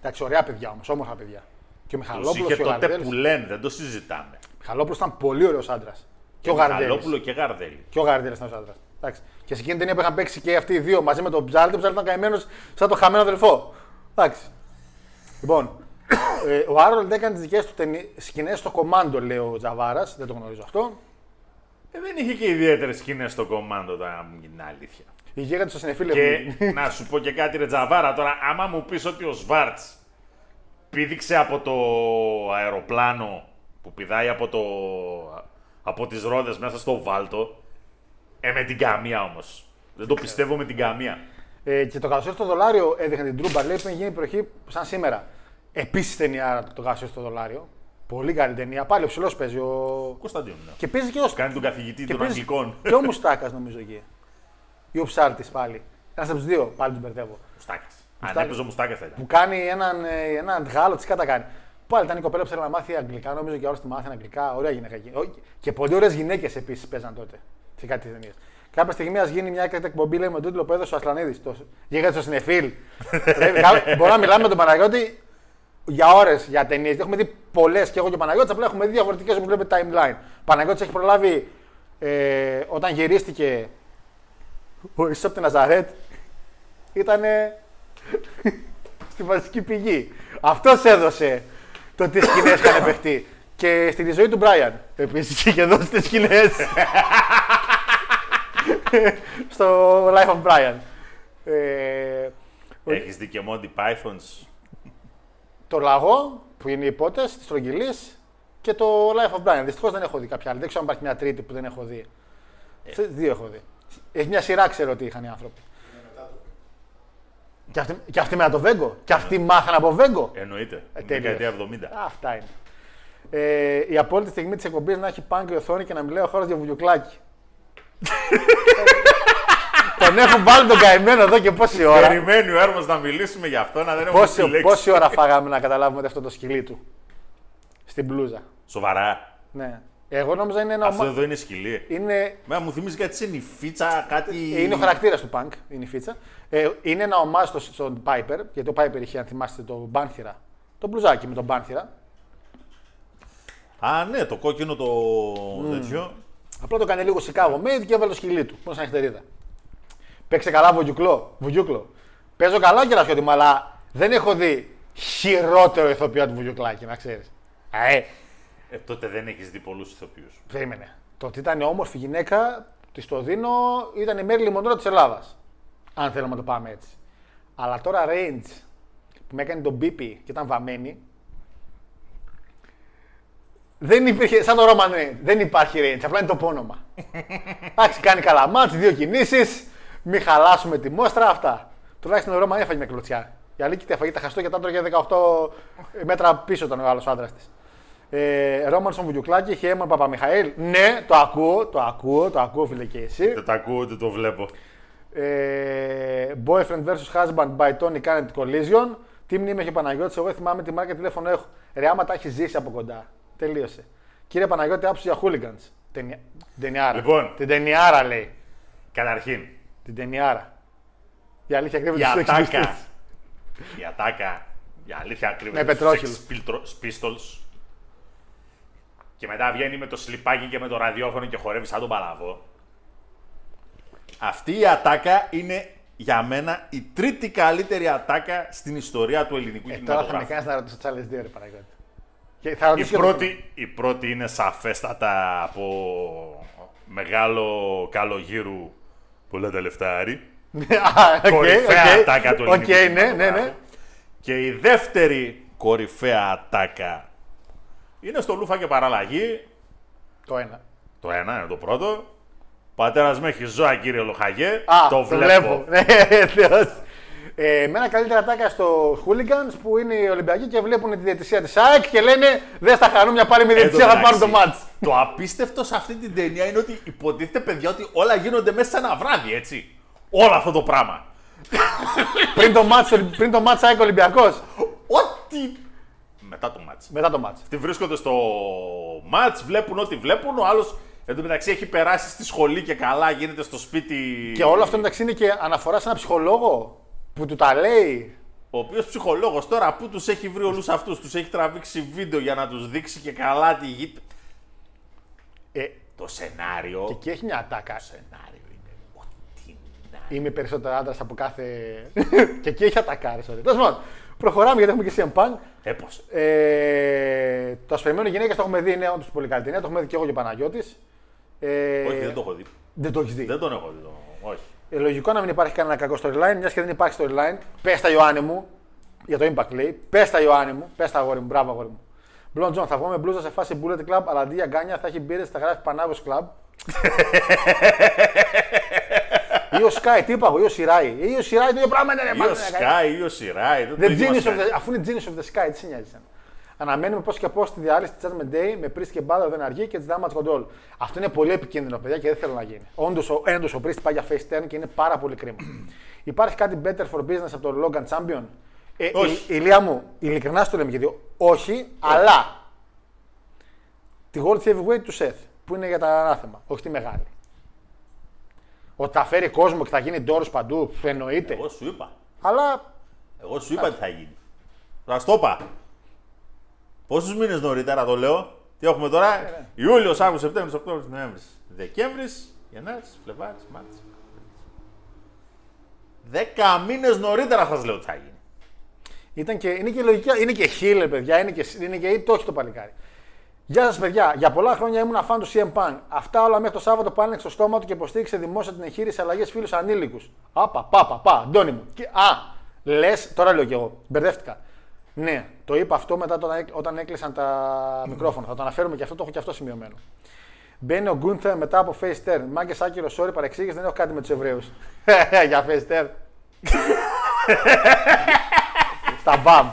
Εντάξει, ωραία παιδιά όμως, όμορφα παιδιά. Και ο Τους Μιχαλόπουλος είχε και ο τότε Γαρδέλης. που λένε, δεν το συζητάμε. Μιχαλόπουλος ήταν πολύ ωραίος άντρας. Και ο Μιχαλόπουλο Γαρδέλης. και Γαρδέλη. Και ο Γαρδέλης ήταν ο άντρας. Εντάξει. Και σε εκείνη την ταινία που είχαν παίξει και αυτοί οι δύο μαζί με τον Ψάλτη, ο Ψάλτη ήταν καημένος σαν το χαμένο αδελφό. Εντάξει. Λοιπόν, ε, ο Άρολντ έκανε τις δικές του σκηνές στο κομμάντο, λέει ο Τζαβάρας. Δεν το γνωρίζω αυτό. Ε, δεν είχε και ιδιαίτερες σκηνές στο κομμάτι, τώρα να μου γίνει αλήθεια. Η γίγαντη στο συνεφίλε Και να σου πω και κάτι, ρε Τζαβάρα, τώρα, άμα μου πεις ότι ο Σβάρτς πήδηξε από το αεροπλάνο που πηδάει από, το, από τις ρόδες μέσα στο βάλτο. Ε, με την καμία όμως. Δεν το πιστεύω με την καμία. Ε, και το καλωσόριο στο δολάριο έδειχνε την τρούμπα. Λέει πριν γίνει περιοχή σαν σήμερα. Επίσης ταινία το καλωσόριο στο δολάριο. Πολύ καλή ταινία. Πάλι ο ψηλός παίζει. Ο... Κωνσταντίνο. ναι. Και παίζει και ο. Κάνει τον καθηγητή και των παίζει Αγγλικών. Και ο Μουστάκας νομίζω εκεί. Ή ο Ψάρτης πάλι. Ένας από τους δύο, πάλι του μπερδεύω. Μουστάκας. Αν Μουστάκας. έπαιζε ο Μουστάκας θα ήταν. Που κάνει έναν, ε, έναν Γάλλο, τι κατά κάνει. Πάλι ήταν η κοπέλα που θέλει να μάθει αγγλικά, νομίζω και όλε τη μάθει αγγλικά. Ωραία γυναίκα εκεί. Ο- Και πολύ ωραίες γυναίκες επίσης παίζαν τότε σε κάτι ταινίε. Κάποια στιγμή ας γίνει μια έκτακτη εκπομπή λέει, με τίτλο που έδωσε ο Ασλανίδης. Το... Γίγαντε στο Σινεφίλ. Λέει, κα- Μπορούμε να μιλάμε με τον Παναγιώτη για ώρες για ταινίες. Έχουμε δει πολλές και εγώ και ο Παναγιώτης, απλά έχουμε δει διαφορετικές όπου βλέπετε timeline. Ο Παναγιώτης έχει προλάβει ε, όταν γυρίστηκε ο Ιησούς από τη Ναζαρέτ. Ήταν στη βασική πηγή. Αυτός έδωσε το τι σκηνές είχαν παιχτεί. Και στη ζωή του Μπράιαν επίσης είχε δώσει τις σκηνές. στο Life of Brian. Ε, Έχεις δει και Monty Pythons; το λαγό που είναι οι υπότε της Στρογγυλή και το Life of Brian. Δυστυχώς δεν έχω δει κάποια άλλη. Δεν ξέρω αν υπάρχει μια τρίτη που δεν έχω δει. Σε- Δύο έχω δει. Έχει μια σειρά, ξέρω ότι είχαν οι άνθρωποι. Και αυτοί, και αυτοί με το Βέγκο. Και αυτοί μάθαν από Βέγκο. Εννοείται. Ε, Ε, τέλειος. δεκαετία 70. Αυτά είναι. Ε, η απόλυτη στιγμή της εκπομπής να έχει πάνκ η οθόνη και να μιλάει ο χώρος για βουλιουκλάκι. τον έχουν βάλει τον καημένο εδώ και πόση ώρα. Περιμένει ο Έρμος να μιλήσουμε για αυτό, να δεν έχουμε Πόση, επιλέξει. πόση ώρα φάγαμε να καταλάβουμε ότι αυτό το σκυλί του. Στην μπλούζα. Σοβαρά. Ναι. Εγώ νόμιζα είναι ένα Αυτό ομα... εδώ είναι σκυλί. είναι, Μα μου θυμίζεις κάτι σε νυφίτσα, κάτι. είναι ο χαρακτήρας του Πανκ, είναι η φίτσα. Ε, είναι ένα ομάζ στο, στον Piper, γιατί ο Piper είχε, αν θυμάστε, το μπάνθυρα. Το μπλουζάκι με τον μπάνθυρα. Α, ναι, το κόκκινο το τέτοιο. Απλά το έκανε λίγο Chicago Made και έβαλε το σκυλί του. Πώς σαν νυχτερίδα. Παίξε καλά βουγιουκλό. βουγιούκλο. Παίζω καλά και ρασιότι μου, αλλά δεν έχω δει χειρότερο ηθοποιό του βουγιουκλάκι, να ξέρεις. Ε, Ε, τότε δεν έχεις δει πολλούς ηθοποιούς. περίμενε. Το ότι ήταν όμορφη γυναίκα, της το δίνω, ήταν η Μέρλι Μοντρό της Ελλάδας. Αν θέλουμε να το πάμε έτσι. Αλλά τώρα Range που με έκανε τον Μπίπι και ήταν βαμμένη. Δεν υπήρχε, σαν το Roman Reigns, δεν υπάρχει range, απλά είναι το πόνομα. Εντάξει, κάνει καλά μάτς, δύο κινήσεις, μην χαλάσουμε τη μόστρα, αυτά. Τουλάχιστον ο Roman έφαγε μια κλωτσιά. Η Αλίκη τη έφαγε τα χαστό και τα έτρωγε 18 μέτρα πίσω ήταν ο άλλος άντρας της. Ε, Ρόμανσον Βουγιουκλάκη, είχε αίμα Παπαμιχαήλ. Ναι, το ακούω, το ακούω, το ακούω φίλε και εσύ. Δεν τα ακούω, ούτε το βλέπω. Ε, boyfriend vs husband by Tony Kennedy Collision. Τι μνήμη έχει ο Παναγιώτης, εγώ θυμάμαι τι μάρκα τηλέφωνο έχω. Ρε, άμα τα έχεις ζήσει από κοντά. Τελείωσε. Κύριε Παναγιώτη, άποψη για hooligans. Ταινια... Την ταινιάρα. Λοιπόν. Την ταινιάρα λέει. Καταρχήν, Την ταινιάρα. Η αλήθεια κρύβεται η στους ατάκα. εξοπλιστές. η ατάκα. Η αλήθεια κρύβεται Με στους πετρόχυλο. Sex Piltro- Pistols. Και μετά βγαίνει με το σλιπάκι και με το ραδιόφωνο και χορεύει σαν τον παλαβό. Αυτή η ατάκα είναι για μένα η τρίτη καλύτερη ατάκα στην ιστορία του ελληνικού Ε, τώρα θα με κινηματογράφου. κάνεις να ρωτήσω τις άλλες δύο, ρε Παναγιώτη. Και θα Η ρωτήσω και πρώτη, η πρώτη είναι σαφέστατα από μεγάλο Καλογήρου πολλά τα λεφτά, Άρη. Α, οκ, κορυφαία οκ. ατάκα του Οκ, ελληνικού ναι, ναι, κινηματογράφου. ναι. Και η δεύτερη κορυφαία ατάκα είναι στο Λούφα και Παραλλαγή. Το ένα. Το ένα είναι το πρώτο. Πατέρας με έχει ζώα, κύριε Λοχαγέ. Α, το βλέπω. Ναι, Θεός. Ε, εμένα καλύτερη ατάκα στο Hooligans που είναι οι Ολυμπιακοί και βλέπουν τη διαιτησία της ΑΕΚ και λένε Δεν στα χαρούμια πάλι με Εν τω διαιτησία, θα πάρουν το μεταξύ, μάτς. Το απίστευτο σε αυτή την ταινία είναι ότι υποτίθεται, παιδιά, ότι όλα γίνονται μέσα σε ένα βράδυ, έτσι. Όλο αυτό το πράγμα. πριν το μάτς, πριν το μάτς ΑΕΚ Ολυμπιακός. Ό,τι. Μετά το μάτς. Μετά το μάτς. Τι βρίσκονται στο μάτς, βλέπουν ό,τι βλέπουν. Ο άλλος εν τω μεταξύ έχει περάσει στη σχολή και καλά, γίνεται στο σπίτι. Και όλο αυτό μεταξύ είναι και αναφορά σε ένα ψυχολόγο που του τα λέει. Ο οποίος ψυχολόγος τώρα που τους έχει βρει όλους αυτούς, τους έχει τραβήξει βίντεο για να τους δείξει και καλά τη γη. Ε, Το σενάριο. και έχει μια ατάκα. σενάριο είναι ό,τι να Είμαι περισσότερο άντρας από κάθε. και εκεί έχει ατακάρε. Τέλος πάντων, προχωράμε γιατί έχουμε και CM Punk. Έπωσε. Ε, το ασπερμένο γυναίκες το έχουμε δει, ναι, όντως πολύ καλή ταινία. Το έχουμε δει και εγώ και ο Παναγιώτης. Ε, Όχι, δεν το έχω δει. δεν το έχεις δει. Δεν τον έχω δει. Το... Όχι. Ε, λογικό να μην υπάρχει κανένα κακό storyline, μιας και δεν υπάρχει storyline. Πες τα Ιωάννη μου. για το Impact λέει. Πες τα Ιωάννη μου, πες τα αγόρι μου, μπράβο αγόρι μου. Μπλον Τζον, θα βγω με μπλούζα σε φάση Bullet Club, αλλά αντί για γκάνια θα έχει μπύρες, θα γράφει Πανάβο Club. ή ο Sky, τι είπα εγώ, ή ο Σιράι. Ή ο Σιράι, το ίδιο πράγμα είναι. ρε, Ή μάνα, ο ρε, Sky ή ο Σιράι. The genius of the, αφού είναι genius of the sky, τι σε νοιάζει. εσένα. Αναμένουμε πώς και πώς τη διάλυση της Judgment Day με πρίστη και μπάλα δεν αργεί και της damage control. Αυτό είναι πολύ επικίνδυνο, παιδιά, και δεν θέλω να γίνει. Όντως, ο, έντος ο πρίστη πάει για face turn και είναι πάρα πολύ κρίμα. Υπάρχει κάτι better for business από το Logan Champion; Ε, Όχι. Η, ηλία μου, ειλικρινά σου το λέμε γιατί όχι, αλλά τη World Heavyweight του Seth που είναι για τα ανάθεμα, όχι τη μεγάλη. Ότι θα φέρει κόσμο και θα γίνει ντόρο παντού, εννοείται. Εγώ σου είπα. Αλλά Εγώ σου είπα τι θα γίνει. Θα στο είπα. Πόσους μήνες νωρίτερα το λέω. Τι έχουμε τώρα; ναι. Ιούλιος, Αύγουστος, Σεπτέμβριος, Οκτώβριος, Νοέμβρη. Δεκέμβρη, Γενάρης, Φλεβάρης, Μάρτιος. Δέκα μήνες νωρίτερα θα σας λέω τι θα γίνει. Ήταν και, είναι και λογική, είναι και χίλε, παιδιά, είναι και, είναι και το όχι το παλικάρι. Γεια σας, παιδιά. Για πολλά χρόνια ήμουν φαν του CM Punk. Αυτά όλα μέχρι το Σάββατο που άνοιξε το στόμα του και υποστήριξε δημόσια την εγχείρηση αλλαγές φίλους ανήλικους. Απα, πα, πα, πα, Αντώνη μου. Και, α, λες, τώρα λέω κι εγώ. Μπερδεύτηκα. Ναι, το είπα αυτό μετά όταν, έκλ- όταν έκλεισαν τα μικρόφωνα. Θα το αναφέρουμε και αυτό, το έχω και αυτό σημειωμένο. Μπαίνει ο Γκούνθερ μετά από face turn. Μάγκες άκυρο, sorry, παρεξήγηση, δεν έχω κάτι με τους Εβραίους. Για face turn. Στα μπαμ.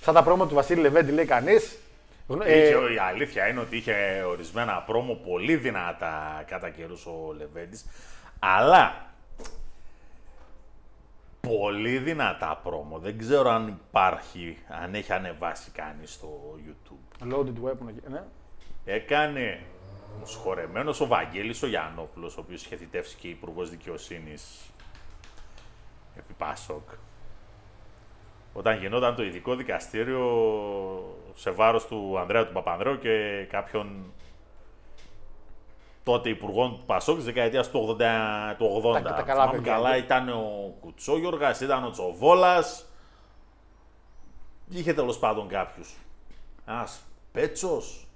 Σαν τα πρόμο του Βασίλη Λεβέντη λέει κανείς. Είχε, η αλήθεια είναι ότι είχε ορισμένα πρόμο πολύ δυνατά κατά καιρούς ο Λεβέντης. Αλλά πολύ δυνατά πρόμο. Δεν ξέρω αν υπάρχει, αν έχει ανεβάσει κανείς στο YouTube. Loaded weapon. εκεί, Ναι. Έκανε ο σχορεμένος ο Βαγγέλης ο Γιαννόπουλος, ο οποίος είχε θητεύσει και υπουργός δικαιοσύνης επί Πάσοκ. Όταν γινόταν το ειδικό δικαστήριο σε βάρος του Ανδρέα του Παπανδρέου και κάποιων τότε υπουργών του Πασόκ της δεκαετίας του 80. Του 80. Τα- τα καλά Θυμάμαι παιδιά. καλά ήταν ο Κουτσόγιοργας, ήταν ο Τσοβόλας. Είχε τέλος πάντων κάποιους. Ένας Πέτσος.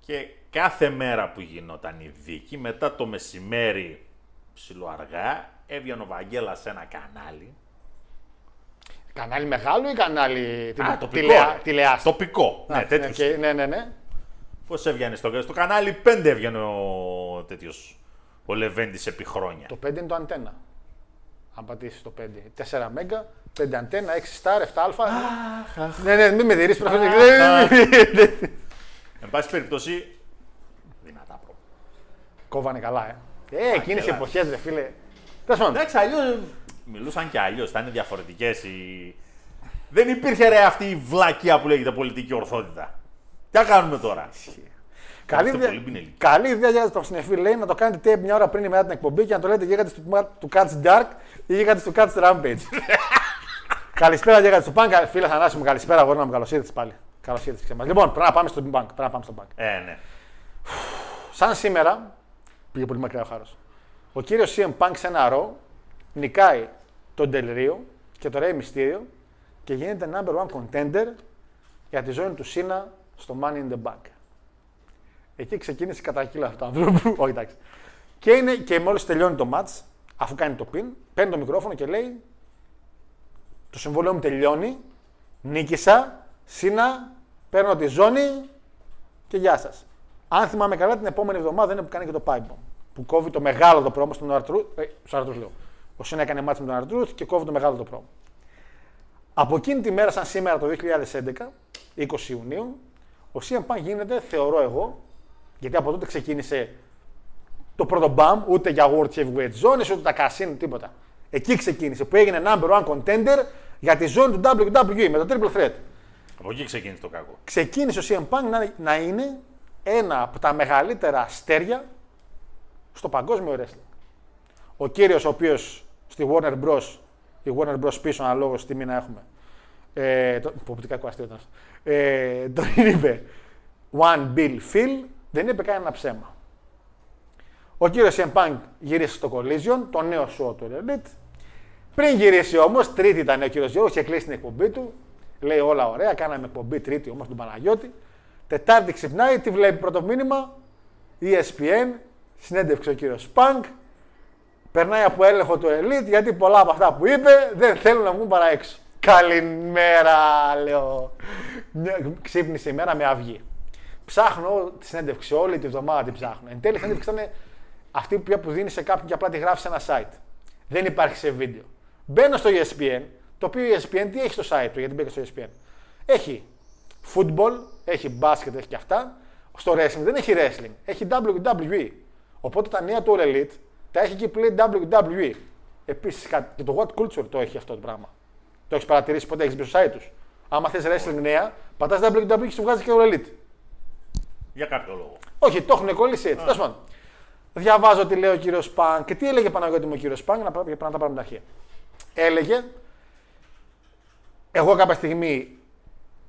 Και κάθε μέρα που γινόταν η δίκη, μετά το μεσημέρι ψιλοαργά, έβγαινε ο Βαγγέλας σε ένα κανάλι. Κανάλι μεγάλο ή κανάλι Α, τοπικό. τηλεα, ρε. τηλεάστη. Τοπικό. Α, ναι, τέτοιος. και- ναι, ναι, ναι. Πώς έβγαινε στο, στο κανάλι 5 έβγαινε ο τέτοιος, ο Λεβέντης επί χρόνια. Το 5 είναι το αντένα. Αν πατήσεις το 5. 4 μέγα, 5 αντένα, 6 star, 7α. ναι, ναι, μην με δειρείς προφανώς. Εν πάση περιπτώσει, δυνατά προ. Κόβανε καλά, ε. Ε, εκείνες οι γελάς. εποχές, ρε φίλε. Τέλος πάντων. Εντάξει, αλλιώς μιλούσαν και αλλιώς. Ήταν διαφορετικές. Οι... Δεν υπήρχε ρε αυτή η βλακεία που λέγεται πολιτική ορθότητα. Τι θα κάνουμε τώρα; Καλή Αυτό ιδέα, πολύ πινελή. καλή ιδέα για τον συνεφή λέει να το κάνετε tape μια ώρα πριν ή μετά την εκπομπή και να το λέτε γίγαντε του, του Catch Dark ή γίγαντε του Catch Rampage. καλησπέρα γίγαντε του Punk. Φίλε Θανάση μου, καλησπέρα. Αγόρι μου, καλώ ήρθε πάλι. Καλώ ήρθε και εμάς. Λοιπόν, πρέπει να πάμε στο Punk. Πρέπει να πάμε στο Punk. Ε, ναι. Σαν σήμερα, πήγε πολύ μακριά ο χάρος. Ο κύριος CM Punk σε ένα ρο νικάει τον Del Rio και το Rey Mysterio και γίνεται number one contender για τη ζώνη του Σίνα στο Money in the Bank. Εκεί ξεκίνησε η κατακύλα αυτού του ανθρώπου. Όχι, εντάξει. Και, είναι, και μόλις τελειώνει το match, αφού κάνει το pin, παίρνει το μικρόφωνο και λέει: Το συμβόλαιο μου τελειώνει. Νίκησα. Σίνα. Παίρνω τη ζώνη και γεια σας. Αν θυμάμαι καλά, την επόμενη εβδομάδα είναι που κάνει και το pipe bomb. Που κόβει το μεγάλο το πρόμο στον Αρτρούθ. Ε, στον Αρτρούθ λέω. Ο Σίνα έκανε μάτς με τον Αρτρούθ και κόβει το μεγάλο το πρόμο. Από εκείνη τη μέρα, σαν σήμερα το 2011, 20 Ιουνίου, ο CM Punk γίνεται, θεωρώ εγώ, γιατί από τότε ξεκίνησε το πρώτο μπαμ, ούτε για World Heavyweight Zones, ούτε τα casino, τίποτα. Εκεί ξεκίνησε, που έγινε number one contender για τη ζώνη του WWE με το Triple Threat. Από εκεί ξεκίνησε το κακό. Ξεκίνησε ο CM Punk να, να είναι ένα από τα μεγαλύτερα αστέρια στο παγκόσμιο wrestling. Ο κύριος ο οποίος στη Warner Bros. Η Warner Bros. πίσω αναλόγως τι μήνα έχουμε. Ε, το, υποπτικά αστείο ήταν αυτό. Ε, τον είπε One Bill Phil, δεν είπε κανένα ψέμα. Ο κύριος CM Punk γύρισε στο Collision, το νέο show του Elite. Πριν γυρίσει όμως, τρίτη ήταν ο κύριος Γιώργος, είχε κλείσει την εκπομπή του. Λέει όλα ωραία, κάναμε εκπομπή τρίτη όμως τον Παναγιώτη. Τετάρτη ξυπνάει, τι βλέπει πρώτο μήνυμα. E ESPN, συνέντευξε ο κύριος Πανκ. Περνάει από έλεγχο το Elite γιατί πολλά από αυτά που είπε δεν θέλουν να βγουν παρά έξω. Καλημέρα, λέω. Μια- Ξύπνησε η μέρα με αυγή. Ψάχνω τη συνέντευξη όλη τη βδομάδα την ψάχνω. Εν τέλει η συνέντευξη ήταν αυτή που που δίνει σε κάποιον και απλά τη γράφεις σε ένα site. Δεν υπάρχει σε βίντεο. Μπαίνω στο E ESPN, το οποίο ESPN τι έχει στο site του, γιατί μπήκα στο E ESPN. Έχει football, έχει μπάσκετ, έχει και αυτά. Στο wrestling δεν έχει wrestling, έχει WWE. Οπότε τα νέα του All Elite τα έχει και που λέει WWE. Επίσης και το What Culture το έχει αυτό το πράγμα. Το έχεις παρατηρήσει ποτέ, έχεις μπει στο site τους. Άμα θες wrestling νέα, πατάς WWE και σου βγάζει και All Elite. Για κάποιο λόγο. Όχι, το έχουν κολλήσει έτσι. Τέλος πάντων. Διαβάζω τι λέει ο κύριος Σπαν και τι έλεγε Παναγιώτη μου ο κύριος Σπαν, να, πάμε- να τα πάρουμε την αρχή. Έλεγε, εγώ κάποια στιγμή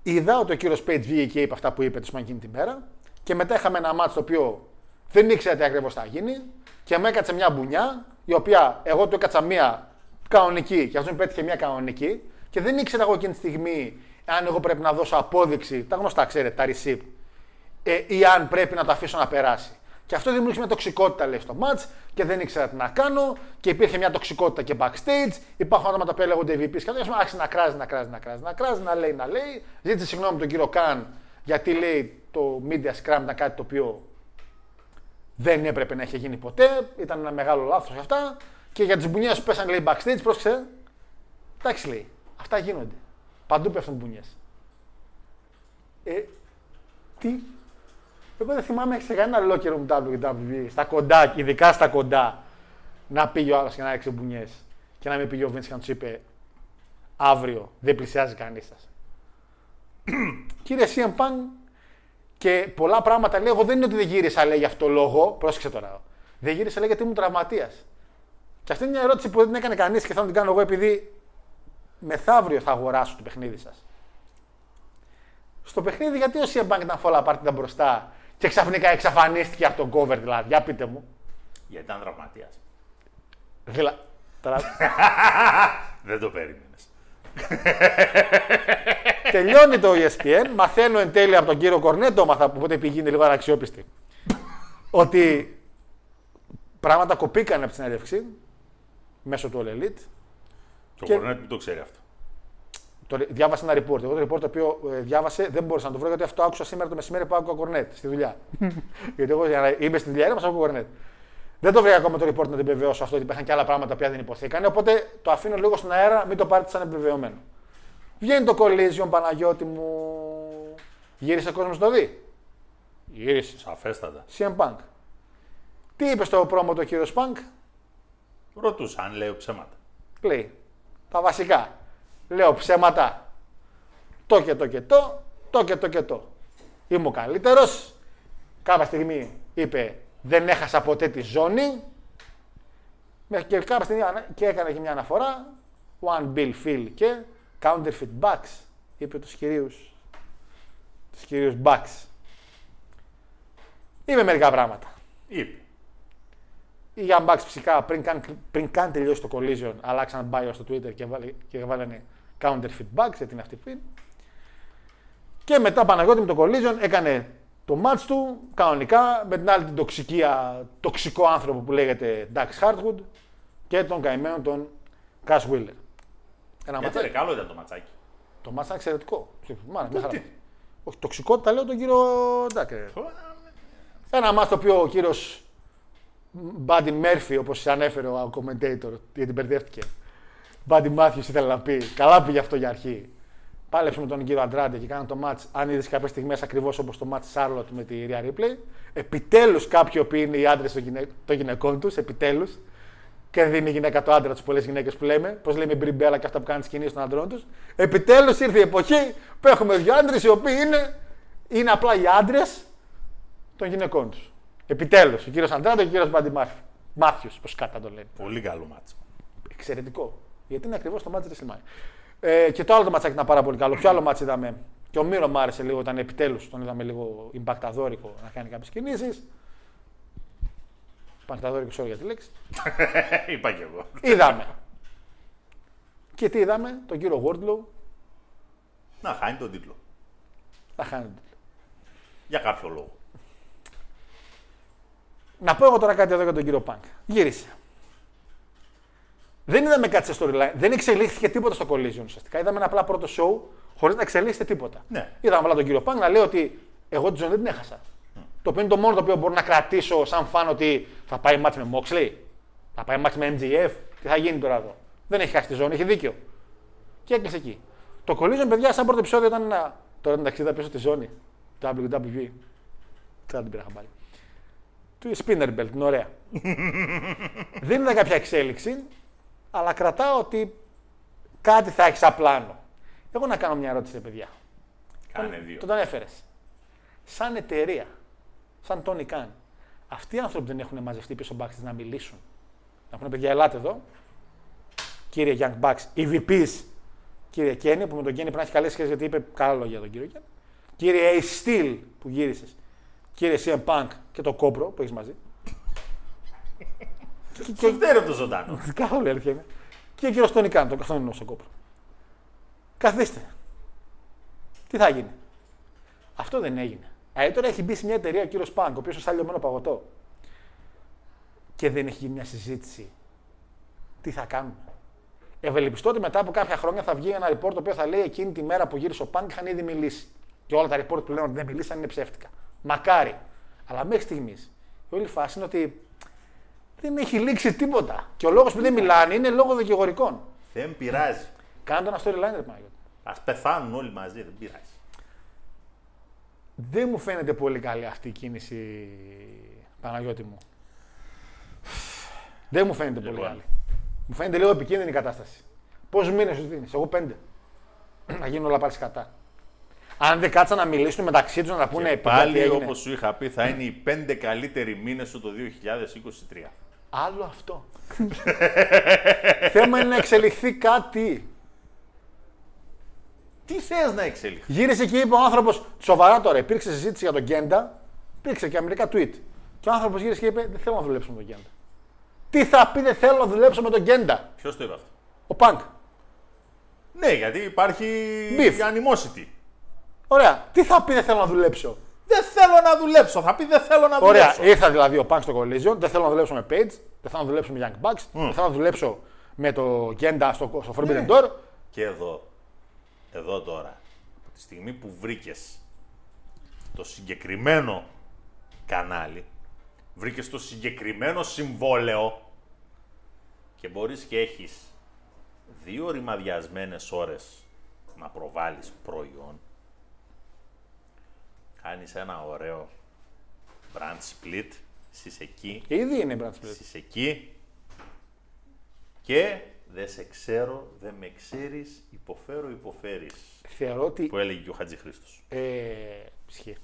είδα ότι ο κύριος Πέιτ βγήκε και είπε αυτά που είπε τη εκείνη την μέρα και μετά είχαμε ένα μάτσο το οποίο δεν ήξερα τι ακριβώς θα γίνει και μου έκατσε μια μπουνιά η οποία εγώ του έκατσα μια κανονική και αυτό μου πέτυχε μια κανονική και δεν ήξερα εγώ εκείνη τη στιγμή αν εγώ πρέπει να δώσω απόδειξη, τα γνωστά ξέρετε, τα receipt, ε, ή αν πρέπει να το αφήσω να περάσει. Και αυτό δημιούργησε μια τοξικότητα λέει στο match και δεν ήξερα τι να κάνω και υπήρχε μια τοξικότητα και backstage. Υπάρχουν άτομα τα οποία λέγονται VPs και αυτό άρχισε να κράζει, να κράζει, να κράζει, να κράζει, να λέει, να λέει. Ζήτησε συγγνώμη από τον κύριο Καν γιατί λέει το media scrum ήταν κάτι το οποίο δεν έπρεπε να είχε γίνει ποτέ. Ήταν ένα μεγάλο λάθος αυτά. Και για τις μπουνιές που πέσανε λέει backstage, πρόσεξε. Εντάξει λέει, αυτά γίνονται. Παντού πέφτουν μπουνιές. Ε, τι; Εγώ δεν θυμάμαι σε κανένα locker room WWE, στα κοντά, ειδικά στα κοντά, να πήγε ο άλλος και να ρίξει μπουνιές. Και να μην πήγε ο Vince και να τους είπε αύριο δεν πλησιάζει κανείς σας. Κύριε CM Punk, και πολλά πράγματα λέει: Εγώ δεν είναι ότι δεν γύρισα, λέει, για αυτό το λόγο. Πρόσεξε τώρα. Δεν γύρισα, λέει, γιατί ήμουν τραυματίας. Και αυτή είναι μια ερώτηση που δεν την έκανε κανείς και θα την κάνω εγώ επειδή μεθαύριο θα αγοράσω το παιχνίδι σας. Στο παιχνίδι, γιατί ο CM Punk ήταν φόλα πάρτι ήταν μπροστά και ξαφνικά εξαφανίστηκε από τον cover, δηλαδή. Για πείτε μου. Γιατί ήταν τραυματίας. Δηλαδή. Τώρα, Δεν το περίμενε. τελειώνει το E ESPN, μαθαίνω εν τέλει από τον κύριο Κορνέτο, μαθα, που οπότε πήγαινε λίγο αναξιόπιστη, ότι πράγματα κοπήκανε από τη συνέντευξη μέσω του All Elite. Και ο Και- Κορνέτ που το ξέρει αυτό. Το, διάβασα ένα report. Εγώ το report το οποίο ε, διάβασε δεν μπορούσα να το βρω γιατί αυτό άκουσα σήμερα το μεσημέρι που άκουγα Κορνέτ στη δουλειά. γιατί εγώ για να είμαι στη δουλειά, μας άκουγα Κορνέτ. Δεν το βρήκα ακόμα το report να την επιβεβαιώσω αυτό ότι υπήρχαν και άλλα πράγματα που δεν υποθήκανε. Οπότε το αφήνω λίγο στον αέρα, μην το πάρετε σαν επιβεβαιωμένο. Βγαίνει το Collision, Παναγιώτη μου. Γύρισε ο κόσμος να το δει; Γύρισε. Σαφέστατα. CM Punk. Τι είπε στο πρόμο το κύριο Punk, Ρωτούσα αν λέω ψέματα. λέει τα βασικά. Λέω ψέματα. Το και το και το, το και το και το. Είμαι ο καλύτερος. Κάποια στιγμή είπε δεν έχασα ποτέ τη ζώνη. Μέχρι και κάποια στιγμή ανα- και έκανε και μια αναφορά. One Bill Phil και counterfeit backs. Είπε τους κυρίους, τους κυρίους backs. Είπε μερικά πράγματα. Είπε. Οι Young Bucks φυσικά πριν καν, πριν καν τελειώσει το collision αλλάξαν bio στο Twitter και, βάλε, και βάλανε counterfeit bugs, γιατί είναι αυτή που είναι. Και μετά Παναγιώτη με το collision έκανε το match του κανονικά με την άλλη την τοξική, α, τοξικό άνθρωπο που λέγεται Dax Hartwood και τον καημένο τον Cash Wheeler. Ένα Γιατί ματσάκι. ρε, καλό ήταν το ματσάκι. Το match ήταν εξαιρετικό. Μάνα, μια χαρά. Όχι, τοξικότητα λέω τον κύριο Ντάκερ. Ένα μάτς το οποίο ο κύριος Μπάντι Μέρφυ, όπως ανέφερε ο commentator, γιατί μπερδεύτηκε. Μπάντι Μάθιου ήθελε να πει. Καλά πήγε αυτό για αρχή. Πάλεψε με τον κύριο Αντράντε και κάνανε το μάτς. Αν είδες κάποιες στιγμές ακριβώς όπως το μάτς Σάρλοτ με τη Ρία Ρίπλεϊ. Επιτέλους κάποιοι οποίοι είναι οι άντρες των, γυναί... των γυναικών τους, επιτέλους. Και δεν είναι η γυναίκα το άντρα τους, πολλές γυναίκες που λέμε. Πώς λέμε η Μπριμπέλα και αυτά που κάνουν τις κινήσεις των αντρών τους. Επιτέλους ήρθε η εποχή που έχουμε δύο άντρες οι οποίοι είναι, είναι απλά οι άντρες των γυναικών τους. Επιτέλους, ο κύριος Αντράντε και ο κύριος Μπάντι Μάθιου, πώς κάτα το λένε. Πολύ καλό μάτς. Εξαιρετικό. Γιατί είναι ακριβώς το μάτι της WrestleMania. Ε, και το άλλο το ματσάκι ήταν πάρα πολύ καλό. Ποιο άλλο μάτι είδαμε; Και ο Μύρος μου άρεσε λίγο, ήταν επιτέλους τον είδαμε λίγο ιμπακταδόρικο να κάνει κάποιες κινήσεις. Ιμπακταδόρικο, sorry για τη λέξη. Είπα κι εγώ. είδαμε. Και τι είδαμε, τον κύριο Wardlow Να χάνει τον τίτλο. να χάνει τον τίτλο. Για κάποιο λόγο. Να πω εγώ τώρα κάτι εδώ για τον κύριο Πανκ. Γύρισε. Δεν είδαμε κάτι σε storyline. Δεν εξελίχθηκε τίποτα στο collision ουσιαστικά. Είδαμε ένα απλά πρώτο show χωρίς να εξελίσσεται τίποτα. Ναι. Είδαμε απλά τον κύριο Πανκ να λέει ότι εγώ τη ζωή δεν την έχασα. Το οποίο είναι το μόνο το οποίο μπορώ να κρατήσω σαν φαν ότι θα πάει μάτς με Moxley, θα πάει μάτς με MGF, τι θα γίνει τώρα εδώ. Δεν έχει χάσει τη ζώνη, έχει δίκιο. Και έκλεισε εκεί. Το collision, παιδιά, σαν πρώτο επεισόδιο ήταν ένα. Τώρα εντάξει, είδα πίσω τη ζώνη. WWE. Τώρα την πήρα χαμπάρι. Του spinner belt, είναι ωραία. δεν είδα κάποια εξέλιξη, αλλά κρατάω ότι κάτι θα έχεις σαν πλάνο. Εγώ να κάνω μια ερώτηση, ρε παιδιά. Κάνε δύο. Τον, τον έφερες. Σαν εταιρεία, σαν Tony Khan, αυτοί οι άνθρωποι δεν έχουν μαζευτεί πίσω backstage να μιλήσουν. Να πούνε, παιδιά, ελάτε εδώ. Κύριε Young Bucks, EVPs, κύριε Kenny, που με τον Kenny πρέπει να έχει καλές σχέσεις γιατί είπε καλά λόγια για τον κύριο Kenny. Κύριε Ace Steel που γύρισες. Κύριε CM Punk και το κόπρο που έχεις μαζί. Και, Σου φταίει το ζωντανό. Καθόλου η αλήθεια είναι. Και ο κύριος Tony Khan, τον καθόλου στο κόπρο. Καθίστε. Τι θα γίνει. Αυτό δεν έγινε. Ε, τώρα έχει μπει σε μια εταιρεία ο κύριος Πάνκ, ο οποίος είναι σαν λιωμένο παγωτό. Και δεν έχει γίνει μια συζήτηση. Τι θα κάνουμε. Ευελπιστώ ότι μετά από κάποια χρόνια θα βγει ένα report το οποίο θα λέει εκείνη τη μέρα που γύρισε ο Πάνκ είχαν ήδη μιλήσει. Και όλα τα report που λένε ότι δεν μιλήσαν είναι ψεύτικα. Μακάρι. Αλλά μέχρι στιγμής η όλη φάση είναι ότι δεν έχει λήξει τίποτα. Και ο λόγος που δεν μιλάνε είναι λόγω δικηγορικών. Δεν πειράζει. Κάντε ένα storyline, ρε Παναγιώτη. Α πεθάνουν όλοι μαζί, δεν πειράζει. Δεν μου φαίνεται πολύ καλή αυτή η κίνηση, Παναγιώτη μου. Δεν μου φαίνεται πολύ Λοιπόν. καλή. Μου φαίνεται λίγο επικίνδυνη η κατάσταση. Πόσους μήνες σου δίνεις, Εγώ πέντε. να γίνουν όλα πάλι σκατά. Αν δεν κάτσαν να μιλήσουν μεταξύ τους να τα πούνε Και παιδιά, τι πάλι, έγινε. όπως σου είχα πει, θα είναι οι πέντε καλύτεροι μήνες σου το 2023. Άλλο αυτό. Θέμα είναι να εξελιχθεί κάτι. Τι θες να εξελιχθεί; Γύρισε και είπε ο άνθρωπος, σοβαρά τώρα, υπήρξε συζήτηση για τον Γκέντα, υπήρξε και αμερικά tweet. Και ο άνθρωπος γύρισε και είπε: Δεν θέλω να δουλέψω με τον Γκέντα. Τι θα πει, Δεν θέλω να δουλέψω με τον Γκέντα. Ποιος το είπε αυτό; Ο Πανκ. Ναι, γιατί υπάρχει Beef. η animosity. Ωραία. Τι θα πει, Δεν θέλω να δουλέψω. Δεν θέλω να δουλέψω. Θα πει δεν θέλω να Ωραία. δουλέψω. Ήρθα δηλαδή ο Πανκ στο Collision, δεν θέλω να δουλέψω με Page, δεν θέλω να δουλέψω με Young Bucks, δεν θέλω να δουλέψω με το Γκέντα στο, στο Forbidden Ναι. Door. Και εδώ, εδώ τώρα, από τη στιγμή που βρήκες το συγκεκριμένο κανάλι, βρήκες το συγκεκριμένο συμβόλαιο και μπορείς και έχεις δύο ρημαδιασμένες ώρες να προβάλλεις προϊόν, κάνεις ένα ωραίο brand split, είσαι εκεί, Ήδη είναι Brad Split. είσαι εκεί και δεν σε ξέρω, δεν με ξέρεις, υποφέρω, υποφέρεις. Θεωρώ ότι Που έλεγε και ο Χατζη Χρήστος. Ε, ισχύει.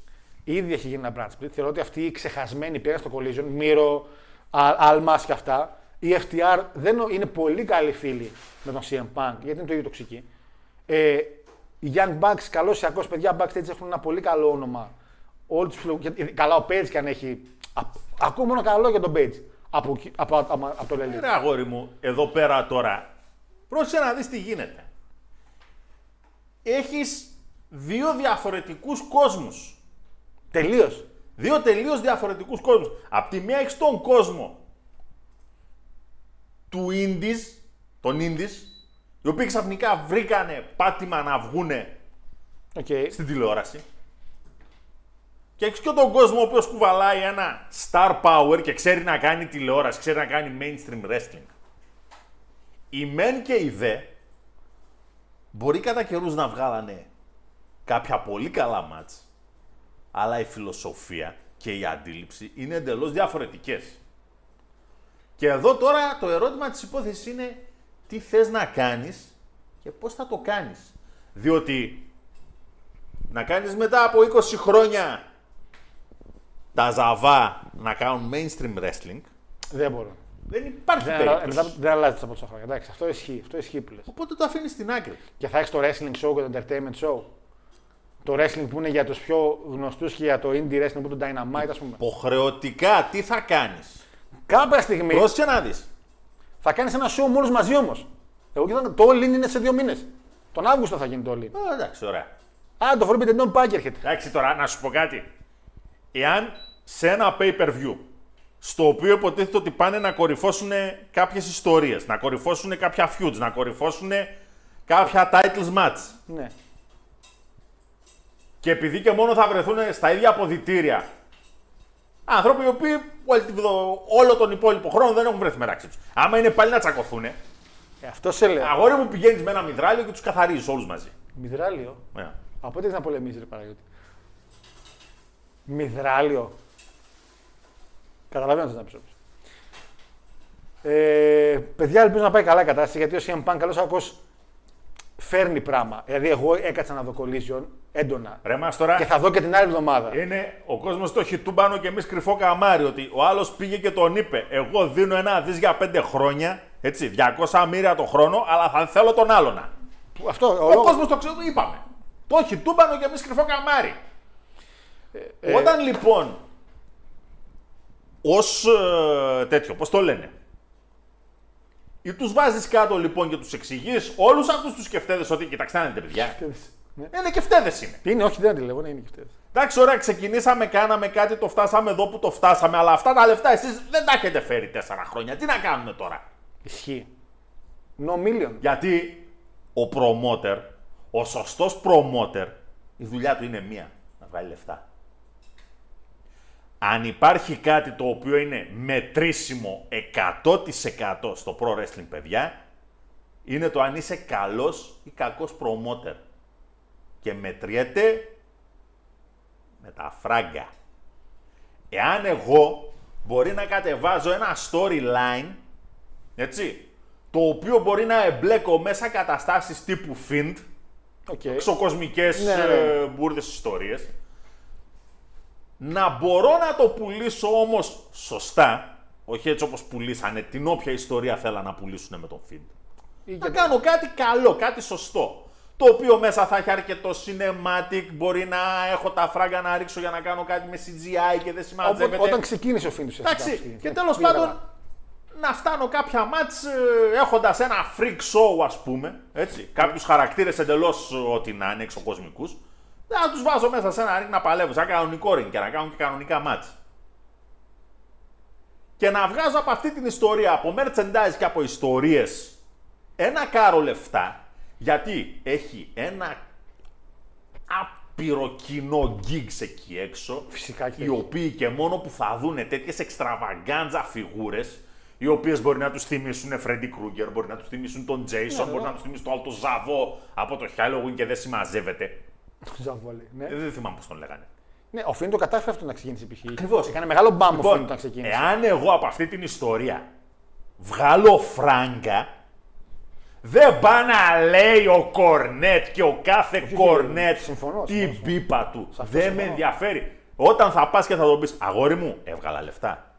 Ήδη έχει γίνει ένα brand split. Θεωρώ ότι αυτοί οι ξεχασμένοι πήγαν στο collision, Μύρο, Almas και αυτά. Η FTR δεν, νο- είναι πολύ καλοί φίλοι με τον CM Punk, γιατί είναι το ίδιο τοξική. Ε, οι Young Bucks, καλός ιακό παιδιά, backstage έχουν ένα πολύ καλό όνομα. Όλοι τους φιλο... γιατί- Καλά, ο Page και αν έχει. Α, ακούω μόνο καλό για τον Page. Από, εκεί- από, από, από, από το Lelith. Ρε αγόρι μου, εδώ πέρα τώρα, πρόσεχε να δεις τι γίνεται. Έχεις δύο διαφορετικούς κόσμους. Τελείως. Δύο τελείως διαφορετικούς κόσμους. Απ' τη μία έχεις τον κόσμο του Indies, των Indies, οι οποίοι ξαφνικά βρήκανε πάτημα να βγούνε Okay. στην τηλεόραση. Και έχεις και τον κόσμο ο οποίος κουβαλάει ένα star power και ξέρει να κάνει τηλεόραση, ξέρει να κάνει mainstream wrestling. Οι μεν και οι δε μπορεί κατά καιρούς να βγάλανε κάποια πολύ καλά μάτς, αλλά η φιλοσοφία και η αντίληψη είναι εντελώς διαφορετικές. Και εδώ τώρα το ερώτημα της υπόθεσης είναι τι θες να κάνεις και πώς θα το κάνεις. Διότι να κάνεις μετά από 20 χρόνια τα ζαβά να κάνουν mainstream wrestling, Δεν μπορώ. δεν υπάρχει Δεν, αλλα- περίπτωση. δεν, δεν αλλάζει τα πρώτα χρόνια. Εντάξει, αυτό ισχύει. Αυτό ισχύει που λες. Οπότε το αφήνεις στην άκρη. Και θα έχεις το wrestling show και το entertainment show. Το wrestling που είναι για τους πιο γνωστούς και για το indie wrestling που είναι το Dynamite, ας πούμε. Υποχρεωτικά τι θα κάνεις; Κάποια στιγμή Πρόσεχε να δεις. Θα κάνεις ένα show με όλου μαζί όμως. Εγώ κοιτάξτε, το all in είναι σε δύο μήνες. Τον Αύγουστο θα γίνει το all in. Α, εντάξει, ωραία. Α, το Forbidden Dawn πάει και έρχεται. Εντάξει τώρα, να σου πω κάτι. Εάν σε ένα pay-per-view στο οποίο υποτίθεται ότι πάνε να κορυφώσουν κάποιες ιστορίες, να κορυφώσουν κάποια feuds, να κορυφώσουν κάποια titles match. Ναι. Και επειδή και μόνο θα βρεθούν στα ίδια αποδητήρια άνθρωποι οι οποίοι όλη τη βδο- όλο τον υπόλοιπο χρόνο δεν έχουν βρεθεί μεταξύ τους. Άμα είναι πάλι να τσακωθούν, Ε, αυτό σε λέω. αγόρι μου πηγαίνεις με ένα μυδράλιο και τους καθαρίζεις όλους μαζί. Μυδράλιο; Ναι. Από τι να πολεμήσεις, ρε Παναγιώτη; Μυδράλιο. Καταλαβαίνω τι να πεις όμως. Ε, παιδιά, ελπίζω να πάει καλά η κατάσταση γιατί ο CM Punk καλός άκος φέρνει πράγμα. Δηλαδή, εγώ έκατσα να δω collision έντονα. Ρε μας τώρα, Και θα δω και την άλλη εβδομάδα. είναι ο κόσμος το έχει τούμπανο και εμείς κρυφό καμάρι. Ότι ο άλλος πήγε και τον είπε: Εγώ δίνω ένα δις για πέντε χρόνια, έτσι, 200 μοίρια το χρόνο, αλλά θα θέλω τον άλλον. Που Αυτό, ο Ο λόγος- κόσμος το ξέρει, το είπαμε. Το έχει τούμπανο και εμείς κρυφό καμάρι. ε, Όταν λοιπόν ως τέτοιο, πώς το λένε, ή τους βάζεις κάτω λοιπόν και τους εξηγείς όλους αυτούς τους σκεφτέδε ότι κοιτάξτε να δείτε, παιδιά. Ναι. Είναι κεφτέδες είναι. Είναι, όχι, δεν τη λέγω, ναι, είναι και αυτές. Εντάξει, ωραία, ξεκινήσαμε, κάναμε κάτι, το φτάσαμε εδώ που το φτάσαμε, αλλά αυτά τα λεφτά εσείς δεν τα έχετε φέρει τέσσερα χρόνια. Τι να κάνουμε τώρα; Ισχύει. No million. Γιατί ο promoter, ο σωστός promoter, η δουλειά του είναι μία. Να βγάλει λεφτά. Αν υπάρχει κάτι το οποίο είναι μετρήσιμο 100% στο pro wrestling, παιδιά, είναι το αν είσαι καλός ή κακός promoter. Και μετριέται με τα φράγκα. Εάν εγώ μπορεί να κατεβάζω ένα storyline, έτσι, το οποίο μπορεί να εμπλέκω μέσα καταστάσεις τύπου Fiend, Ok. εξωκοσμικές Ναι, ναι, ναι. ε, μπουρδες ιστορίες, να μπορώ να το πουλήσω όμως σωστά, όχι έτσι όπως πουλήσανε την όποια ιστορία θέλαν να πουλήσουν με τον Find. Ή Να και- κάνω κάτι καλό, κάτι σωστό. Το οποίο μέσα θα έχει αρκετό cinematic, μπορεί να έχω τα φράγκα να ρίξω για να κάνω κάτι με CGI και δεν συμμαζεύεται. Οπότε, όταν ξεκίνησε ο Φίντους. Εντάξει, και τέλος πάντων να φτάνω κάποια μάτς ε, έχοντας ένα freak show ας πούμε, έτσι, κάποιους χαρακτήρες εντελώς ε, ό,τι να είναι εξωκοσμικούς, να τους βάζω μέσα σε ένα ring να παλεύουν, σαν κανονικό ring και να κάνουν και κανονικά μάτς. Και να βγάζω από αυτή την ιστορία, από merchandise και από ιστορίες, ένα κάρο λεφτά, γιατί έχει ένα άπειρο κοινό gigs εκεί έξω, Φυσικά και οι έχει. οποίοι και μόνο που θα δουν τέτοιες εξτραβαγκάντζα φιγούρες, οι οποίες μπορεί να τους θυμίσουν Φρέντι Κρούγκερ, μπορεί να τους θυμίσουν τον Τζέισον, μπορεί να τους θυμίσουν τον Αλτο Ζαβό από το Halloween και δεν συμμαζεύεται. Ζαβόλη. Ναι. Ε, Δεν θυμάμαι πώς τον λέγανε. ναι, ο Φίντο κατάφερε αυτό να ξεκινήσει π.χ. Ακριβώς. Έκανε μεγάλο μπαμ ο Λοιπόν, Φίντο όταν ξεκίνησε. εάν εγώ από αυτή την ιστορία βγάλω φράγκα, δεν πάει να λέει ο Κορνέτ και ο κάθε Κορνέτ συμφωνώ, την συμφωνώ. πίπα του. αυτό Δεν με συμφωνώ. ενδιαφέρει. Όταν θα πας και θα τον πεις, αγόρι μου, έβγαλα λεφτά.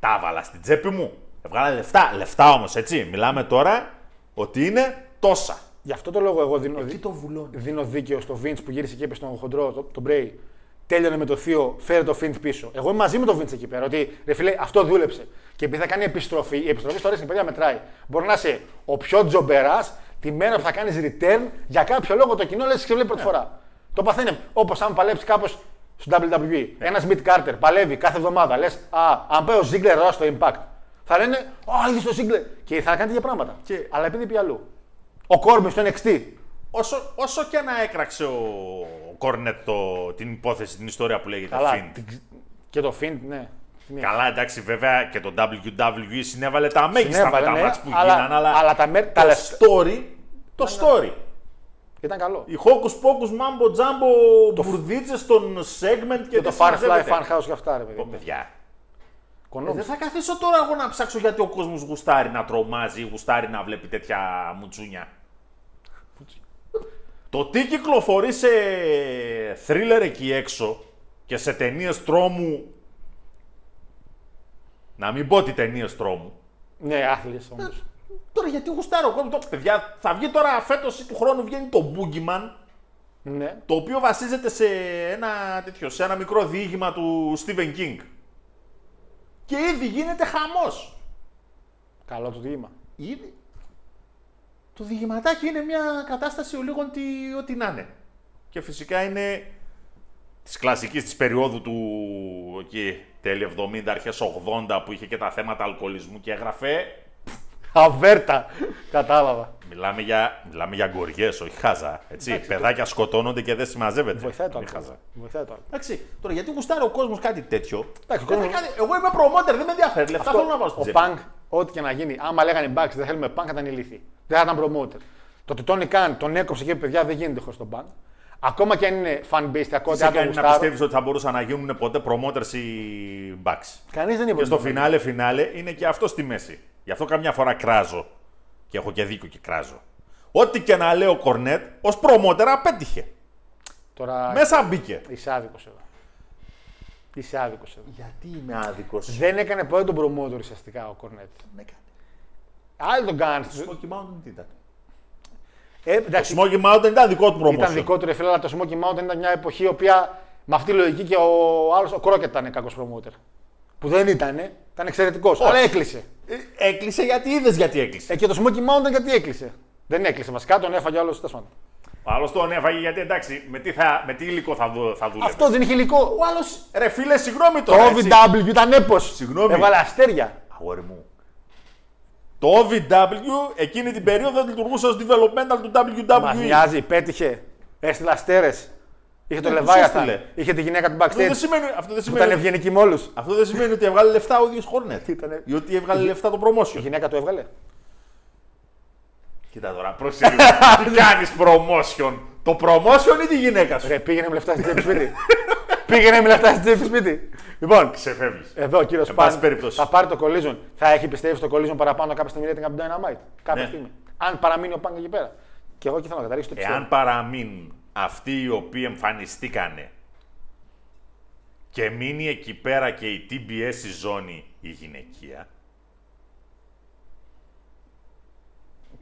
Τα έβαλα στην τσέπη μου. Έβγαλα λεφτά. Λεφτά όμως, έτσι. Μιλάμε τώρα ότι είναι τόσα. Γι' αυτό το λόγο εγώ δίνω, Τι το βουλώνεις. δίνω δίκαιο στο Vince που γύρισε και είπε στον χοντρό, τον το Μπρέι. Τέλειωνε με το θείο, φέρε το Vince πίσω. Εγώ είμαι μαζί με το Vince εκεί πέρα. Ότι ρε φίλε, αυτό δούλεψε. Και επειδή θα κάνει επιστροφή, η επιστροφή στο wrestling, παιδιά μετράει. Μπορεί να είσαι ο πιο τζομπεράς τη μέρα που θα κάνεις return για κάποιο λόγο το κοινό λες και σε βλέπει πρώτη φορά. Το παθαίνει όπως αν παλέψει κάπως στο WWE. Ένας Smith Carter παλεύει κάθε εβδομάδα. Λες, Α, αν πάει ο Ziggler εδώ στο Impact. Θα λένε, Α, είδες το Ziggler. Και θα κάνει τέτοια πράγματα. Και- Αλλά επειδή πει αλλού. Ο Κόρμπιν στο NXT. Όσο, όσο και να έκραξε ο Κορνέτ το, την υπόθεση, την ιστορία που λέγεται Καλά. Fiend. την- Και το Fiend, ναι. Ναι. Καλά, εντάξει, βέβαια και το WWE συνέβαλε τα μέγιστα Συνέβαλε, με τα ναι, μάτς που αλλά- γίνανε, αλλά, αλλά τα μέ- τα το λεφτά- story, το story. Ήταν καλό. Οι Hocus Pocus Mambo Jumbo μπουρδίτσες των segment και, Και το δεν Firefly συμμαζεύεται. Funhouse και αυτά, ρε παιδί. Πω, παιδιά, ε, Κονόμησε. δεν θα καθίσω τώρα εγώ να ψάξω γιατί ο κόσμος γουστάρει να τρομάζει ή γουστάρει να βλέπει τέτοια μουτσούνια. Το τι κυκλοφορεί σε thriller εκεί έξω και σε ταινίες τρόμου να μην πω τι ταινίες τρόμου. Ναι, άθλιες όμως. Τώρα γιατί γουστάρω ο κόσμος. Το- Παιδιά, θα βγει τώρα φέτος ή του χρόνου βγαίνει το Boogeyman, Ναι. το οποίο βασίζεται σε ένα, τέτοιο, σε ένα μικρό διήγημα του Stephen King. Και ήδη γίνεται χαμός. Καλό το δείγμα. Ήδη. Το διηγηματάκι είναι μια κατάσταση ο λίγων τι, ό,τι να είναι. Και φυσικά είναι της κλασικής της περίοδου του εκεί, τέλη 70, αρχές 80 που είχε και τα θέματα αλκοολισμού και έγραφε. Αβέρτα. Κατάλαβα. Μιλάμε για, μιλάμε για γκοριές, όχι χάζα. Έτσι. Παιδάκια σκοτώνονται και δεν συμμαζεύεται. Βοηθάει το Μη αλκοόλ. χάζα. Βοηθάει το αλκοόλ. Εντάξει, τώρα γιατί γουστάρει ο κόσμος κάτι τέτοιο; Εντάξει, ο Δεν κόσμος- θα κάνει- Εγώ είμαι promoter, δεν με ενδιαφέρει. Λεφτά θέλω να βάλω στην Ο τσέπη. Πανκ, ό,τι και να γίνει, άμα λέγανε μπαξ, δεν θέλουμε Πανκ, θα ήταν ηλίθιοι. Δεν θα ήταν promoter. Το ότι Τόνι Καν τον έκοψε και παιδιά δεν γίνεται χωρίς τον Πανκ. Ακόμα και αν είναι fan base, Τι ακόμα σε άτομο κάνει να γουστάρω. πιστεύεις ότι θα μπορούσαν να γίνουν ποτέ promoters οι Bucks; Κανείς δεν είπε. Και στο ότι δεν φινάλε φινάλε είναι και αυτό στη μέση. Γι' αυτό καμιά φορά κράζω. Και έχω και δίκιο και κράζω. Ό,τι και να λέει ο Κορνέτ, ως promoter απέτυχε. Τώρα Μέσα μπήκε. είσαι άδικος εδώ. Είσαι άδικος εδώ. Γιατί είμαι άδικος; Δεν έκανε ποτέ τον promoter ουσιαστικά ο Κορνέτ. Άλλοι τον κάνανε. Smoky Mountain τι ήταν. Ε, Το εντάξει, Smoky Mountain ήταν δικό του promotion. ήταν δικό του ρε φίλε, αλλά το Smoky Mountain ήταν μια εποχή η οποία με αυτή τη λογική και ο άλλος, ο Κρόκετ ήταν κακός promoter. Που δεν ήταν, ήταν εξαιρετικός. Αλλά έκλεισε. Ε, Έκλεισε γιατί είδες γιατί έκλεισε. Ε, και το Smoky Mountain γιατί έκλεισε. Δεν έκλεισε βασικά, τον έφαγε άλλος τέλος πάντων. Ο άλλος τον έφαγε γιατί εντάξει, με τι, θα, με τι υλικό θα, δου, θα δούλευε. Αυτό δεν είχε υλικό. Ο άλλος, ρε φίλε, συγγνώμη Το τώρα. έτσι. OVW ήταν έπος. Συγγνώμη. Έβαλε αστέρια. Αγόρι μου. Το OVW εκείνη την περίοδο λειτουργούσε ως developmental του WWE. Μα νοιάζει, πέτυχε. Έστειλε αστέρες. Είχε το Ναι, τους Leviathan. έστειλε. Είχε τη γυναίκα του Αυτό δεν backstage. σημαίνει, αυτό δεν Που σημαίνει, ήταν ευγενική με όλους. αυτό δεν σημαίνει ότι έβγαλε λεφτά ο ίδιος Hornet. Ήτανε- Ή ότι έβγαλε λεφτά το Η promotion. γυναίκα του έβγαλε. Κοίτα τώρα, πρόσεχε. Τι κάνεις promotion; Το promotion ή τη γυναίκα σου; Ρε, πήγαινε με λεφτά στην τσέπη σπίτι. πήγαινε με λεφτά στην τσέπη σπίτι. Λοιπόν, Ξεφεύγεις. εδώ κύριος Εν πάση Σπάν περιπτώσει. θα πάρει το collision. Θα έχει πιστεύει στο collision παραπάνω κάποια στιγμή για την Dynamite. Κάποια Ναι. στιγμή. Αν παραμείνει ο Πάνκ εκεί πέρα. Και εγώ εκεί θέλω να καταλήξω το πιστεύω. Εάν παραμείνουν αυτοί οι οποίοι εμφανιστήκανε και μείνει εκεί πέρα και η TBS η ζώνη η γυναικεία,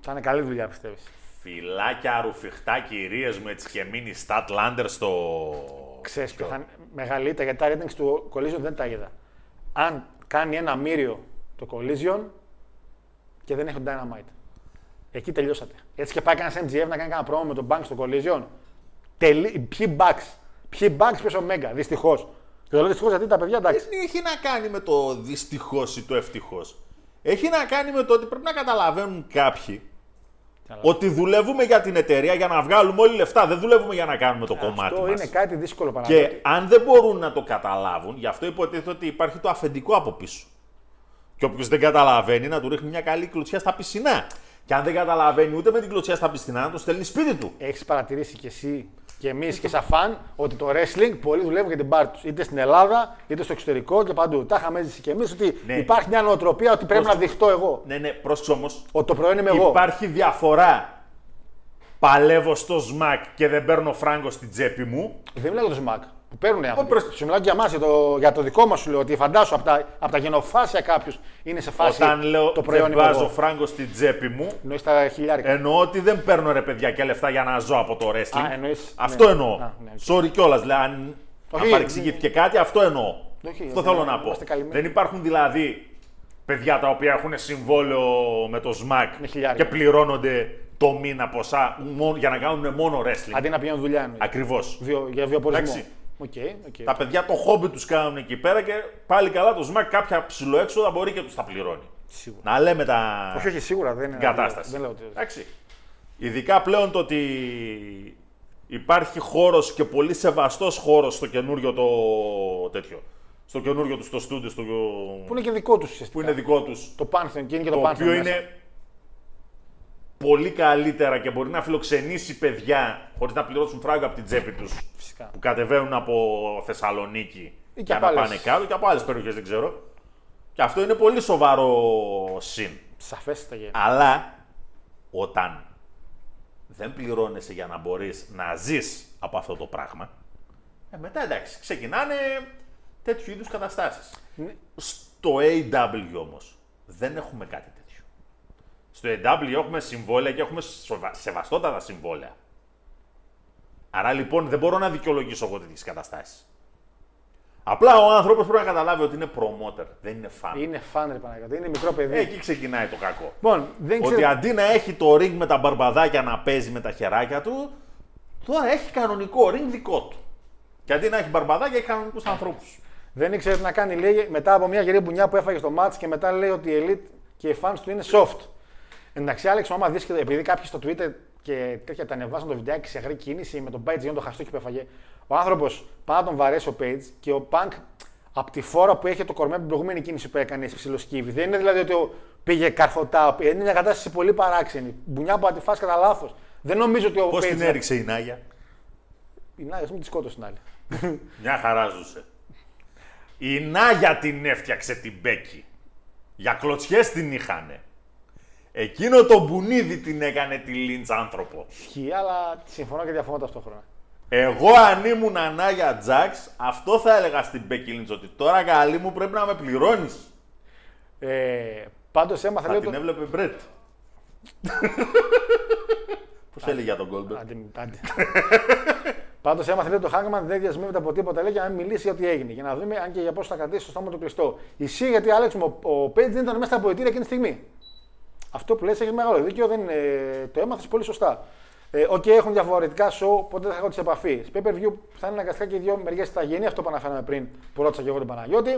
Θα είναι καλή δουλειά πιστεύεις. φυλάκια ρουφιχτά κυρίες μου έτσι και μείνει Statlander στο... Ξέρεις ποιο θα είναι μεγαλύτερα γιατί τα ratings του collision δεν τα είδα. Αν κάνει ένα μύριο το collision και δεν έχει τον Dynamite. Εκεί τελειώσατε. Έτσι και πάει κανένας MGF να κάνει κανένα πρόμο με τον Banks στο collision. Τελεί... Ποιοι Bucks; Ποιοι Bucks ποιο Omega. Δυστυχώς. Και το λέω δυστυχώς γιατί τα παιδιά εντάξει. Δεν έχει να κάνει με το δυστυχώς ή το ευτυχώς. Έχει να κάνει με το ότι πρέπει να καταλαβαίνουν κάποιοι ότι δουλεύουμε για την εταιρεία για να βγάλουμε όλοι λεφτά. Δεν δουλεύουμε για να κάνουμε το κομμάτι Αυτό μας. είναι κάτι δύσκολο παράδειγμα. Και αν δεν μπορούν να το καταλάβουν, γι' αυτό υποτίθεται ότι υπάρχει το αφεντικό από πίσω. Και όποιος δεν καταλαβαίνει, να του ρίχνει μια καλή κλωτσιά στα πισινά. Και αν δεν καταλαβαίνει ούτε με την κλωτσιά στα πισινά, να το στέλνει σπίτι του. Έχεις παρατηρήσει κι εσύ και εμείς και σαν φαν ότι το wrestling πολλοί δουλεύουν για την πάρτη τους. Είτε στην Ελλάδα, είτε στο εξωτερικό και παντού. Τα είχαμε ζήσει κι εμείς ότι Ναι. υπάρχει μια νοοτροπία ότι πρέπει Πώς- να δειχτώ εγώ. Ναι, ναι, πρόσεξε όμως. Ότι το προϊόν είμαι εγώ. Υπάρχει διαφορά. Παλεύω στο ΣΜΑΚ και δεν παίρνω φράγκο στην τσέπη μου. Δεν μιλάω για το ΣΜΑΚ. Που παίρνουν οι άνθρωποι. προς- Σου μιλάω και για εμά, για, το, για το δικό μας σου λέω. Ότι φαντάσου από τα, από τα γενοφάσια κάποιο είναι σε φάση. Όταν λέω το προϊόν δεν είμαι βάζω εγώ. φράγκο στην τσέπη μου, Εννοείς τα χιλιάρικα. εννοώ ότι δεν παίρνω ρε παιδιά και λεφτά για να ζω από το wrestling. Α, εννοείς, αυτό ναι. εννοώ. Α, ναι, ok. Sorry κιόλας. Δηλαδή, αν, Όχι, αν παρεξηγήθηκε κάτι, αυτό εννοώ. Όχι, αυτό ναι, θέλω ναι, να πω. είμαστε καλυμμένοι. Δεν υπάρχουν δηλαδή παιδιά τα οποία έχουν συμβόλαιο με το ΣΜΑΚ Με χιλιάρικα. και πληρώνονται το μήνα ποσά μόνο, για να κάνουν μόνο wrestling. Αντί να πηγαίνουν δουλειά εννοείς. Ακριβώς. Βιο, για βιοπορισμό. Εντάξει. Ok, ok. Τα παιδιά το χόμπι τους κάνουν εκεί πέρα και πάλι καλά το ΣΜΑΚ κάποια ψιλοέξοδα μπορεί και τους τα πληρώνει. Σίγουρα. Να λέμε τα Όχι, όχι, σίγουρα δεν είναι. την κατάσταση. Δεν λέω ότι. Εντάξει. Ειδικά πλέον το ότι υπάρχει χώρος και πολύ σεβαστός χώρος στο καινούριο το τέτοιο. Στο καινούριο τους στο στούντιο, στο... Που είναι και δικό τους ουσιαστικά. που είναι δικό τους. Το Pantheon και είναι και το, Το Pantheon. οποίο μέσα. είναι πολύ καλύτερα και μπορεί να φιλοξενήσει παιδιά χωρίς να πληρώσουν φράγκο από την τσέπη τους Φυσικά. που κατεβαίνουν από Θεσσαλονίκη Ή και για από να άλλες. πάνε κάτω και από άλλες περιοχές δεν ξέρω. Και αυτό είναι πολύ σοβαρό συν. Σαφέστατα γε. Αλλά όταν δεν πληρώνεσαι για να μπορείς να ζεις από αυτό το πράγμα, ε, μετά εντάξει, ξεκινάνε τέτοιου είδους καταστάσεις. Ναι. Στο AW όμως δεν έχουμε κάτι τέτοιο. Στο AW έχουμε συμβόλαια και έχουμε σοβα- σεβαστότατα συμβόλαια. Άρα λοιπόν δεν μπορώ να δικαιολογήσω εγώ τέτοιες καταστάσεις. Απλά ο άνθρωπος πρέπει να καταλάβει ότι είναι promoter, δεν είναι fan. Είναι φαν, ρε Παναγιώτη. Είναι μικρό παιδί. Εκεί ξεκινάει το κακό. Λοιπόν, δεν Ότι ξέρω. αντί να έχει το ring με τα μπαρμπαδάκια να παίζει με τα χεράκια του, τώρα έχει κανονικό ring δικό του. Και αντί να έχει μπαρμπαδάκια, έχει κανονικούς ανθρώπους. Δεν ήξερε τι να κάνει, λέει, μετά από μια γερή μπουνιά που έφαγε στο μάτς και μετά λέει ότι η Elite και οι fans του είναι soft. Εντάξει, Άλεξ, άμα δεις και επειδή κάποιοι στο Twitter και τέτοια τα ανεβάσαν το βιντεάκι σε αγρή κίνηση με τον Page για το χαστούκι που έφαγε, ο άνθρωπος πάει να τον βαρέσει ο Page και ο Punk από τη φόρα που έχει το κορμί από την προηγούμενη κίνηση που έκανε ψιλοσκύβει. Δεν είναι δηλαδή ότι ο- πήγε καρφωτά, είναι μια κατάσταση πολύ παράξενη. Μπουνιά που τη φάσει κατά λάθος. Δεν νομίζω ότι ο Πώς Page. την έριξε η Νάγια; Η Νάγια, ας πούμε, της σκότωσε την άλλη. Μια χαρά ζούσε. Η Νάγια την έφτιαξε την Μπέκη. Για κλωτσιές την είχανε. Εκείνο το μπουνίδι την έκανε τη Λίντς άνθρωπο. Ισχύει, αλλά συμφωνώ και διαφωνώ ταυτόχρονα. Εγώ αν ήμουν Ανάγια Τζάξ, αυτό θα έλεγα στην Μπέκη Λίντς, ότι τώρα καλή μου πρέπει να με πληρώνεις. Ε, Πάντως έμαθα Θα λέει. την το- έβλεπε Bret. Πώς έλεγε για τον Goldberg. Άντε, μην- άντε. Πάντως έμαθε λέει το Hangman δεν δεσμεύεται από τίποτα λέει για να μην μιλήσει για ό,τι έγινε. Για να δούμε αν και για πώς θα κρατήσει το στόμα του κλειστό. Ισχύει γιατί Άλεξ μου, ο, ο Page δεν ήταν μέσα στα αποδυτήρια εκείνη τη στιγμή. Αυτό που λες έχει μεγάλο δίκιο, δεν είναι, το έμαθες πολύ σωστά. Ε, Οκ, έχουν διαφορετικά show, οπότε δεν θα έχω τις επαφή. Pay per view θα είναι αναγκαστικά και οι δύο μεριές θα γίνει, αυτό που αναφέραμε πριν που ρώτησα και εγώ τον Παναγιώτη.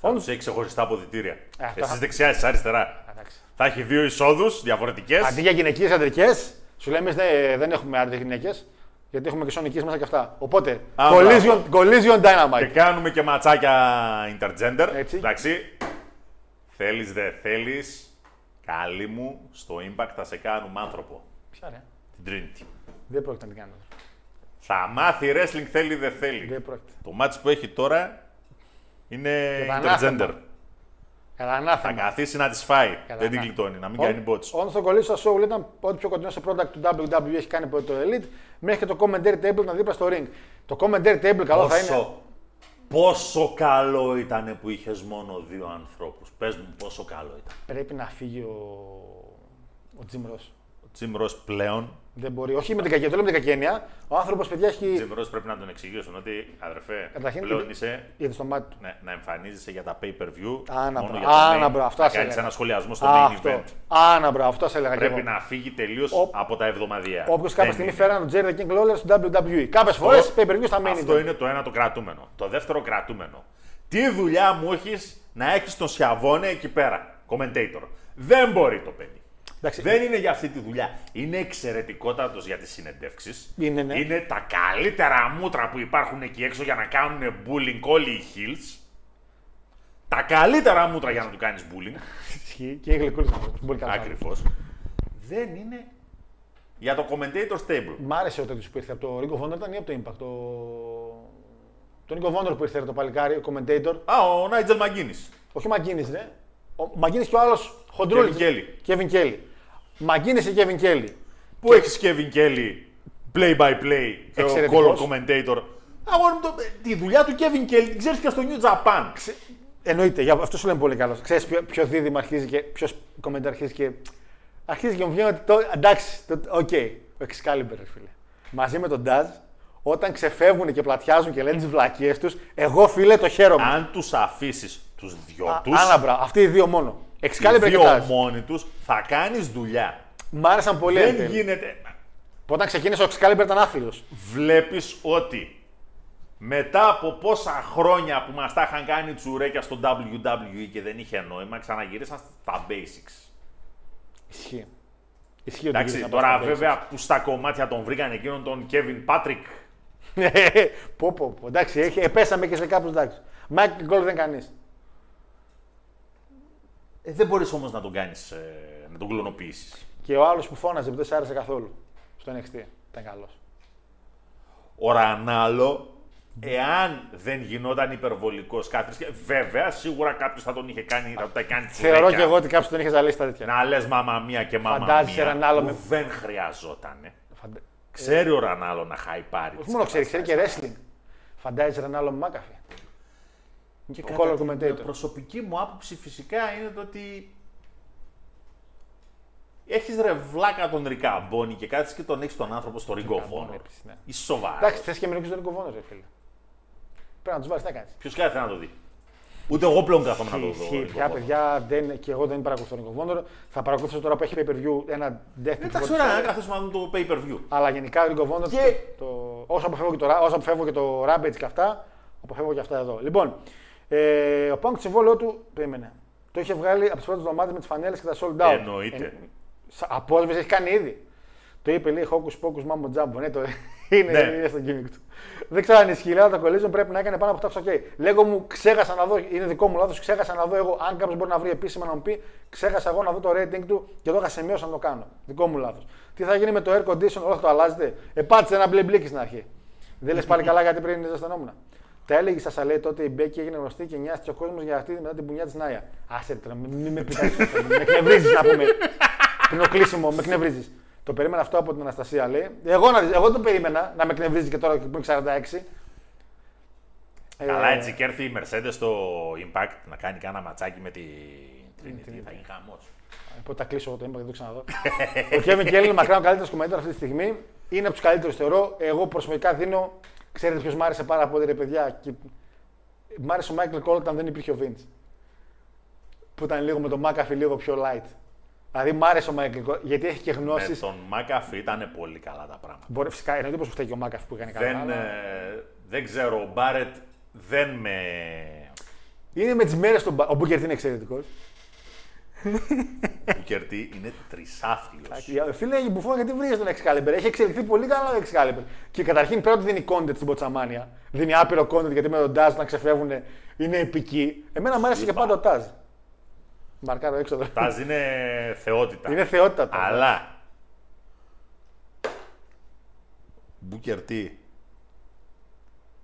Θα Όντως- τους έχει ξεχωριστά αποδητήρια. Ε, αυτό Εσείς θα- δεξιά, εσείς αριστερά. Εντάξει. Θα έχει δύο εισόδους διαφορετικές. Αντί για γυναικείες αντρικέ, σου λέμε δεν, δεν έχουμε άντρε γυναίκες. Γιατί έχουμε και σονικίε μέσα και αυτά. Οπότε, Α, collision, μπράβο. collision Και dynamite. κάνουμε και ματσάκια intergender. Έτσι. Εντάξει. Θέλεις, δεν θέλεις. Καλή μου, στο Impact θα σε κάνουμε άνθρωπο. Ποια ρε. Την Trinity. Δεν πρόκειται να την κάνω. Θα μάθει wrestling θέλει, δεν θέλει. Δεν πρόκειται. Το match που έχει τώρα είναι Και τα intergender. ανάθεμα. Καλά, Θα ανάθεμα. καθίσει να τις φάει. Καλά, δεν την να. γλιτώνει, να μην Ό- κάνει bots. Όντω το κολλήσω στο show ήταν ό,τι πιο κοντινό σε product του WWE έχει κάνει ποτέ το Elite, μέχρι και το commentary table να δίπλα στο ring. Το commentary table καλό θα είναι. Πόσο, πόσο καλό ήταν που είχες μόνο δύο ανθρώπους. Πες μου πόσο καλό ήταν. Πρέπει να φύγει ο, ο Jim Ross. Ο Jim Ross πλέον Δεν μπορεί. Όχι με την κακία, το λέω με την κακία έννοια. Ο άνθρωπος, παιδιά, έχει. Jim Ross πρέπει να τον εξηγήσουν ότι αδερφέ, Καταρχήν, πλέον είδε- είσαι Είδες στο μάτι του. ναι, να εμφανίζεσαι για τα pay-per-view Άνα, μόνο μπρα- για το άνα, main, μπρα, αυτό να ας κάνεις έλεγα. ένα σχολιασμό στο Α, main αυτό. event. Άνα, μπρο, αυτό σε έλεγα και Πρέπει εγώ. να φύγει τελείως Ο- από τα εβδομαδιαία. Όποιος κάποια Δεν στιγμή είναι. φέραν τον Jerry the King Lawler στο WWE. Κάποιες φορές pay per view στα main Αυτό event. είναι το ένα το κρατούμενο. Το δεύτερο κρατούμενο. Τι δουλειά μου έχεις να έχεις τον Schiavone εκεί πέρα, commentator. Δεν μπορεί το παιδί. Εντάξει. Δεν είναι για αυτή τη δουλειά. Είναι εξαιρετικότατος για τις συνεντεύξεις. Είναι, ναι. είναι τα καλύτερα μούτρα που υπάρχουν εκεί έξω για να κάνουν bullying όλοι οι heels. Τα καλύτερα μούτρα για να του κάνεις bullying. Ισχύει και είναι γλυκούλη άνθρωπο. Μπορεί καλά. Ακριβώς. Δεν είναι για το commentator's table. Μ' άρεσε ο τέτοιος που ήρθε από το Ring of Honor ήταν ή από το Impact. Το, το Ring of Honor που ήρθε το παλικάρι, ο commentator. Α, ο Νάιτζελ Μαγκίνης. Όχι ο Μαγκίνης, ρε. Ο McGuinness και ο άλλος χοντρούλης. Kevin Kelly. Kevin Kelly. McGuinness και Kevin Kelly. Πού έχεις Kevin Kelly play by play και ο Εξαιρετικός. color commentator; Α, μόνο το, τη δουλειά του Kevin Kelly την ξέρεις και στο New Japan. Εννοείται, για αυτό σου λέμε πολύ καλός. Ξέρεις ποιο, ποιο δίδυμα αρχίζει και ποιος commentary αρχίζει και. Αρχίζει και μου βγαίνει ότι. Το, εντάξει, το- οκ, ο Excalibur, ρε φίλε. Μαζί με τον Taz, όταν ξεφεύγουν και πλατιάζουν και λένε τις βλακείες τους, εγώ φίλε το χαίρομαι. Αν τους αφήσεις τους δυο Α, του, Άναμπρα, αυτοί οι δύο μόνο. Οι Excalibur και δύο Taz. μόνοι τους, θα κάνεις δουλειά. Μ' άρεσαν πολύ. εν Δεν τέλει. γίνεται. Που Όταν ξεκίνησε ο Excalibur ήταν άθλιος. Βλέπεις ότι μετά από πόσα χρόνια που μας τα είχαν κάνει τσουρέκια στο WWE και δεν είχε νόημα, ξαναγυρίσαν στα basics. Ισχύει. Ισχύει ότι Εντάξει, γύρισαν τώρα πάνω στα βέβαια που στα κομμάτια τον βρήκαν εκείνον τον Kevin Patrick. basics. πω, πω, πω. Εντάξει, έχει, επέσαμε και σε κάποιους εντάξει. Michael Cole δεν κανείς. Ε, δεν μπορείς όμως να τον κάνεις, να τον κλωνοποιήσεις. Και ο άλλος που φώναζε που δεν σ' άρεσε καθόλου στο NXT. Ήταν καλός. Ο Ρανάλο, εάν δεν γινόταν υπερβολικός κάθε θρησκεία, βέβαια σίγουρα κάποιος θα τον είχε κάνει, θα τον είχε κάνει Θεωρώ τσουρέκια. και εγώ ότι κάποιος τον είχε ζαλίσει τα τέτοια. Να λες μάμα μία και μάμα Φαντάζεσαι μία, Ρανάλο που με- δεν χρειαζόταν. Φαντα... Ξέρει ο Ρανάλο να χάει πάρει. Όχι μόνο ξέρει, ξέρει και wrestling. Φαντάζεσαι Ρανάλο με Μάκαφη. Και Ο κατά color την commentator. προσωπική μου άποψη φυσικά είναι το ότι έχεις ρε βλάκα τον Ρικαμπόνι και κάτσεις και τον έχεις τον άνθρωπο στο Ring of Honor. επίσης, ναι. Είσαι σοβαρά. Εντάξει, θες και μερικού δεν κοβώνε, ρε φίλε. Πρέπει να τους βάλεις, τι να κάνεις. Ποιος κάθε να το δει. Ούτε εγώ πλέον κάθομαι να το δω. Ισχύει Ring of πια, Honor. παιδιά, δεν, και εγώ δεν παρακολουθώ τον Ring of Honor. Θα παρακολουθήσω τώρα που έχει pay per view ένα Death Pit Εντάξει, World ωραία, να Tour. καθίσουμε να δούμε το pay per view. Αλλά γενικά Ring of Honor, Και- το, όσο, αποφεύγω και το, Ra- όσο αποφεύγω και το Rampage και αυτά, αποφεύγω και αυτά εδώ. Λοιπόν, ε, ο Punk το συμβόλαιό του, περίμενε. Το είχε βγάλει από τις πρώτες εβδομάδες με τις φανέλες και τα sold out. Εννοείται. Ε, σα- απόσβεση έχει κάνει ήδη. Το είπε λέει Hocus Pocus Mambo Jumbo. Ναι, το είναι, Ναι. είναι στο gimmick του. Δεν ξέρω αν ισχύει, αλλά το collision πρέπει να έκανε πάνω από 8 ok. Λέγω μου, ξέχασα να δω, είναι δικό μου λάθος, ξέχασα να δω εγώ. Αν κάποιος μπορεί να βρει επίσημα να μου πει, ξέχασα εγώ να δω το rating του και εδώ είχα σημειώσει να το κάνω. Δικό μου λάθος. Τι θα γίνει με το air condition, όλο αυτό το αλλάζετε. Επάτησε ένα μπλε μπλίκι στην αρχή. Δεν λες πάλι καλά γιατί πριν ζεσθενόμουν. Τα έλεγε στα σα λέει τότε η Μπέκη έγινε γνωστή και νοιάστηκε ο κόσμος για αυτή μετά την πουνιά της Νάια. Άσε ρε τώρα, μην μη με πειράζει. με εκνευρίζεις να πούμε. Πριν το κλείσιμο, με εκνευρίζεις. Το περίμενα αυτό από την Αναστασία λέει. Εγώ, να, δεις, εγώ το περίμενα να με εκνευρίζει και τώρα που είναι 46. Καλά, Ε, έτσι και έρθει η Mercedes στο Impact να κάνει κάνα ματσάκι με τη Trinity. Θα γίνει χαμός. Πότε τα κλείσω εγώ το είπα και δεν το ξαναδώ. ο Kevin Kelly είναι μακράν ο καλύτερος κομμάτι αυτή τη στιγμή. Είναι από τους καλύτερους θεωρώ. Εγώ προσωπικά δίνω. Ξέρετε ποιος μ' άρεσε πάρα πολύ, ρε παιδιά. Και... Μ' άρεσε ο Michael Cole όταν δεν υπήρχε ο Vince. Που ήταν λίγο με τον McAfee λίγο πιο light. Δηλαδή μ' άρεσε ο Michael Cole γιατί έχει και Με γνώσει. τον McAfee ήταν πολύ καλά τα πράγματα. Μπορεί φυσικά εννοείται πως φταίει και ο McAfee που έκανε καλά. Δεν, αλλά- ε, δεν ξέρω, ο Μπάρετ δεν με. Είναι με τις μέρες του. Μπα- Ο Μπούκερτ είναι εξαιρετικός. Ο Κερτή είναι τρισάθλιο. Φίλε, η Μπουφόν γιατί βρίζει τον Excalibur; Έχει εξελιχθεί πολύ καλά ο Excalibur. Και καταρχήν πέρα ότι δίνει content στην Ποτσαμάνια. Δίνει άπειρο content γιατί με τον Taz να ξεφεύγουν είναι επική. Εμένα μου άρεσε και Είπα. πάντα ο Taz. Μαρκάρω έξω εδώ. Τάζ είναι θεότητα. Είναι θεότητα το. Αλλά. Μπούκερ τι.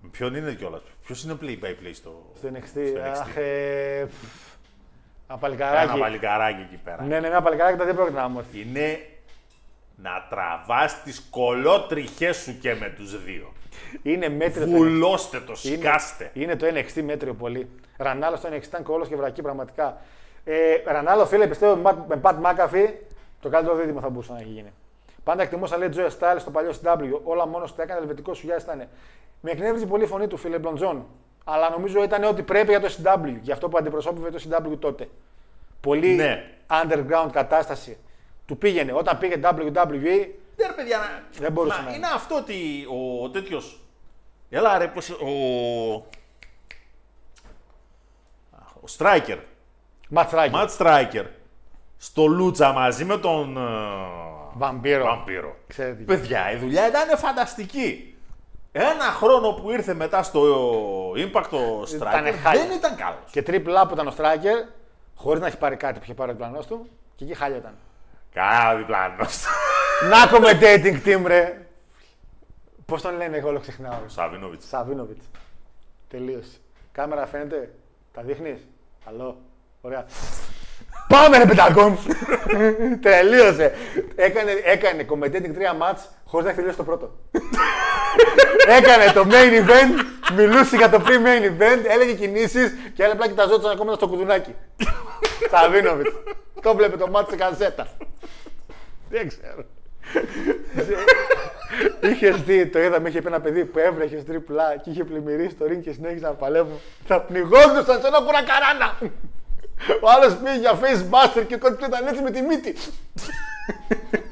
Με Ποιον είναι κιόλας; Ποιος είναι play by play στο. Στο NXT. στο NXT. Αχ, ε, πφ, Ένα Ένα παλικαράκι. παλικαράκι εκεί πέρα. Ναι, ναι, ένα παλικαράκι δεν πρόκειται να μόρφει. Είναι να τραβάς τις κολότριχές σου και με τους δύο. Είναι μέτριο. το Βουλώστε το, Είναι- σκάστε. Είναι το NXT μέτριο πολύ. Ρανάλο στο NXT ήταν κόλλο και βρακή πραγματικά. Ε, Ρανάλο, φίλε, πιστεύω με Ματ- με Πατ Μάκαφι το καλύτερο δίδυμο θα μπορούσε να έχει γίνει. Πάντα εκτιμούσα, λέει Τζοε Στάιλ στο παλιό CW. Όλα μόνος του έκανε ελβετικός σου γεια ήταν. Με εκνεύριζε πολύ η φωνή του, φίλε Μπλοντζόν. Αλλά νομίζω ήταν ό,τι πρέπει για το CW. Για αυτό που αντιπροσώπευε το CW τότε. Πολύ Ναι. underground κατάσταση. Του πήγαινε. Όταν πήγε WWE, Ναι, ρε παιδιά, να... Δεν μπορούσε Μα να είναι. είναι αυτό ότι ο τέτοιο. Έλα ρε, πώς... Ο... Αχ, Ο Striker. Ματ Striker. Ματ Striker. Στο Λούτσα μαζί με τον... ε, Βαμπύρο. Βαμπύρο. Ξέρετε. Παιδιά, η δουλειά ήταν φανταστική. Ένα χρόνο που ήρθε μετά στο Impact ο Striker Ήτανε χάλια. δεν ήταν καλός. Και triple up που ήταν ο Striker, χωρίς να έχει πάρει κάτι που είχε πάρει ο διπλανό του, και εκεί χάλια ήταν. Κάνα διπλανό. Να commentating team, ρε. Πώς τον λένε, εγώ όλο ξεχνάω. Σαβίνοβιτ. Σαβίνοβιτ. Τελείωσε. Κάμερα φαίνεται. Τα δείχνεις; Καλό. Ωραία. Πάμε ρε πεντακόν! Τελείωσε. Έκανε, έκανε commentating τρία μάτς χωρίς να έχει τελειώσει το πρώτο. έκανε το main event, μιλούσε για το pre-main event, έλεγε κινήσεις και άλλα απλά κοιταζόταν ακόμα στο κουδουνάκι. Σαβίνοβιτ. το βλέπε το μάτς σε καζέτα. Δεν ξέρω. Είχες δει, το είδαμε, είχε πει ένα παιδί που έβρεχες τριπλά και είχε πλημμυρίσει το ring και συνέχισε να παλεύουν. Θα πνιγόντουσαν σε ένα κουρακαράνα. Ο άλλος πήγε για face buster και ο κότσο ήταν έτσι με τη μύτη.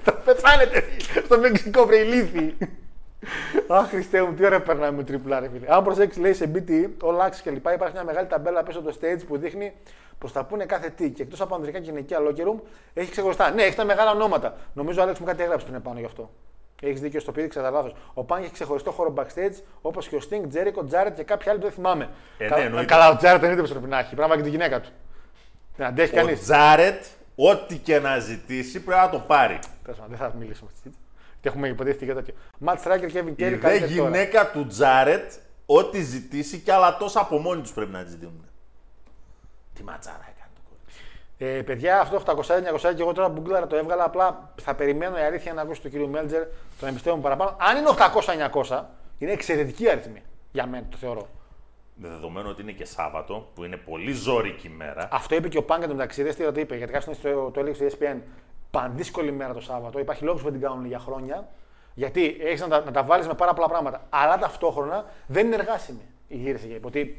Θα πεθάνετε στο Μεξικό βρε ηλίθιοι. Αχ, Χριστέ μου, τι ώρα περνάμε με τριπλά, ρε φίλε. Αν προσέξεις, λέει σε BT, all access και λοιπά, υπάρχει μια μεγάλη ταμπέλα πίσω από το stage που δείχνει πως θα πούνε κάθε τι. Και εκτός από ανδρικά και γυναικεία locker room, έχει ξεχωριστά. Ναι, έχει τα μεγάλα ονόματα. Νομίζω ο Άλεξ μου κάτι έγραψες πριν πάνω γι' αυτό. Έχεις δίκιο στο πήδηξα τα λάθος. Ο Πάνγκ έχει ξεχωριστό χώρο backstage, όπως και ο Sting, Τζέρικο, Τζάρετ και κάποιοι άλλοι που δεν θυμάμαι. Ε, ναι, Καλά- εννοείται. καλά, ο Τζάρετ εννοείται πω πρέπει να έχει. Πράγμα και τη γυναίκα του. Δεν αντέχει Ο κανείς. Τζάρετ, ό,τι και να ζητήσει πρέπει να το πάρει. Δεν θα μιλήσουμε αυτή τη Τι έχουμε υποτίθεται και τέτοιο. Ματ Στράγκερ και Kevin Η Kelly δε καλύτερη τώρα. γυναίκα του Τζάρετ, ό,τι ζητήσει και άλλα τόσα από μόνοι τους πρέπει να τη ζητούν. Τι ματσάρα έκανε το κορίτσι. Ε, παιδιά, αυτό 800-900 και εγώ τώρα μπουγκλάρα το έβγαλα. Απλά θα περιμένω η αλήθεια να ακούσω τον κύριο Μέλτζερ, τον εμπιστεύομαι παραπάνω. Αν είναι 800-900, είναι εξαιρετική αριθμή. Για μένα το θεωρώ. Με δεδομένο ότι είναι και Σάββατο, που είναι πολύ ζώρικη μέρα. Αυτό είπε και ο Πάγκ μεταξύ. Δεν τι είπε, γιατί κάποιο το, το έλεγε στο ESPN. Πανδύσκολη μέρα το Σάββατο. Υπάρχει λόγος που δεν την κάνουν για χρόνια. Γιατί έχεις να τα, να τα βάλεις με πάρα πολλά πράγματα. Αλλά ταυτόχρονα δεν είναι εργάσιμη η γύριση. Γιατί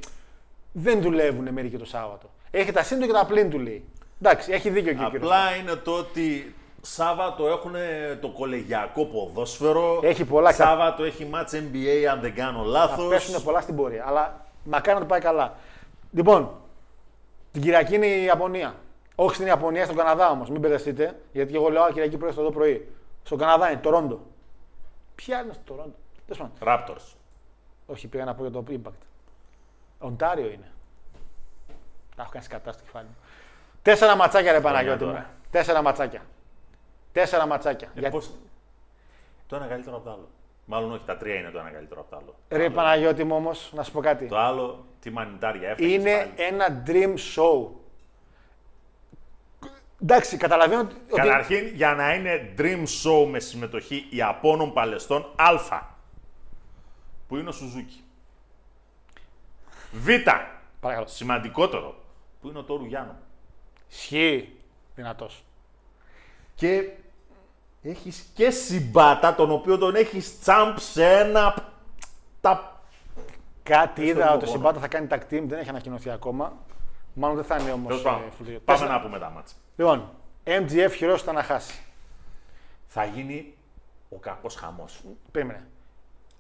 δεν δουλεύουν μερικοί το Σάββατο. Έχει τα σύντο και τα πλήν του λέει. Εντάξει, έχει δίκιο και ο κύριος. Απλά είναι το ότι Σάββατο έχουν το κολεγιακό ποδόσφαιρο. Έχει πολλά κα- Σάββατο έχει μάτς NBA αν δεν κάνω Θα λάθος. πέσουν πολλά στην πορεία. Αλλά μακάρι να το πάει καλά. Λοιπόν, την Κυριακή είναι η Ιαπωνία. Όχι στην Ιαπωνία, στον Καναδά όμως. Μην μπερδευτείτε. Γιατί και εγώ λέω «Α, Κυριακή πρωί στο εδώ πρωί. Στον Καναδά είναι, Τορόντο. Ποια είναι στο Τορόντο. Τέλος πάντων. Raptors. Όχι, πήγα να πω για το impact. Οντάριο είναι. Τα έχω κάνει σκατά στο κεφάλι μου. Τέσσερα ματσάκια ρε Παναγιώτη μου. τώρα. Τέσσερα ματσάκια. Τέσσερα ματσάκια. Ε, Για- πώς- Το ένα καλύτερο από το άλλο. Μάλλον όχι, τα τρία είναι το ένα καλύτερο από το άλλο. Ρε Το άλλο- Παναγιώτη μου όμως, να σου πω κάτι. Το άλλο, τι μανιτάρια έφαγες Είναι πάλι. ένα dream show. Εντάξει, καταλαβαίνω ότι. ότι- Καταρχήν, για να είναι dream show με συμμετοχή Ιαπώνων Παλαιστών Α, που είναι ο Σουζούκι. Β, Παρακαλώ. σημαντικότερο, που είναι ο Τόρου Γιάννου. Ισχύει. Δυνατός. Και έχεις και Συμπάτα, τον οποίο τον έχεις τσάμπ σε ένα... Τα... Κάτι είδα λίγο ότι ο πόνο. Συμπάτα θα κάνει tag team, δεν έχει ανακοινωθεί ακόμα. Μάλλον δεν θα είναι όμως. Τέλος πάντων, πάμε να πούμε τα μάτς. Λοιπόν, MGF χειρός ήταν να χάσει. Θα γίνει ο κακός χαμός. Περίμενε.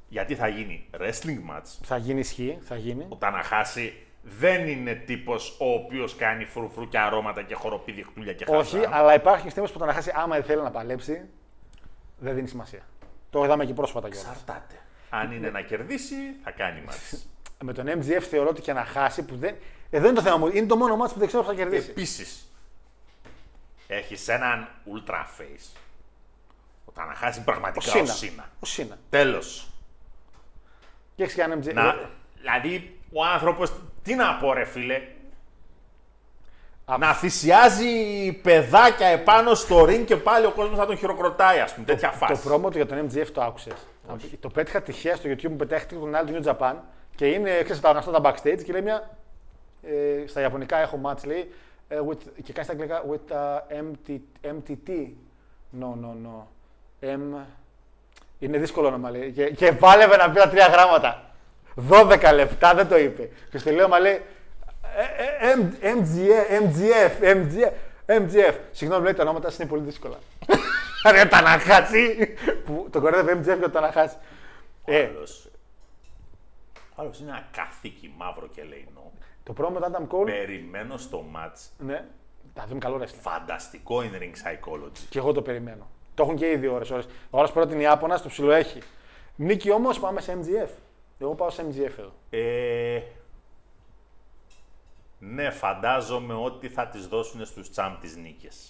Γιατί θα γίνει wrestling match. Θα γίνει ισχύ, θα γίνει. Ο Ταναχάση δεν είναι τύπος ο οποίος κάνει φρουφρού και αρώματα και χοροπεί διχτούλια και χαζά. Όχι, αλλά υπάρχουν στιγμέ που τον να χάσει άμα θέλει να παλέψει. Δεν δίνει σημασία. Το είδαμε και πρόσφατα κιόλας. Εξαρτάται. Αν είναι να κερδίσει, θα κάνει μάτς. Με τον MGF θεωρώ ότι και να χάσει που δεν. Εδώ είναι το θέμα μου. Είναι το μόνο μάτι που δεν ξέρω που θα κερδίσει. Επίσης, έχεις έναν ultra face. Ο Ταναχάση πραγματικά ο Σύνα. Σύνα. Ο Σύνα. Τέλος. Και έχεις και ένα MGF. Να, δηλαδή, ο άνθρωπος, τι να πω ρε φίλε, Α- να θυσιάζει παιδάκια επάνω στο ring και πάλι ο κόσμος θα τον χειροκροτάει, ας πούμε, τέτοια Το φάση. πρόμο του για τον MGF το άκουσες. Το πέτυχα τυχαία στο YouTube που πετέχτηκε τον άλλο του New Japan και είναι ξέρεις, τα γνωστά τα backstage και λέει μια. Ε, στα Ιαπωνικά έχω match λέει. ε, with, και κάνει στα αγγλικά with uh, MT, MTT. No, no, no. M. Είναι δύσκολο όνομα λέει. Και, και πάλευε να πει τα τρία γράμματα. 12 λεπτά δεν το είπε. Και στο λέω, μα λέει. ε, ε, M- MGF, MGF, MGF, MGF. Συγγνώμη, λέει τα ονόματα σας είναι πολύ δύσκολα. Ρε Ταναχάση! Που το κορέδευε MGF και το Ταναχάση. Ε, Άλλος, άλλος είναι ένα καθήκη μαύρο και λεϊνό. το πρώτο με τον Adam Cole. Περιμένω στο match Ναι, θα δούμε καλό wrestling. φανταστικό in ring psychology. Και εγώ το περιμένω. Το έχουν και ήδη ώρες. ώρες. Ο άλλος πρώτη είναι Ιάπωνας, το ψηλό έχει. Νίκη όμως πάμε σε MGF. Εγώ πάω σε MGF εδώ. Ε, ναι, φαντάζομαι ότι θα τις δώσουν στους τσάμπ τις νίκες.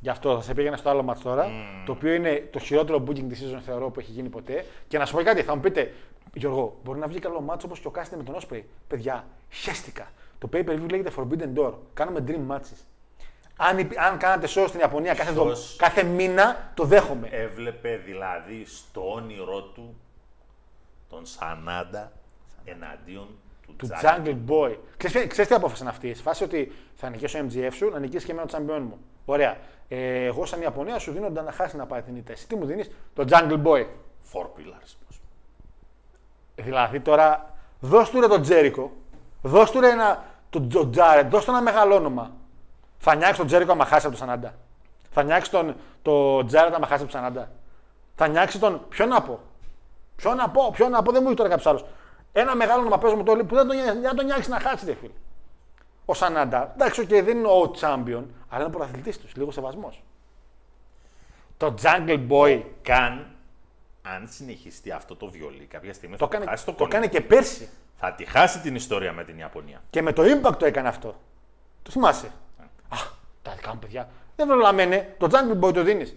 Γι' αυτό θα σε πήγαινα στο άλλο μάτς τώρα. Το οποίο είναι το χειρότερο booking τη season θεωρώ που έχει γίνει ποτέ. Και να σου πω κάτι, θα μου πείτε, Γιώργο, μπορεί να βγει καλό μάτς όπως και ο Κάσινε με τον Osprey; Παιδιά, χαίστηκα. Το pay per view λέγεται Forbidden Door. Κάνουμε dream matches. Αν, υπ- αν κάνατε show στην Ιαπωνία κάθε, δο- Αυτός- κάθε μήνα, το δέχομαι. Έβλεπε δηλαδή στο όνειρό του τον Σανάντα εναντίον του, του Τζάκ. Jungle Boy. Ξέρεις, ξέρεις τι απόφαση είναι αυτή. Σε φάση ότι θα νικήσω MGF σου, να νικήσεις και εμένα τον τσαμπιόν μου. Ωραία. Ε, εγώ σαν Ιαπωνία σου δίνω να χάσει να πάρει την ήττα. Εσύ τι μου δίνεις, τον Jungle Boy. Four pillars. Δηλαδή τώρα, δώσ' του ρε τον Τζέρικο, δώσ' του ρε ένα, τον Τζο Τζάρετ, δώσ' του ένα μεγάλο όνομα. Θα νιάξεις τον Τζέρικο άμα χάσει από τον Σανάντα. Θα νιάξεις τον το Τζάρετ άμα χάσει από τον Σανάντα. Θα νιάξεις τον. Ποιο να πω; Ποιο να πω, ποιο να πω, δεν μου έχει τώρα κάποιος άλλος. Ένα μεγάλο όνομα παίζουμε το που δεν τον, νοιάζει- δεν τον νιάξει να χάσει, ρε φίλε. Ο Σανάντα, εντάξει, okay, δεν είναι ο champion, αλλά είναι ο πρωταθλητής τους. Λίγο σεβασμός. Το Jungle Boy Καν αν συνεχιστεί αυτό το βιολί κάποια στιγμή το θα έκανε, χάσει το, το κονέ. έκανε και πέρσι. Θα τη χάσει την ιστορία με την Ιαπωνία. Και με το impact το έκανε αυτό. Το θυμάσαι; Α, τα δικά μου παιδιά. Δεν θέλω να μένε. Το Jungle Boy το δίνεις.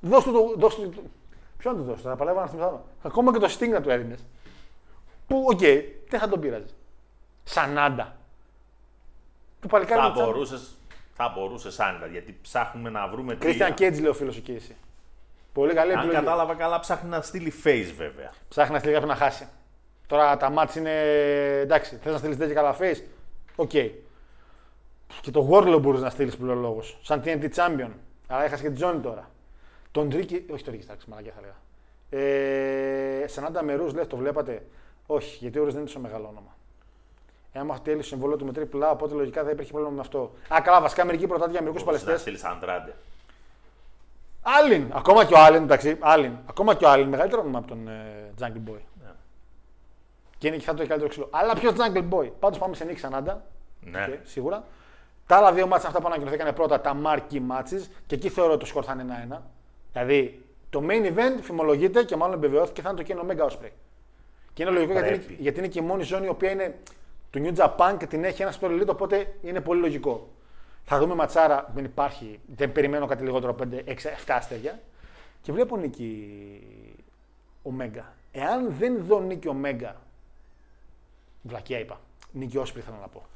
Δώσ' του το. Δώσ' του, το- Ποιο να του δώσει, θα παλεύω να θυμηθώ. Ακόμα και το Sting να του έδινε. Που, οκ, δεν θα τον πείραζε. Sanada. Του παλικάρι Θα του Jungle- μπορούσες, θα μπορούσες άνετα, γιατί ψάχνουμε να βρούμε Christian τρία. Cage λέει ο φίλος σου και εσύ. Πολύ καλή Αν επιλογή. κατάλαβα καλά, ψάχνει να στείλει face βέβαια. Ψάχνει να στείλει κάποιον να χάσει. Τώρα τα ματς είναι. εντάξει, θες να στείλεις τέτοια καλά face; Ok. Και το Wardlow μπορείς να στείλεις πλέον λόγο. Σαν TNT Champion. Αλλά έχασες και τη ζώνη τώρα. Τον Ricky. Όχι τον Ricky, εντάξει, μαλακία θα λέγα. Ε, Σανάντα Μερούς, λες, το βλέπατε; Όχι, γιατί ο Ρος δεν είναι τόσο μεγάλο όνομα. Εάν μου θέλει συμβόλαιο του με τρίπλα, οπότε λογικά δεν υπήρχε πρόβλημα με αυτό. Α, καλά, βασικά μερικοί προτάτε για μερικούς Μπορείς να παλαιστές. στείλεις Αντράντε. Άλλην, ακόμα και ο Άλλην, εντάξει, Άλλην. Ακόμα και ο Άλλην, μεγαλύτερο όνομα από τον ε, Jungle Boy. Ναι. Και είναι και θα το καλύτερο ξύλο. Αλλά ποιος Jungle Boy; Πάντως πάμε σε νίκη Σανάντα. Ναι. Okay, σίγουρα. Τα άλλα δύο μάτια αυτά που ανακοινωθήκαν πρώτα, τα marquee matches, και εκεί θεωρώ ότι το σκορ θα είναι ένα-ένα. Δηλαδή, το main event φημολογείται και μάλλον επιβεβαιώθηκε θα είναι το Kenny Omega Osprey. Και είναι λογικό γιατί είναι, Πρέπει. γιατί είναι και η μόνη ζώνη η οποία είναι του New Japan και την έχει ένα στο Elite, οπότε είναι πολύ λογικό. Θα δούμε ματσάρα, δεν υπάρχει, δεν περιμένω κάτι λιγότερο από 5, 6, 7 αστέρια. Και βλέπω νίκη Ομέγκα. Εάν δεν δω νίκη Ομέγκα, βλακιά είπα, νίκη Όσπρι θέλω να πω.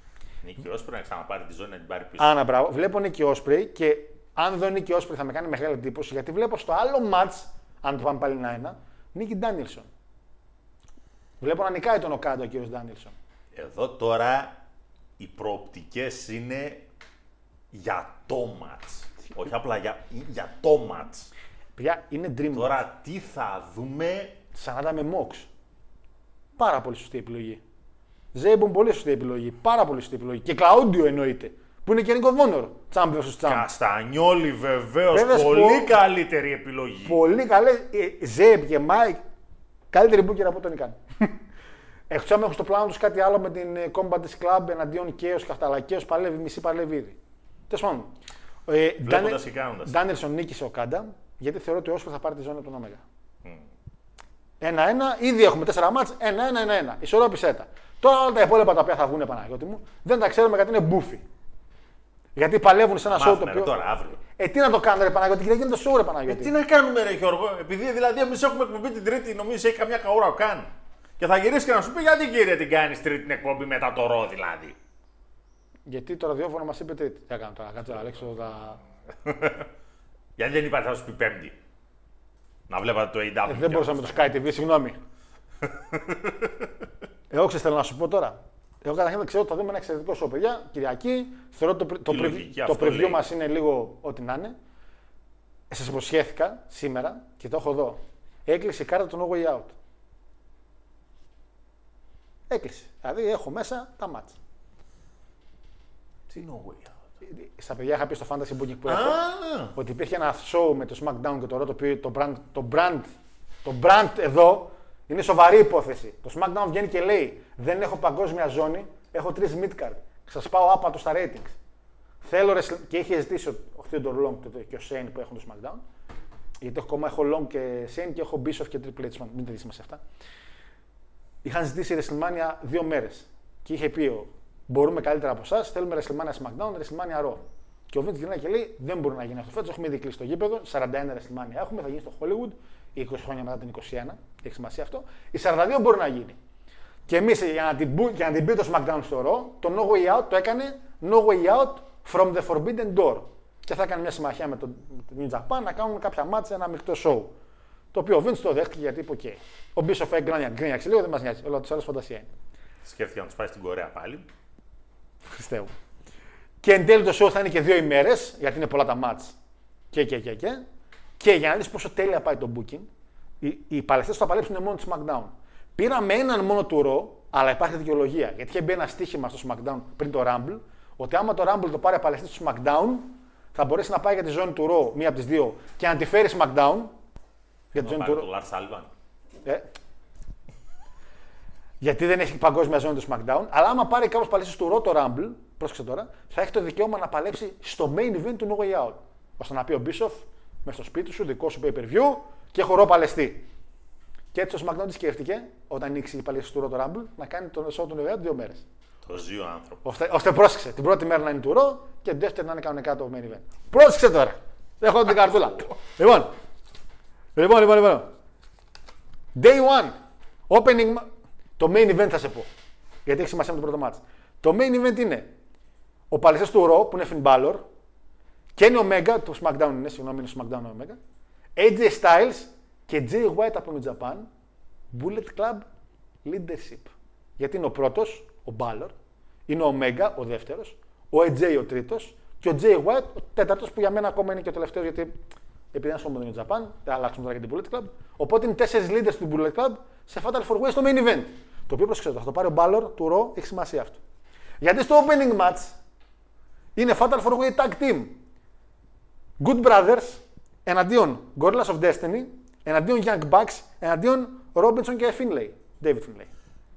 Νίκη Όσπρη να ξαναπάρει τη ζώνη να την πάρει πίσω. Άνα, μπράβο. Βλέπω Νίκη Όσπρι και αν δω Νίκη Όσπρι θα με κάνει μεγάλη εντύπωση γιατί βλέπω στο άλλο match, αν το πάμε πάλι ένα-ένα, Νίκη Ντάνιλσον. Βλέπω να νικάει τον Οκάντο ο κύριος Ντάνιλσον. Εδώ τώρα οι προοπτικές είναι για το μάτς. Όχι απλά για, για το μάτς. Παιδιά, είναι dream. Τώρα τι θα δούμε; 40 με Mox. Πάρα πολύ σωστή επιλογή. Ζέιμπον, πολύ σωστή επιλογή. Πάρα πολύ σωστή επιλογή. Και Κλαούντιο εννοείται. Που είναι και Ring of Honor. Τσάμπ vs. Τσάμπ. Καστανιόλη βεβαίως. Βέβαια, σου Πολύ πω- καλύτερη επιλογή. Πολύ καλέ. Ε, Ζέιμπ και Μάικ. Καλύτερη μπούκερ από τον Ικάν. Εκτό αν έχουν στο πλάνο τους κάτι άλλο με την ε, Combat Club εναντίον Κέος και αυτά. Αλλά Κέο παλεύει, μισή παλεύει ήδη. Τέλος πάντων. Ε, Βλέποντας και κάνοντας. Ντάνιλσον νίκησε ο Κάντα γιατί θεωρώ ότι ο Όσπρι θα πάρει τη ζώνη από τον Ωμέγα. Ένα-ένα, ήδη έχουμε τέσσερα μάτς, ένα-ένα, ένα-ένα. Ισορρόπησέ τα. Τώρα όλα τα υπόλοιπα τα οποία θα βγουν Παναγιώτη μου δεν τα ξέρουμε γιατί είναι μπούφι. Γιατί παλεύουν σε ένα σοου το Μάθουμε ρε, οποίο. τώρα, αύριο. Ε, τι να το κάνω, ρε Παναγιώτη, γιατί γίνεται σοου, ρε Παναγιώτη; Τι να κάνουμε, ρε Γιώργο, επειδή δηλαδή εμείς έχουμε εκπομπή την Τρίτη, νομίζω έχει καμιά καούρα ο Καν. Και θα γυρίσει και να σου πει γιατί κύριε την κάνεις Τρίτη την εκπομπή μετά το ρο δηλαδή; Γιατί το ραδιόφωνο μας είπε τρίτη. Τι έκανα τώρα, κάτσε να Αλέξο τα. Γιατί δεν υπάρχει θα σου πει Πέμπτη. Να βλέπατε το AW. Ε, δεν μπορούσα με το Sky TV, συγγνώμη. Εγώ ξέρω θέλω να σου πω τώρα. Εγώ καταρχήν ξέρω ότι θα δούμε ένα εξαιρετικό show, παιδιά. Κυριακή. Θεωρώ το, το, Η preview- λογική το αυτό preview λέει. μας είναι λίγο ό,τι να είναι. Σας υποσχέθηκα σήμερα και το έχω εδώ. Έκλεισε η κάρτα του No Way Out. Έκλεισε. Δηλαδή έχω μέσα τα μάτια. Τι no way out; Στα παιδιά είχα πει στο Fantasy Booking που έχω Α, ότι υπήρχε ένα show με το SmackDown και το Raw το οποίο το brand, το brand, το brand εδώ είναι σοβαρή υπόθεση. Το SmackDown βγαίνει και λέει δεν έχω παγκόσμια ζώνη, έχω τρεις midcard. Σας πάω άπατο στα ratings. Θέλω wrestling- και είχε ζητήσει ο, ο Theodore Long και, το- και ο Shane που έχουν το SmackDown. Γιατί έχω ακόμα έχω Long και Shane και έχω Bischoff και Triple H. Μην τα σε αυτά. Είχαν ζητήσει WrestleMania δύο μέρες. Και είχε πει ο, μπορούμε καλύτερα από εσάς, θέλουμε WrestleMania SmackDown, WrestleMania Raw. Και ο Vince γυρνάει και λέει: Δεν μπορεί να γίνει αυτό φέτος. Έχουμε ήδη κλείσει το γήπεδο. 41 WrestleMania έχουμε, θα γίνει στο Hollywood. 20 χρόνια μετά την 21. Έχει σημασία αυτό. Η 42 μπορεί να γίνει. Και εμείς για, να την μπου- για να την πει το SmackDown στο Raw, το No Way Out το έκανε No Way Out from the Forbidden Door. Και θα έκανε μια συμμαχία με τον με τον New Japan να κάνουν κάποια μάτσα, ένα μεικτό show. Το οποίο ο Vince το δέχτηκε γιατί είπε: OK. Ο Bishop έγκρανια γκρίνιαξε λίγο, δεν μας νοιάζει. Όλα τι άλλε φαντασία είναι. Σκέφτηκε να τους πάει στην Κορέα πάλι. Χριστέ μου. Και εν τέλει το show θα είναι και δύο ημέρες, γιατί είναι πολλά τα μάτς. Και, και, και, και. Και για να δεις πόσο τέλεια πάει το booking, οι, οι Παλαιστές θα παλέψουν μόνο του SmackDown. Πήραμε έναν μόνο του Raw, αλλά υπάρχει δικαιολογία. Γιατί είχε μπει ένα στοίχημα στο SmackDown πριν το Rumble, ότι άμα το Rumble το πάρει Παλαιστής του SmackDown, θα μπορέσει να πάει για τη ζώνη του Raw, μία από τις δύο, και να τη φέρει SmackDown. Για τη Να ζώνη πάρει του τον Raw. Λαρ Σάλβαν. Ε, γιατί δεν έχει παγκόσμια ζώνη του SmackDown. Αλλά άμα πάρει κάπω παλέσει του Raw το Rumble, πρόσεξε τώρα, θα έχει το δικαίωμα να παλέψει στο main event του No Way Out. ώστε να πει ο Bischoff μες στο σπίτι σου, δικό σου pay per view και έχω Raw παλαιστή. Και έτσι ο SmackDown τι σκέφτηκε, όταν ανοίξει η παλαιστή του Raw το Rumble, να κάνει τον show του No Way Out δύο μέρες. Το ζει ο άνθρωπο. Ώστε, ώστε πρόσεξε, την πρώτη μέρα να είναι του Raw και την δεύτερη να είναι κανονικά το main event. Πρόσεξε τώρα. Έχω την καρτούλα. λοιπόν, λοιπόν, λοιπόν, λοιπόν. Day one. Opening. ma- Το main event θα σε πω. Γιατί έχει σημασία με το πρώτο match. Το main event είναι ο παλαιστής του Raw που είναι Finn Balor. Kenny Omega, το SmackDown είναι, συγγνώμη, είναι SmackDown Omega. AJ Styles και Jay White από New Japan. Bullet Club Leadership. Γιατί είναι ο πρώτος, ο Balor. Είναι ο Omega, ο δεύτερος. Ο AJ ο τρίτος. Και ο Jay White ο τέταρτος που για μένα ακόμα είναι και ο τελευταίος γιατί επειδή είναι στο New Japan, δεν αλλάξουμε τώρα και την Bullet Club. Οπότε είναι τέσσερις leaders του Bullet Club σε Fatal 4 Way στο main event. Το οποίο προσέξτε, θα το πάρει ο Μπάλορ του Ρο, έχει σημασία αυτό. Γιατί στο opening match είναι Fatal 4 Way Tag Team. Good Brothers εναντίον Gorillas of Destiny, εναντίον Young Bucks, εναντίον Robinson και Finlay. David Finlay.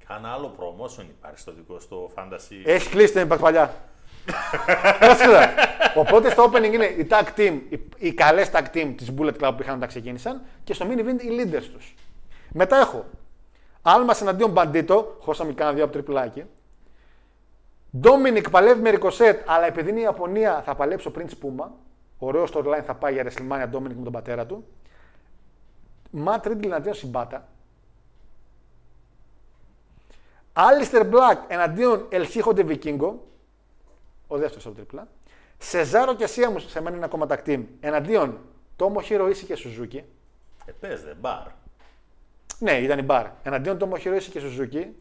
Κάνα άλλο promotion υπάρχει στο δικό στο fantasy; Έχει κλείσει το Impact παλιά. Πρόσεξε. Οπότε στο opening είναι οι tag team, οι, οι καλές tag team της Bullet Club που είχαν τα ξεκίνησαν και στο main event οι leaders τους. Μετά έχω Άλμα εναντίον Μπαντίτο, χώσαμε κάνα δύο από Triple A. Ντόμινικ παλεύει με Ρικοσέτ, αλλά επειδή είναι η Ιαπωνία θα παλέψει ο Prince Puma. Ωραίος storyline θα πάει για WrestleMania Ντόμινικ με τον πατέρα του. Ματ Ρίντλ εναντίον Σιμπάτα. Άλιστερ Μπλακ εναντίον El Hijo Vikingo. Ο δεύτερος από Triple A. Σεζάρο και Σίαμους σε μένα είναι ακόμα tag team. Εναντίον Τόμο Χιροίση και Σουζούκι. Ε, πες δε, μπαρ. Ναι, ήταν η μπαρ. Εναντίον Τόμο Χιροίση και Σουζούκι.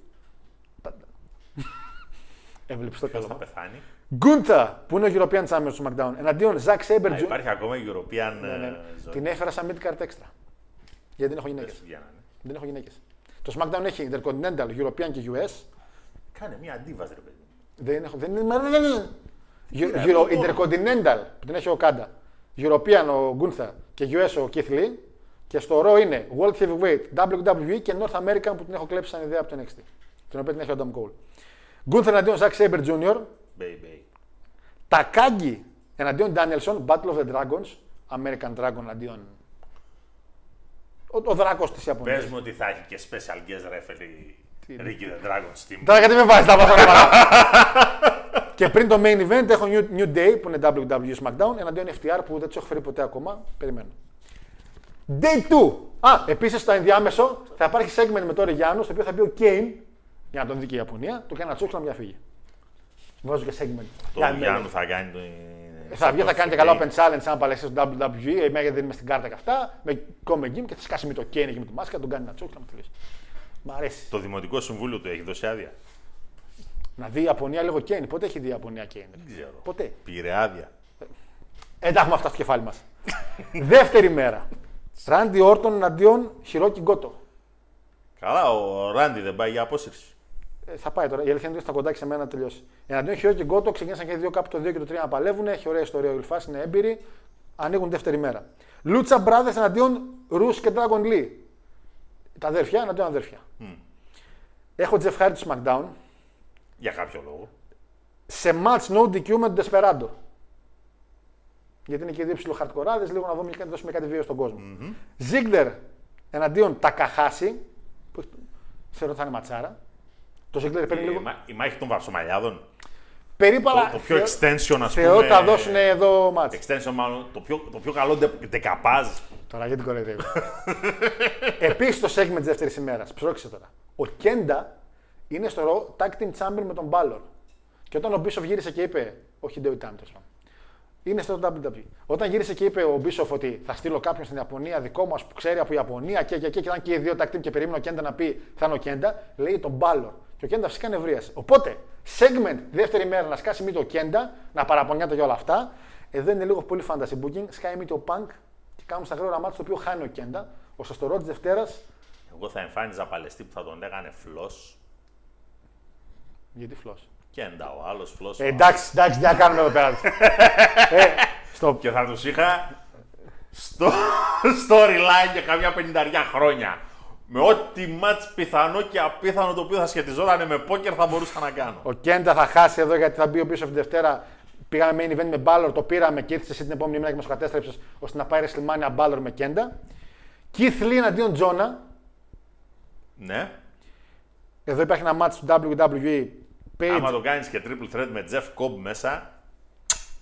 Έβλεψε το Ποιος θα καλό. πεθάνει; Γκούντα, που είναι ο European Champion του SmackDown. Εναντίον Ζακ Σέμπερ Α, υπάρχει ακόμα European Ναι, ναι. ε, ζωή. Την έφερα σαν mid-card extra. Γιατί δεν έχω γυναίκες. Πες του Γιάννα, ναι. Δεν έχω γυναίκες. Το SmackDown έχει Intercontinental, European και US. Κάνε μια αντίβαση, ρε παιδί. Δεν έχω. Δεν είναι. μα δεν είναι. πήρα, Euro- το- Intercontinental που την έχει ο Κάντα. European ο Γκούνθα και US ο Keith Lee. Και στο Raw είναι World Heavyweight, WWE και North American που την έχω κλέψει σαν ιδέα από το NXT. Την οποία την έχει ο Adam Cole. Γκούνθα εναντίον Zack Saber Jr. Baby. Τακάγκη εναντίον Danielson, Battle of the Dragons, American Dragon εναντίον. Ο, ο δράκος της Ιαπωνίας. Πες μου ότι θα έχει και special guest referee Ricky the Dragon Steam. Τώρα γιατί με βάζεις τα πράγματα. και πριν το main event έχω New, New Day που είναι WWE SmackDown εναντίον FTR που δεν τους έχω φέρει ποτέ ακόμα. Περιμένω. Day 2. Α, επίσης στο ενδιάμεσο θα υπάρχει segment με τον Γιάννου στο οποίο θα μπει ο Kane για να τον δει και η Ιαπωνία. Του κάνει ένα τσούξ να μια φύγει. Βάζω και segment. Το Για να- Γιάννου θα κάνει το. Ε, Θα βγει, θα κάνει και καλά open challenge αν παλέσει στο WWE. Εμένα γιατί δεν είμαι στην κάρτα και αυτά. Με κόμε game και θα σκάσει με το Kane εκεί με τη μάσκα, τον κάνει ένα τσούξ να με τελειώσει. Μ' αρέσει. Το Δημοτικό Συμβούλιο του έχει δώσει άδεια. Να δει η Ιαπωνία λίγο Kane. Πότε έχει δει η Ιαπωνία Kane. Δεν ξέρω. Ποτέ. Πήρε άδεια. Ε, τα έχουμε αυτά στο κεφάλι μας. Δεύτερη μέρα. Ράντι Όρτον εναντίον Χιρόκι Γκότο. Καλά, ο Ράντι δεν πάει για απόσυρση. Ε, θα πάει τώρα. Η αλήθεια είναι ότι στα κοντά και σε μένα να τελειώσει. Εναντίον Χιρόκι Γκότο ξεκίνησαν και οι δύο κάπου το 2 και το 3 να παλεύουν. Έχει ωραία ιστορία ο Ιλφάς, είναι έμπειροι. Ανοίγουν δεύτερη μέρα. Λούτσα Μπράδε εναντίον Ρους και Dragon Lee. Τα αδέρφια εναντίον αδέρφια. Έχω Jeff Hardy του SmackDown Για κάποιο λόγο. σε match no DQ με τον Desperado. Γιατί είναι και δύο ψιλοχαρτικοράδε, λίγο να δούμε και να δώσουμε κάτι βίαιο στον κόσμο. Ziggler εναντίον Τακαχάση, που θεωρώ ότι θα είναι ματσάρα. Το Ziggler παίρνει Η, λίγο. μα- η μάχη των βαψομαλιάδων. Περίπου Το, αλλά. το πιο θεω- extension, ας Θεωρώ πούμε. ότι θα δώσουν εδώ μάτς. Extension, μάλλον. Το πιο, το πιο καλό ντε- δεκαπάζ. Τώρα γιατί κοροϊδεύει. Επίσης το segment της δεύτερης ημέρας. Ψρώξε τώρα. Ο Κέντα είναι στο Raw Tag Team Champion με τον Balor. Και όταν ο Μπίσοφ γύρισε και είπε. Όχι, δεν ήταν τέλος πάντων. Είναι στο WWE. Όταν γύρισε και είπε ο Μπίσοφ ότι θα στείλω κάποιον στην Ιαπωνία δικό μας που ξέρει από Ιαπωνία και, και, και, και ήταν και οι δύο tag team και περίμενε ο Κέντα να πει θα είναι ο Κέντα, λέει τον Balor. Και ο Κέντα φυσικά νευρίασε. Οπότε, segment δεύτερη μέρα να σκάσει μύτη ο Κέντα, να παραπονιάται για όλα αυτά. Εδώ είναι λίγο πολύ fantasy booking. Σκάει μύτη ο Punk και κάνουν στα γρήγορα μάτια το οποίο χάνει ο Κέντα. Ώστε στο ρο της Δευτέρας. Εγώ θα εμφάνιζα παλαιστή που θα τον λέγανε φλό. Γιατί φλό. Κέντα ο άλλος φλό. Ε, εντάξει, εντάξει, τι να κάνουμε εδώ πέρα. ε, στο... Και θα τους είχα στο storyline για καμιά πενηνταριά χρόνια. Με ό,τι μάτς πιθανό και απίθανο το οποίο θα σχετιζόταν με πόκερ θα μπορούσα να κάνω. Ο Κέντα θα χάσει εδώ γιατί θα μπει ο πίσω από τη Δευτέρα. Πήγαμε main event με Μπάλορ, το πήραμε και ήρθε εσύ την επόμενη μέρα και μας κατέστρεψες ώστε να πάει WrestleMania Μπάλορ με Κέντα. Keith Lee εναντίον Τζόνα. Ναι. Εδώ υπάρχει ένα match του WWE. Page. Άμα το κάνεις και triple threat με Jeff Cobb μέσα.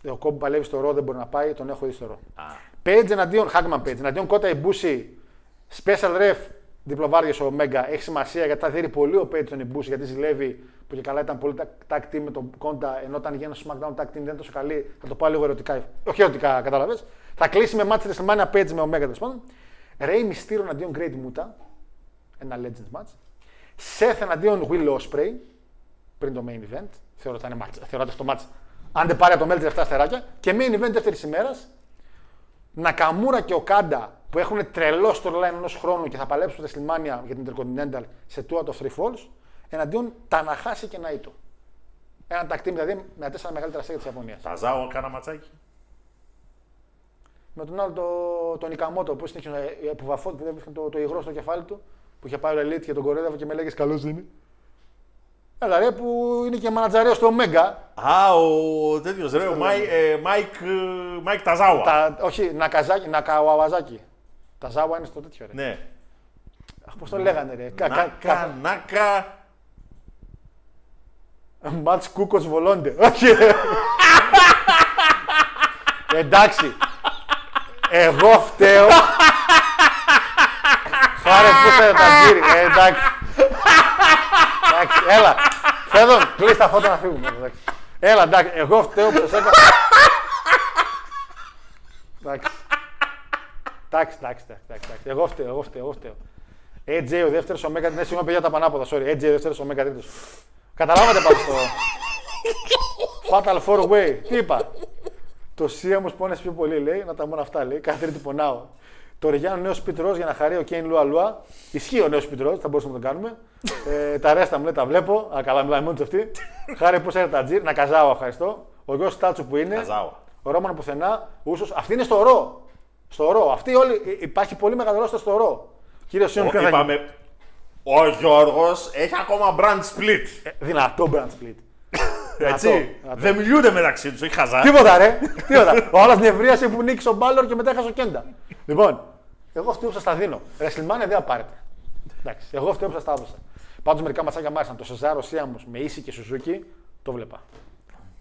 Ο Κόμπ παλεύει στο ρο, δεν μπορεί να πάει, τον έχω δει στο ρο. Α, Page εναντίον, Hagman Page, εναντίον Κότα Ιμπούση, Special Ref, διπλοβάριος ο Μέγκα. Έχει σημασία γιατί θα δει πολύ ο Page τον Ιμπούση γιατί ζηλεύει που και καλά ήταν πολύ tag team με τον Κόντα ενώ όταν γίνανε στο SmackDown tag team δεν είναι τόσο καλή. Θα το πάω λίγο ερωτικά. Όχι ερωτικά, κατάλαβες. Θα κλείσει με match WrestleMania Page με ο Μέγκα τέλος πάντων. Ray Mysterio εναντίον Great Muta. Ένα Legends match. Seth εναντίον Will Ospreay πριν το main event. Θεωρώ ότι θα είναι match. Θεωρώ ότι αυτό το match. Αν δεν πάρει από το Meltzer 7 αστεράκια. Και main event δεύτερης ημέρας. Νακαμούρα και ο Κάντα που έχουν τρελό storyline ενός χρόνου και θα παλέψουν στη WrestleMania για την Intercontinental σε two out of three falls. εναντίον Ταναχάση και Ναΐτο. Ένα τακτήμ δηλαδή με τα τέσσερα μεγαλύτερα αστέρια της Ιαπωνίας. Τα Ζάο κάνα ματσάκι. Με τον άλλο το, τον Ικαμότο που, συνέχιζε, ε, που, βαφό, που έβρισκε το, το υγρό στο κεφάλι του, που είχε πάει ο Ελίτ και τον κορέδευε και με λέγε καλό είναι. Έλα ρε που είναι και μανατζαρέο στο Μέγκα. Α, ο τέτοιος ρε, ο Μάι- ε, Μάικ, ε, Μάικ Ταζάουα. Τα, όχι, Νακαζάκι, Νακαουαβαζάκι. Τα Ζάουα είναι στο τέτοιο ρε. Ναι. Αχ, πώς το λέγανε ρε. Κα, κα, Νάκα, κα, νάκα. Μάτς κούκος βολόντε. Όχι ρε. Εντάξει. Εγώ φταίω. Πάρε πού σε τα τζίρι. Ε, εντάξει. Εντάξει, έλα. Φέδον, κλείς τα φώτα να φύγουμε. εντάξει. Έλα, εντάξει. Εγώ φταίω που σας έκανα. Εντάξει. Εντάξει, εντάξει, εντάξει, εντάξει. Εγώ φταίω, εγώ φταίω, εγώ φταίω. AJ ο δεύτερος, ο Μέγα. Ναι, συγγνώμη, παιδιά τα πανάποδα. Sorry. AJ ο δεύτερος, ο Μέγα τρίτος. Καταλάβατε πάντω το. Fatal four way. Τι είπα; Το Σία μου πόνεσε πιο πολύ, λέει. Να τα μόνο αυτά, λέει. Κάθε τρίτη πονάω. Το Ρεγιάνο νέος σπιτρό για να χαρεί ο Κέιν Λουα Λουα. Ισχύει ο νέος σπιτρό, θα μπορούσαμε να τον κάνουμε. ε, τα ρέστα μου λέει, τα βλέπω. Α, καλά, μιλάει μόνος του αυτή. Χάρη πώς έρθει τα τζιρ. Να καζάω, ευχαριστώ. Ο γιος Τάτσου που είναι. Ταζάουα. Ο Ρόμαν πουθενά. Ούσος. Αυτή είναι στο ρο. Στο ρο. Αυτή όλη. ε, Υπάρχει πολύ μεγάλο ρόστα στο ρο. Κύριε Σιόν, Ο- ποιο θα γίνει; Είπαμε, ο Γιώργος έχει ακόμα brand split. Ε, Δυνατό brand split. Έτσι. δυνατό. Δεν μιλούνται μεταξύ τους, έχει χαζά. Τίποτα ρε. Τίποτα. Ο άλλος νευρίασε που νίκησε ο Μπάλλορ και μετά έχασε ο Κέντα. Λοιπόν, εγώ φταίω που σα τα δίνω. Ρεσλιμάνια δεν θα πάρετε. Εντάξει, εγώ φταίω που σα τα έδωσα. Πάντως μερικά ματσάκια μου άρεσαν. Το Σεζάρο Σίαμο με ίση και Σουζούκι το βλέπα.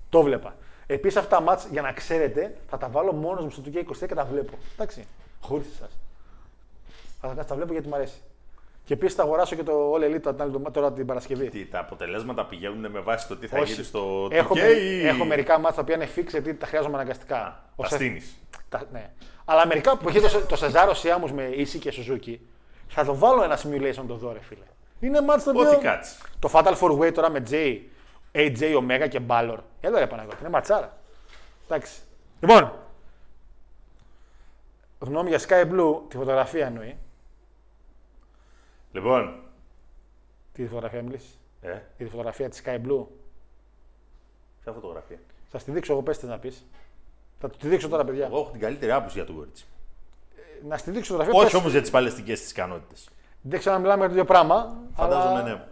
Το βλέπα. Επίσης αυτά τα μάτς, για να ξέρετε, θα τα βάλω μόνος μου στο 2K23 και τα βλέπω. Εντάξει. Χωρίς εσάς. Θα τα, τα βλέπω γιατί μου αρέσει. Και επίσης θα αγοράσω και το All Elite την άλλη εβδομάδα, τώρα την Παρασκευή. Τι, τα αποτελέσματα πηγαίνουν με βάση το τι θα Όχι. γίνει στο έχω, 2K με- ή έχω μερικά μάτια τα οποία είναι fix γιατί τα χρειάζομαι αναγκαστικά. Ο τα Σεφ- στείνεις. τα- ναι. Αλλά μερικά που έχει το, το Σεζάρο Σιάμους με Ίση και Σουζούκι, θα το βάλω ένα simulation το δω, ρε φίλε. Είναι μάτς το οποίο. Ό,τι κάτσεις. Το Fatal 4 Way τώρα με J, AJ, Omega και Balor. Έλα ρε Παναγιώτη, είναι ματσάρα. Εντάξει. Λοιπόν, γνώμη για Sky Blue, τη φωτογραφία εννοεί. Λοιπόν, Τι φωτογραφία μιλήσεις; ε, Για τη φωτογραφία της Sky Blue. ποια φωτογραφία; Θα τη δείξω εγώ, πες τι να πεις. Θα του τη δείξω τώρα, παιδιά. Εγώ έχω την καλύτερη άποψη για το κορίτσι. Να στη δείξω φωτογραφία. Όχι πες- όμως για τις παλαιστικές τη ικανότητες. Δεν ξέρω αν μιλάμε για το ίδιο πράγμα. Φαντάζομαι αλλά ναι.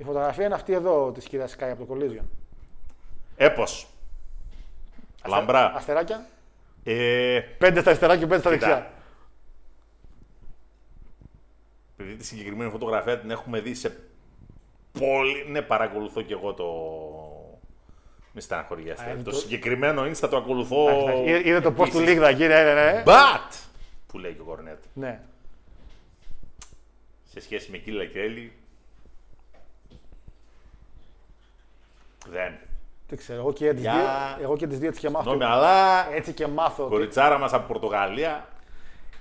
Η φωτογραφία είναι αυτή εδώ της κυρίας Sky από το Collision. Έπω. Λαμπρά. Αστεράκια. Ε, Πέντε στα αριστερά και πέντε στα Κοίτα. δεξιά. επειδή τη συγκεκριμένη φωτογραφία την έχουμε δει σε πολύ. Ναι, παρακολουθώ και εγώ το. Μη στεναχωριέστε. Α, είναι το το- συγκεκριμένο Insta το ακολουθώ. Είδε- Είδε το πώ του επίσης. λίγδα, κύριε. Ναι, ναι. But! Που λέει και ο Κορνέτ. ναι. Σε σχέση με Κίλα και Δεν. Δεν ξέρω. Εγώ και τις Για- δύο, εγώ και τις δύο έτσι και μάθω. Συγγνώμη, αλλά Έτσι και μάθω. ότι- κοριτσάρα μας από Πορτογαλία.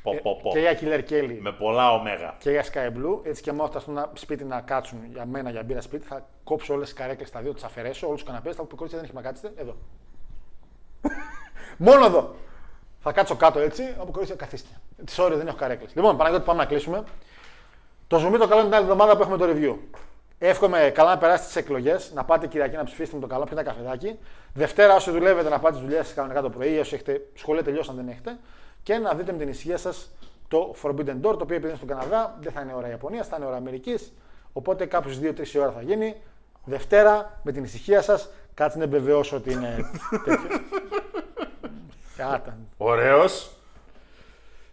Πο, πο, πο. Και για Killer Kelly Με πολλά ωμέγα. και για Sky Blue. Έτσι και μάθω αυτό ένα σπίτι να κάτσουν για μένα για μπύρα σπίτι. Θα κόψω όλες τις καρέκλες στα δύο, τις αφαιρέσω, όλους τους καναπές. Θα πω κορίτσια δεν έχει να κάτσετε. Εδώ. Μόνο εδώ. Θα κάτσω κάτω έτσι, από κορίτσια καθίστε. Τι ώρε δεν έχω καρέκλες. Λοιπόν, Παναγιώτη, πάμε να κλείσουμε. Το ζουμί το καλό είναι την άλλη εβδομάδα που έχουμε το review. Εύχομαι καλά να περάσετε τις εκλογές, να πάτε Κυριακή να ψηφίσετε με το καλό, πιείτε ένα καφεδάκι. Δευτέρα, όσοι δουλεύετε, να πάτε τις δουλειές σας κανονικά το πρωί, όσοι έχετε σχολεία τελειώσει αν δεν έχετε. Και να δείτε με την ησυχία σας το Forbidden Door, το οποίο επειδή είναι στον Καναδά, δεν θα είναι ώρα Ιαπωνίας, θα είναι ώρα Αμερικής. Οπότε κάπου στι 2-3 η ώρα θα γίνει. Δευτέρα, με την ησυχία σας, κάτσε να επιβεβαιώσω ότι είναι τέτοιο. Κάτα. Ωραίος.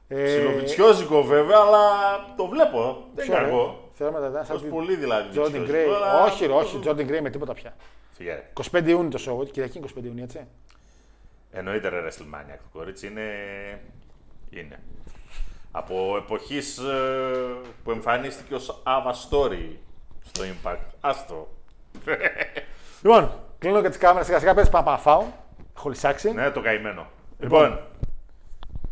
Ε, Ψιλοβιτσιόζικο βέβαια, αλλά το βλέπω. Δεν ποιο, ρε; κακό. Θεωρώ μετά, σαν Ως τη- πολύ δηλαδή. Jordan βιτσιόζικο, Gray. αλλά- Όχι, ρε, όχι, Jordan Gray με τίποτα πια. Φυγέ. 25 Ιούνιου το show, Κυριακή 25 Ιούνιου, έτσι. Εννοείται ρε WrestleMania. Το κορίτσι είναι... είναι. Από εποχής ε, που εμφανίστηκε ως Ava Story στο Impact. Άστο. Λοιπόν, κλείνω και τις κάμερες σιγά σιγά. Πες πάμε να φάω. Έχω λυσάξει. ναι, το καημένο. Λοιπόν,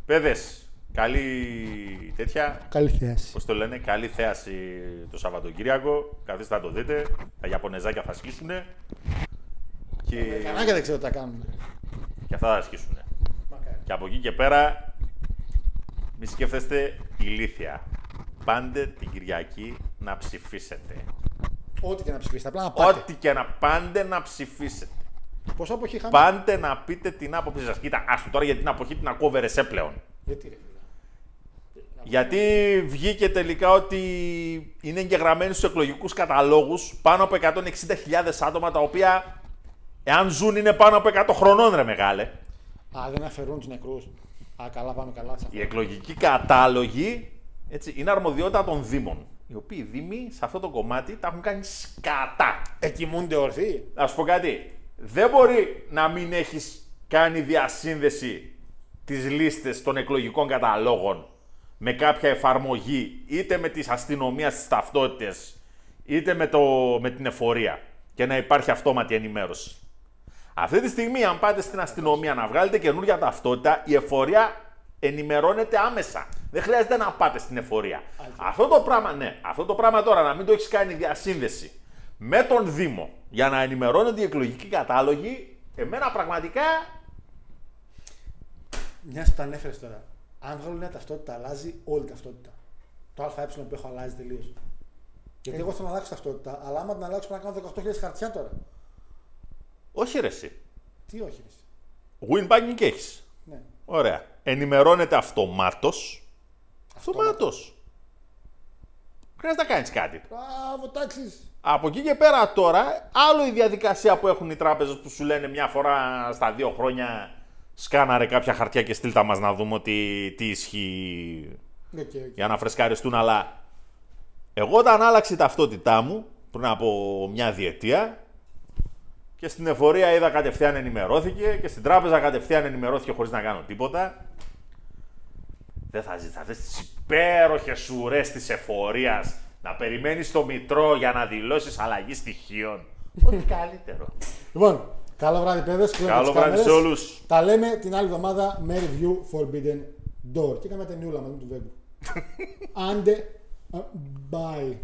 παιδες, καλή τέτοια. Καλή θέαση. Πώς το λένε, καλή θέαση το Σαββατοκύριακο. Καθίστε να το δείτε. Τα Ιαπωνεζάκια θα σκίσουν. Και, Κανάκια δεν ξέρω τι θα κάνουν. και αυτά θα σκίσουν. Και από εκεί και πέρα, μη σκέφτεστε ηλίθια. Πάντε την Κυριακή να ψηφίσετε. Ό,τι και να ψηφίσετε. Απλά να πάτε. Ό,τι και να πάντε να ψηφίσετε. Πόσο αποχή είχαμε; Πάντε να πείτε την άποψή σας. Κοίτα, άστο τώρα για την αποχή την ακούω βερεσέ πλέον. Γιατί ρε. Φίλε. Γιατί βγήκε τελικά ότι είναι εγγεγραμμένοι στους εκλογικούς καταλόγους πάνω από 160.000 άτομα τα οποία, εάν ζουν, είναι πάνω από 100 χρονών, ρε μεγάλε. Α, δεν αφαιρούν τους νεκρούς. Α, καλά, πάμε καλά. σε αυτό. Οι εκλογικοί κατάλογοι έτσι, είναι αρμοδιότητα των Δήμων. Οι οποίοι Δήμοι σε αυτό το κομμάτι τα έχουν κάνει σκατά. Εκοιμούνται ορθοί. Να σου πω κάτι. Δεν μπορεί να μην έχεις κάνει διασύνδεση τις λίστες των εκλογικών καταλόγων με κάποια εφαρμογή είτε με τις αστυνομίας τις ταυτότητες είτε με, το, με την εφορία και να υπάρχει αυτόματη ενημέρωση. Αυτή τη στιγμή, αν πάτε στην αστυνομία να βγάλετε καινούργια ταυτότητα, η εφορία ενημερώνεται άμεσα. Δεν χρειάζεται να πάτε στην εφορία. Αυτό το πράγμα, ναι, αυτό το πράγμα τώρα να μην το έχεις κάνει διασύνδεση με τον Δήμο για να ενημερώνονται οι εκλογικοί κατάλογοι, εμένα πραγματικά Μιας που τα ανέφερες τώρα. Αν βγάλω μια ταυτότητα, αλλάζει όλη η ταυτότητα. Το ΑΕ που έχω αλλάζει τελείως. Γιατί εγώ θέλω να αλλάξω ταυτότητα, αλλά άμα την αλλάξω πρέπει να κάνω 18.000 χαρτιά τώρα. όχι ρε εσύ. Τι όχι, ρε. εσύ. Win banking έχεις. Ναι. Ωραία. Ενημερώνεται αυτομάτως. Αυτομάτως. Χρειάζεται να κάνεις κάτι. Μπράβο, τάξεις. Από εκεί και πέρα τώρα, άλλο η διαδικασία που έχουν οι τράπεζες που σου λένε μια φορά στα δύο χρόνια σκάναρε κάποια χαρτιά και στείλτα μας να δούμε ότι τι ισχύει Okay, okay. για να φρεσκαριστούν, αλλά εγώ όταν άλλαξε η ταυτότητά μου πριν από μια διετία και στην εφορία είδα κατευθείαν ενημερώθηκε και στην τράπεζα κατευθείαν ενημερώθηκε χωρίς να κάνω τίποτα. Δεν θα ζεις αυτές τις υπέροχες ουρές της εφορίας να περιμένεις το μητρό για να δηλώσεις αλλαγή στοιχείων. Ό,τι καλύτερο. Λοιπόν, καλό βράδυ, παιδες. Καλό βράδυ σε όλους. Τα λέμε την άλλη εβδομάδα με review Forbidden Door. Και έκαμε ταινιούλα μαζί του Βέγκου. Άντε, uh, bye.